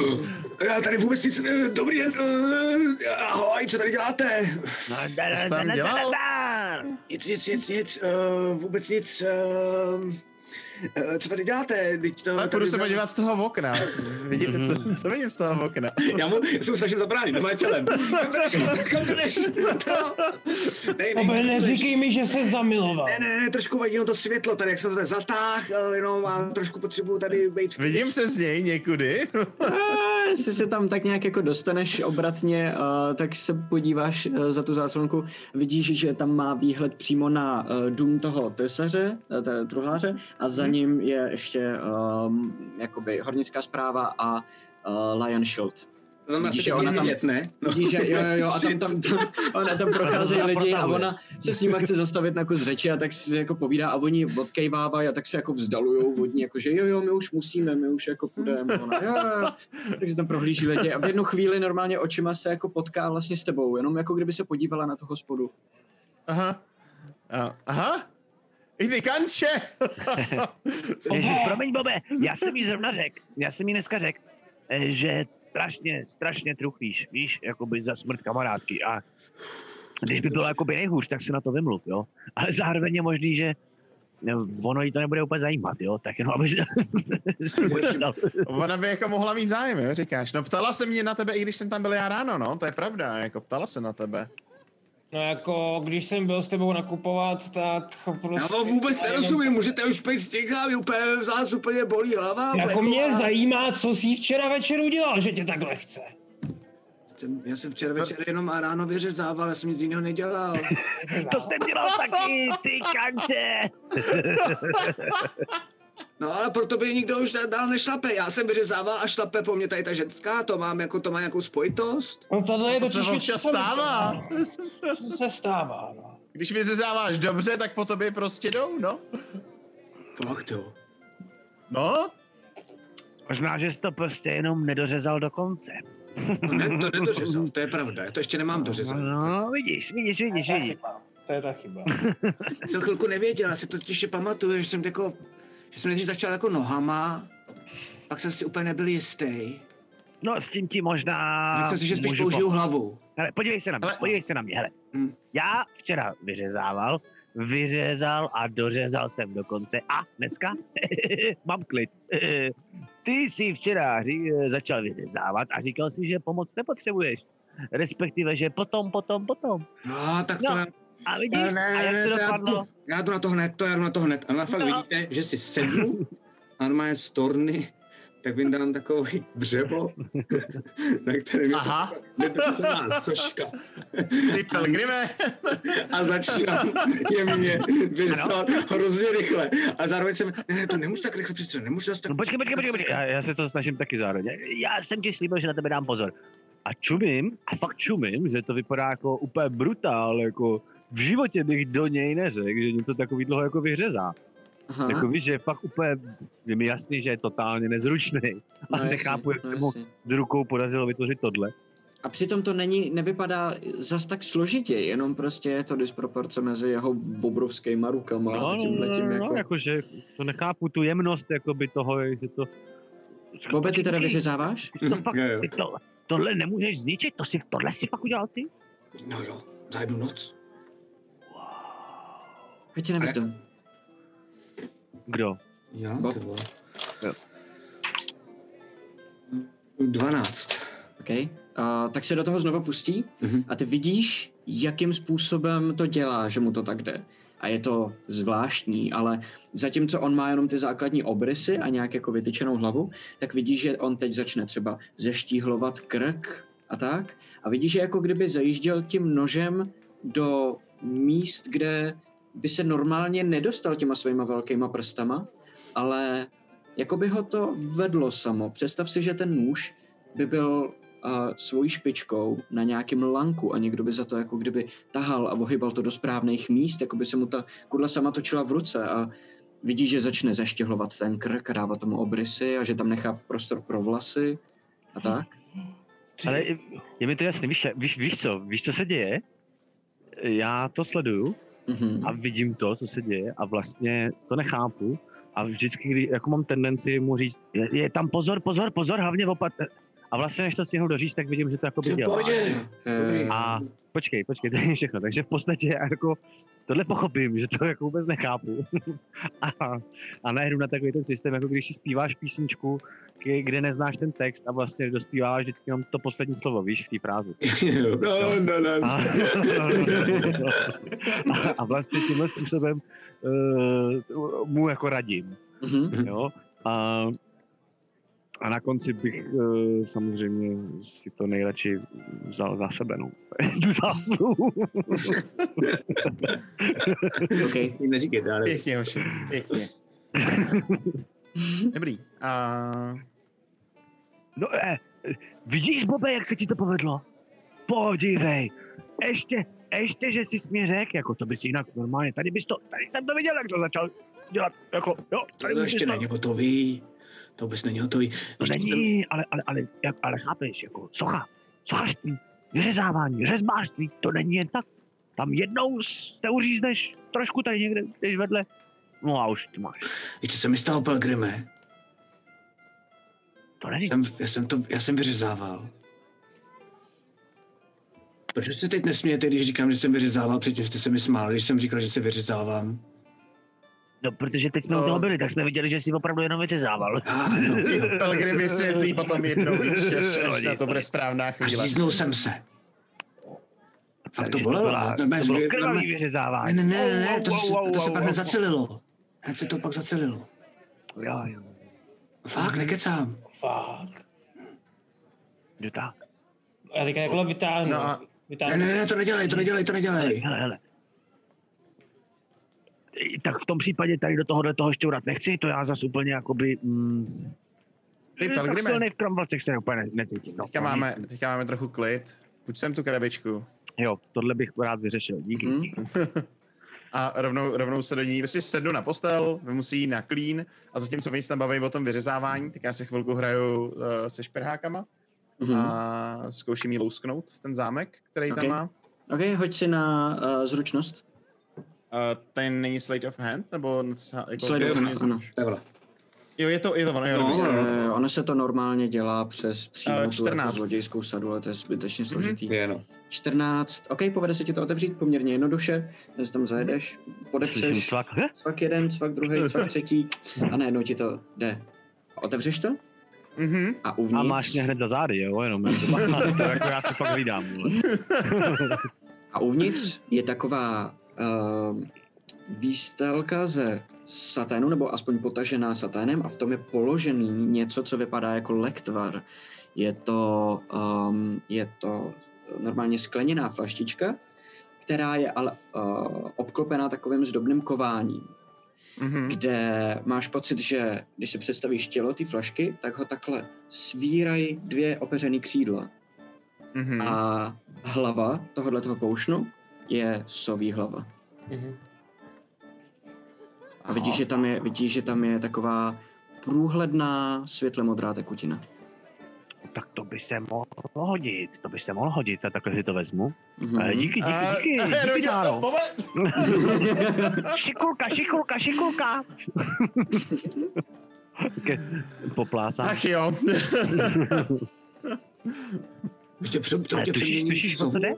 B: Já tady vůbec nic, eh, dobrý den, eh, ahoj, co tady děláte?
C: No, da,
D: tam dělal?
B: Nic, nic, nic, nic, uh, vůbec nic. Uh, co tady děláte? Teď to,
D: Ale půjdu se podívat z toho okna. Vidím, co, co vidím z toho okna?
B: Já mu já se mu snažím zabránit, doma čelem. Kam jdeš? Jdeš?
E: Neříkej mi, že se zamiloval.
B: ne, ne, ne, trošku vadí no to světlo tady, jak se to tady zatáh, eh, jenom a trošku potřebuju tady být
D: Vidím přes něj někudy.
A: Jestli se tam tak nějak jako dostaneš obratně, uh, tak se podíváš uh, za tu záclonku, vidíš, že tam má výhled přímo na uh, dům toho tesaře, uh, truhláře a za ním je ještě um, jakoby hornická zpráva a uh, Lion Shield.
B: To znamená,
A: Vidíš,
B: že
A: ona tam-
B: tam... ne? No.
A: Vidíš, že jo, jo, jo, a tam, tam, tam, ona tam procházejí lidi a ona se s nima chce zastavit na kus řeči a tak si jako povídá a oni odkejvávají a tak se jako vzdalujou od ní, jako že jo, jo, my už musíme, my už jako půjdeme. Takže tam prohlíží lidi a v jednu chvíli normálně očima se jako potká vlastně s tebou, jenom jako kdyby se podívala na tu hospodu.
D: Aha. A- Aha. I ty kanče.
C: Ježiš, promiň, Bobe, já jsem jí zrovna řekl, já jsem jí dneska řekl, eh, že strašně, strašně truchlíš, víš, jakoby za smrt kamarádky a když by bylo jakoby nejhůř, tak se na to vymluv, jo. Ale zároveň je možný, že no, ono jí to nebude úplně zajímat, jo, tak jenom aby.
D: Ona by jako mohla mít zájem, jo, říkáš. No ptala se mě na tebe, i když jsem tam byl já ráno, no, to je pravda, jako ptala se na tebe.
E: No jako, když jsem byl s tebou nakupovat, tak
B: Já
E: prostě...
B: vám vůbec nerozumím, můžete už být stěchá, úplně vás úplně bolí hlava.
E: Jako
B: plechová.
E: mě zajímá, co jsi včera večer udělal, že tě takhle chce.
B: Jsem- Já jsem včera večer jenom a ráno vyřezával, já jsem nic jiného nedělal.
C: To jsem dělal taky, ty kanče.
B: No ale proto by nikdo už dál nešlape. Já jsem vyřezával a šlape po mně tady ta ženská, to mám jako, to má nějakou spojitost.
E: No tohle je
D: To
E: totiž
D: se občas stává.
E: no. To se stává, no.
D: Když vyřezáváš dobře, tak po tobě prostě jdou, no.
B: Fakt jo.
D: No?
C: Možná, že jsi to prostě jenom nedořezal do konce.
B: To, ne, to nedořezal, to je pravda, já to ještě nemám dořezané.
C: No, vidíš, vidíš, vidíš,
E: To je ta
C: vidíš.
E: chyba. To je ta chyba.
B: Já jsem chvilku nevěděl, já si to těžce pamatuju, že jsem jako, že jsem nejdřív začal jako nohama, pak jsem si úplně nebyl jistý.
C: No, s tím ti možná...
B: Tak jsem si, že spíš použiju
C: pomoct.
B: hlavu.
C: Hele, podívej se na mě,
D: Ale-
C: podívej se na mě, hele.
B: Hm.
C: Já včera vyřezával, vyřezal a dořezal jsem dokonce a dneska mám klid. Ty jsi včera ří- začal vyřezávat a říkal si, že pomoc nepotřebuješ. Respektive, že potom, potom, potom.
B: No, tak to
C: No,
B: já,
C: A vidíš,
B: ne,
C: a jak
B: ne,
C: se
B: to já,
C: dopadlo?
B: jdu, já jdu na to hned, to já jdu na to hned. A na fakt
C: No.
B: vidíte, že si sednu a normálně z torny, tak vyndám takový břevo, na kterém je
D: Aha.
B: nedořezaná soška.
D: Ty Pelgrime.
B: a začínám jemně vyřezat hrozně rychle. A zároveň jsem, ne, ne, to nemůžu tak rychle přece, nemůžu zase tak...
C: No počkej, počkej, počkej, počkej. Já, já se to snažím taky zároveň. Já jsem ti slíbil, že na tebe dám pozor. A čumím, a fakt čumím, že to vypadá jako úplně brutál, jako v životě bych do něj neřekl, že něco takového jako vyřezá.
A: Aha.
C: Jako víš, že je fakt úplně, je mi jasný, že je totálně nezručný. A
A: No
C: nechápu, jak
A: no
C: se mu s rukou podařilo vytvořit tohle.
A: A přitom to není, nevypadá zas tak složitě, jenom prostě je to disproporce mezi jeho obrovskýma rukama
C: No,
A: a
C: no,
A: tímhletím
C: no,
A: jako...
C: no, jakože to nechápu, tu jemnost jakoby toho, že to...
A: Bobe, ty teda vyřezáváš?
C: To fakt, ty to, tohle nemůžeš zničit, to si, tohle si fakt udělal ty?
B: No jo, za jednu noc.
A: Hoď si na.
C: Kdo?
B: Já,
A: Bob?
C: Jo.
B: 12.
A: OK. A, tak se do toho znova pustí
B: Mhm.
A: a ty vidíš, jakým způsobem to dělá, že mu to tak jde. A je to zvláštní, ale zatímco on má jenom ty základní obrysy a nějak jako vytyčenou hlavu, tak vidíš, že on teď začne třeba zeštíhlovat krk a tak. A vidíš, že jako kdyby zajížděl tím nožem do míst, kde by se normálně nedostal těma svýma velkýma prstama, ale jako by ho to vedlo samo. Představ si, že ten nůž by byl uh, svojí špičkou na nějakém lanku a někdo by za to jako kdyby tahal a ohybal to do správných míst, jako by se mu ta kudla sama točila v ruce a vidí, že začne zaštěhlovat ten krk a dávat tomu obrysy a že tam nechá prostor pro vlasy a tak.
C: Ale je mi to jasný, víš, víš, víš co, víš, co se děje? Já to sleduju
A: Mhm.
C: a vidím to, co se děje a vlastně to nechápu a vždycky, kdy, jako mám tendenci mu říct, je, je tam pozor, pozor, pozor, hlavně opat... A vlastně, než to stihnu doříct, tak vidím, že to jako by dělá. A počkej, počkej, to je všechno. Takže v podstatě jako tohle pochopím, že to jako vůbec nechápu. a, a najedu na takový ten systém, jako když si zpíváš písničku, kde neznáš ten text a vlastně dospíváš vždycky jenom to poslední slovo, víš, v té frázi.
B: No, no, no.
C: A, a vlastně tímhle způsobem uh, mu jako radím,
A: mhm.
C: jo. A, a na konci bych uh, samozřejmě si to nejradši vzal za sebe, no. Tu zásluhu.
A: OK.
B: Neříkejte, ale...
D: Pěkně, hoši, pěkně. Dobrý. A
C: No, eh, eh, vidíš, Bobe, jak se ti to povedlo? Podívej, ještě, ještě, že jsi mě řekl, jako to bys jinak normálně, tady bys to, tady jsem to viděl, jak to začal dělat, jako, jo, tady
B: To ještě
C: to,
B: není hotový. To vůbec není hotový. co
C: není, ale, ale, ale, jak, ale chápeš, jako, socha, sochařství, vyřezávání, řezbářství, to není jen tak. Tam jednou se uřízneš trošku tady někde, když vedle, no a už to máš.
B: Víš, co se mi stalo, Pelgrime?
C: To není,
B: Jsem, já, jsem to, já jsem vyřezával. Proč se teď nesmějete, když říkám, že jsem vyřezával? Předtím jste se mi smáli, když jsem říkal, že se vyřezávám.
C: No, protože teď jsme
D: No.
C: u toho byli, tak jsme viděli, že jsi opravdu jenom vyřezával.
B: A, jo.
D: ty Pelgrim vysvětlí potom jednou, víš, až,
C: No,
D: na
C: nic,
D: to
C: no,
D: bude
C: nic.
D: správná chvíle.
B: říznul jsem se. To bolelo. a to mě
C: to bylo
B: zvě-
C: krvavý
B: Ne,
C: vyřezávání.
B: ne, ne, ne, to,
C: Wow,
B: se, to se pak
C: wow.
B: hned zacelilo. Hned se to pak zacelilo.
C: Jo, jo.
B: Fakt, nekecám.
E: Fakt.
C: Jdu tak.
E: Já teďka takhle vytáhnu.
D: No a-
B: Ne,
E: vytáhnu.
B: ne, ne, to nedělej, to nedělej, to nedělej.
C: Hele, hele. Tak v tom případě tady do tohohle toho šťourat nechci, to já zas úplně jakoby... Mm,
D: Ty,
C: tak silný v kromvalcech se úplně ne- necítím. No,
D: Teďka
C: to
D: máme,
C: nic.
D: teďka máme trochu klid. Půjď sem tu krabičku.
C: Jo, tohle bych rád vyřešil, díky.
A: Mhm.
C: díky.
D: a rovnou, rovnou se do ní prostě sednu na postel, musí jí na klín a zatímco oni se tam baví o tom vyřezávání, tak já se chvilku hraju uh, se šperhákama
A: Mhm.
D: a zkouším jí lousknout ten zámek, který
A: Ok.
D: tam má.
A: OK, hoď si na uh, zručnost.
D: Uh, ten není Slate of Hand, nebo no, co se, jako,
A: Slate of Hand, ano.
D: zruč-
B: To je vole.
D: Jo, je to, je to ono, jo,
B: No,
D: dobrý, jo, jo.
A: Uh, ono se to normálně dělá přes přímo
D: Eh,
A: tu jako
D: 14.
A: zlodějskou sadu, ale to je zbytečně složitý.
B: Je, no.
A: 14, OK, povede se ti to otevřít poměrně jednoduše, když tam zajedeš, podepřeš,
C: cvak.
A: Cvak jeden, cvak druhý, cvak třetí a najednou ti to jde. Otevřeš to
D: Mhm.
A: a uvnitř...
C: A máš mě hned za zády, jo, jenom. jako- jako já si fakt vydám.
A: A uvnitř je taková uh, výstelka ze saténu, nebo aspoň potažená saténem a v tom je položený něco, co vypadá jako lektvar. Je to, um, je to normálně skleněná flaštička, která je ale uh, obklopená takovým zdobným kováním,
D: Mhm.
A: kde máš pocit, že když si představíš tělo té flašky, tak ho takhle svírají dvě opeřený křídla.
D: Mhm.
A: A hlava tohohle toho poušnu je soví hlava.
E: Mhm.
A: A vidíš, že tam je, vidíš, že tam je taková průhledná světle modrá tekutina.
C: Tak to by se mohlo hodit, to by se mohlo hodit, a takhle si to vezmu.
A: Mhm.
C: Eh, Díky, díky,
D: A-
C: díky,
D: a-
C: díky,
D: Rodě,
C: Dáro. Šikulka, šikulka, šikulka. Poplácám.
D: Ach jo.
B: Ještě před, to tě přemění
C: tušíš, co jde?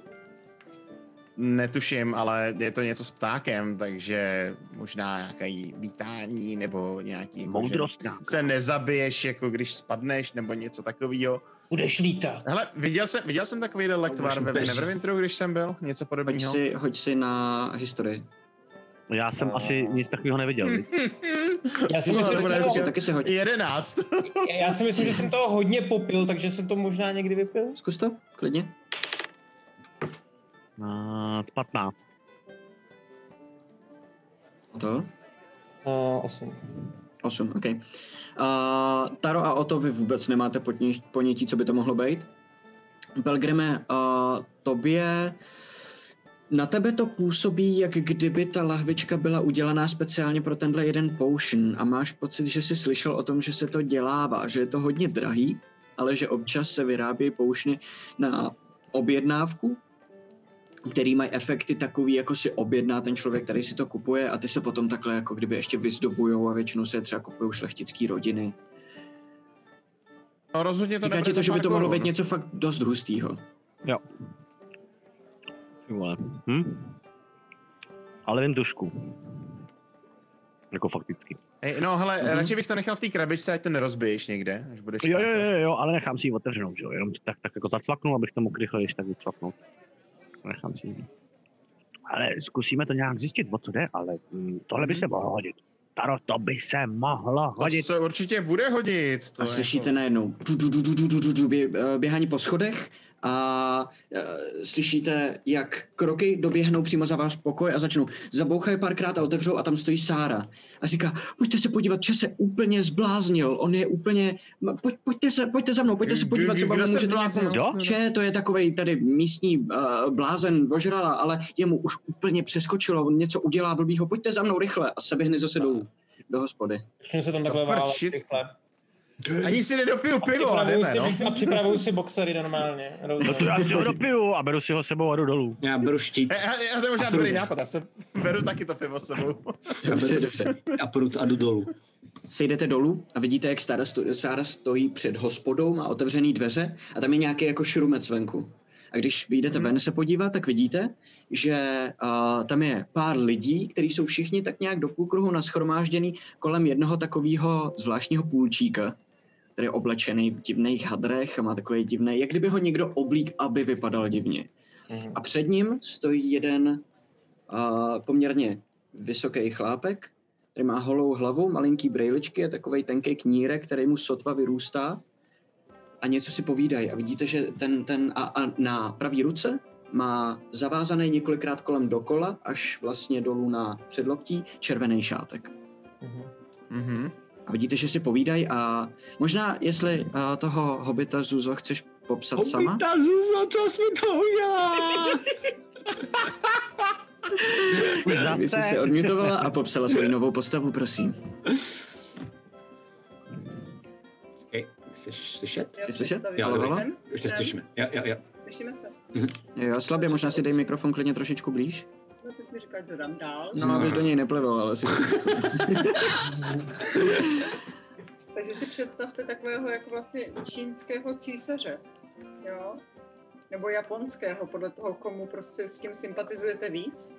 D: Netuším, ale je to něco s ptákem, takže možná nějaký vítání nebo nějaký... jako,
C: Moudrost nějaká.
D: Se nezabiješ, jako když spadneš, nebo něco takového.
E: Budeš lítat.
D: Hele, viděl jsem, viděl jsem takový lektvar ve Neverwinteru, když jsem byl, něco
A: Hoď
D: podobného.
A: si, hoď si na historii.
C: Já jsem asi nic takového neviděl.
E: Já si
D: No,
E: myslím, že
A: Taky, taky si hoď.
D: 11.
E: já si myslím, že jsem toho hodně popil, takže jsem to možná někdy vypil.
A: Zkus to, klidně.
C: Uh, 15.
A: To?
E: Uh, 8.
A: 8, OK. Uh, Taro a Oto, vy vůbec nemáte potně- ponětí, co by to mohlo být. Pelgrime, uh, tobě... Na tebe to působí, jak kdyby ta lahvička byla udělaná speciálně pro tenhle jeden potion a máš pocit, že jsi slyšel o tom, že se to dělává, že je to hodně drahý, ale že občas se vyrábějí poušny na objednávku, který mají efekty takový, jako si objedná ten člověk, který si to kupuje a ty se potom takhle jako kdyby ještě vyzdobujou a většinou se je třeba kupují šlechtický rodiny.
D: No rozhodně to
A: Říká ti
D: nebude
A: to, že by to mohlo
D: korun.
A: být něco fakt dost hustýho.
C: Vole. Hm? Ale jen tušku. Jako fakticky.
D: Hej, no hele,
A: Mhm.
D: radši bych to nechal v té krabičce, ať to nerozbiješ někde, až budeš
C: Jo, jo, jo, jo, ale nechám si ji otevřenou, že jo, jenom tak, tak jako zacvaknu, abych to mohl rychle ještě tak vycvaknout to nechám si Ale zkusíme to nějak zjistit, o co jde, ale mm, tohle by se mhm. mohlo hodit. Taro, to by se mohlo hodit.
D: To se určitě bude hodit. To
A: a slyšíte
D: to...
A: najednou běhání po schodech a uh, slyšíte, jak kroky doběhnou přímo za váš pokoj a začnou. Zabouchají párkrát a otevřou a tam stojí Sára. A říká, pojďte se podívat, že se úplně zbláznil. On je úplně, pojď, pojďte, se, pojďte za mnou, pojďte se podívat, třeba
D: Kdo
A: mu
D: se
A: můžete? Če, to je takový tady místní uh, blázen vožrala, ale jemu už úplně přeskočilo, on něco udělá blbýho, pojďte za mnou rychle a se běhne zase dolů do hospody.
E: Začnu se tam takhle válet.
D: Ani si nedopiju pivo a
E: Připravuju
D: jdeme,
E: si,
D: no.
E: a připravuju si boxery normálně.
C: No to já si ho dopiju a beru si ho s sebou a jdu dolů.
B: Já beru štít
D: E, a, a to je možná dobrý nápad, já se beru taky to pivo s sebou.
A: Dobře, dobře.
B: a prut a jdu dolů.
A: Sejdete dolů a vidíte, jak Sára, sto, Sára stojí před hospodou, má otevřený dveře a tam je nějaký jako šrumec venku. A když vyjdete ven se podívat, tak vidíte, že uh, tam je pár lidí, kteří jsou všichni tak nějak do půlkruhu naschromážděný kolem jednoho takového zvláštního půlčíka, který je oblečený v divných hadrech a má takový divný, jak kdyby ho někdo oblík, aby vypadal divně. A před ním stojí jeden uh, poměrně vysoký chlápek, který má holou hlavu, malinký brejličky a takový tenký knírek, který mu sotva vyrůstá a něco si povídají. A vidíte, že ten, ten a, a na pravý ruce má zavázaný několikrát kolem dokola, až vlastně dolů na předloktí, červený šátek.
D: Mhm.
A: A vidíte, že si povídají a možná, jestli uh, toho hobita Zuzo chceš popsat sama?
B: Zuzo, co jsi to udělá?
C: Už
A: Ty jsi se odmutovala a popsala svou novou postavu, prosím.
B: Okay. Jsi slyšet?
A: Jsi slyšet?
B: Jo,
A: Halo,
B: dobrý.
A: halo?
B: Už tě slyšíme. Jo, jo, jo.
I: Slyšíme se?
A: Jo, slabě, možná si dej mikrofon klidně trošičku blíž.
I: No, ty jsi mi říkal, že dám dál.
A: No, abys do něj neplival, ale si...
I: Takže si představte takového jako vlastně čínského císaře, jo? Nebo japonského, podle toho, komu prostě s kým sympatizujete víc.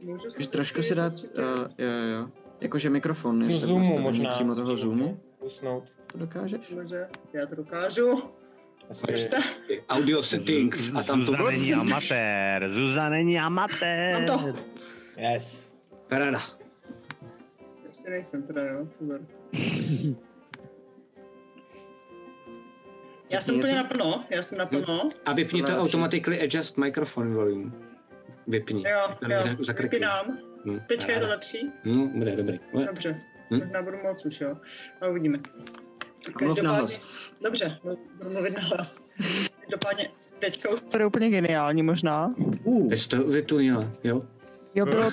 I: Můžu to
A: trošku
I: si
A: si dát,
I: určitě-
A: uh, jo, jo, jo. Jakože mikrofon, jestli
E: Zoomu možná.
A: přímo toho Zoomu.
E: Usnout.
A: To dokážeš?
I: Dobře, já to dokážu. Držte,
B: Audio settings a tam to
C: Zuzana není amatér, Zuzana není amatér.
I: mám to.
E: Yes.
B: Paráda.
I: Ještě nejsem teda, jo, pozor. Já jsem úplně naplno, já jsem naplno.
B: A vypni to automatically adjust microphone volume. Vypni.
I: Jo, jo,
B: zakrkni.
I: vypínám.
B: Hm,
I: Teďka je to lepší?
B: Hm, bude dobrý.
I: Dobře,
B: Hm?
I: možná budu moc už, jo. Ale uvidíme.
A: Mluv na hlas.
I: Dobře, no, budu mluvit na hlas. Každopádně teďka už to je úplně geniální možná.
A: Uh,
B: Ty jsi to vytunila, jo?
I: Jo, bylo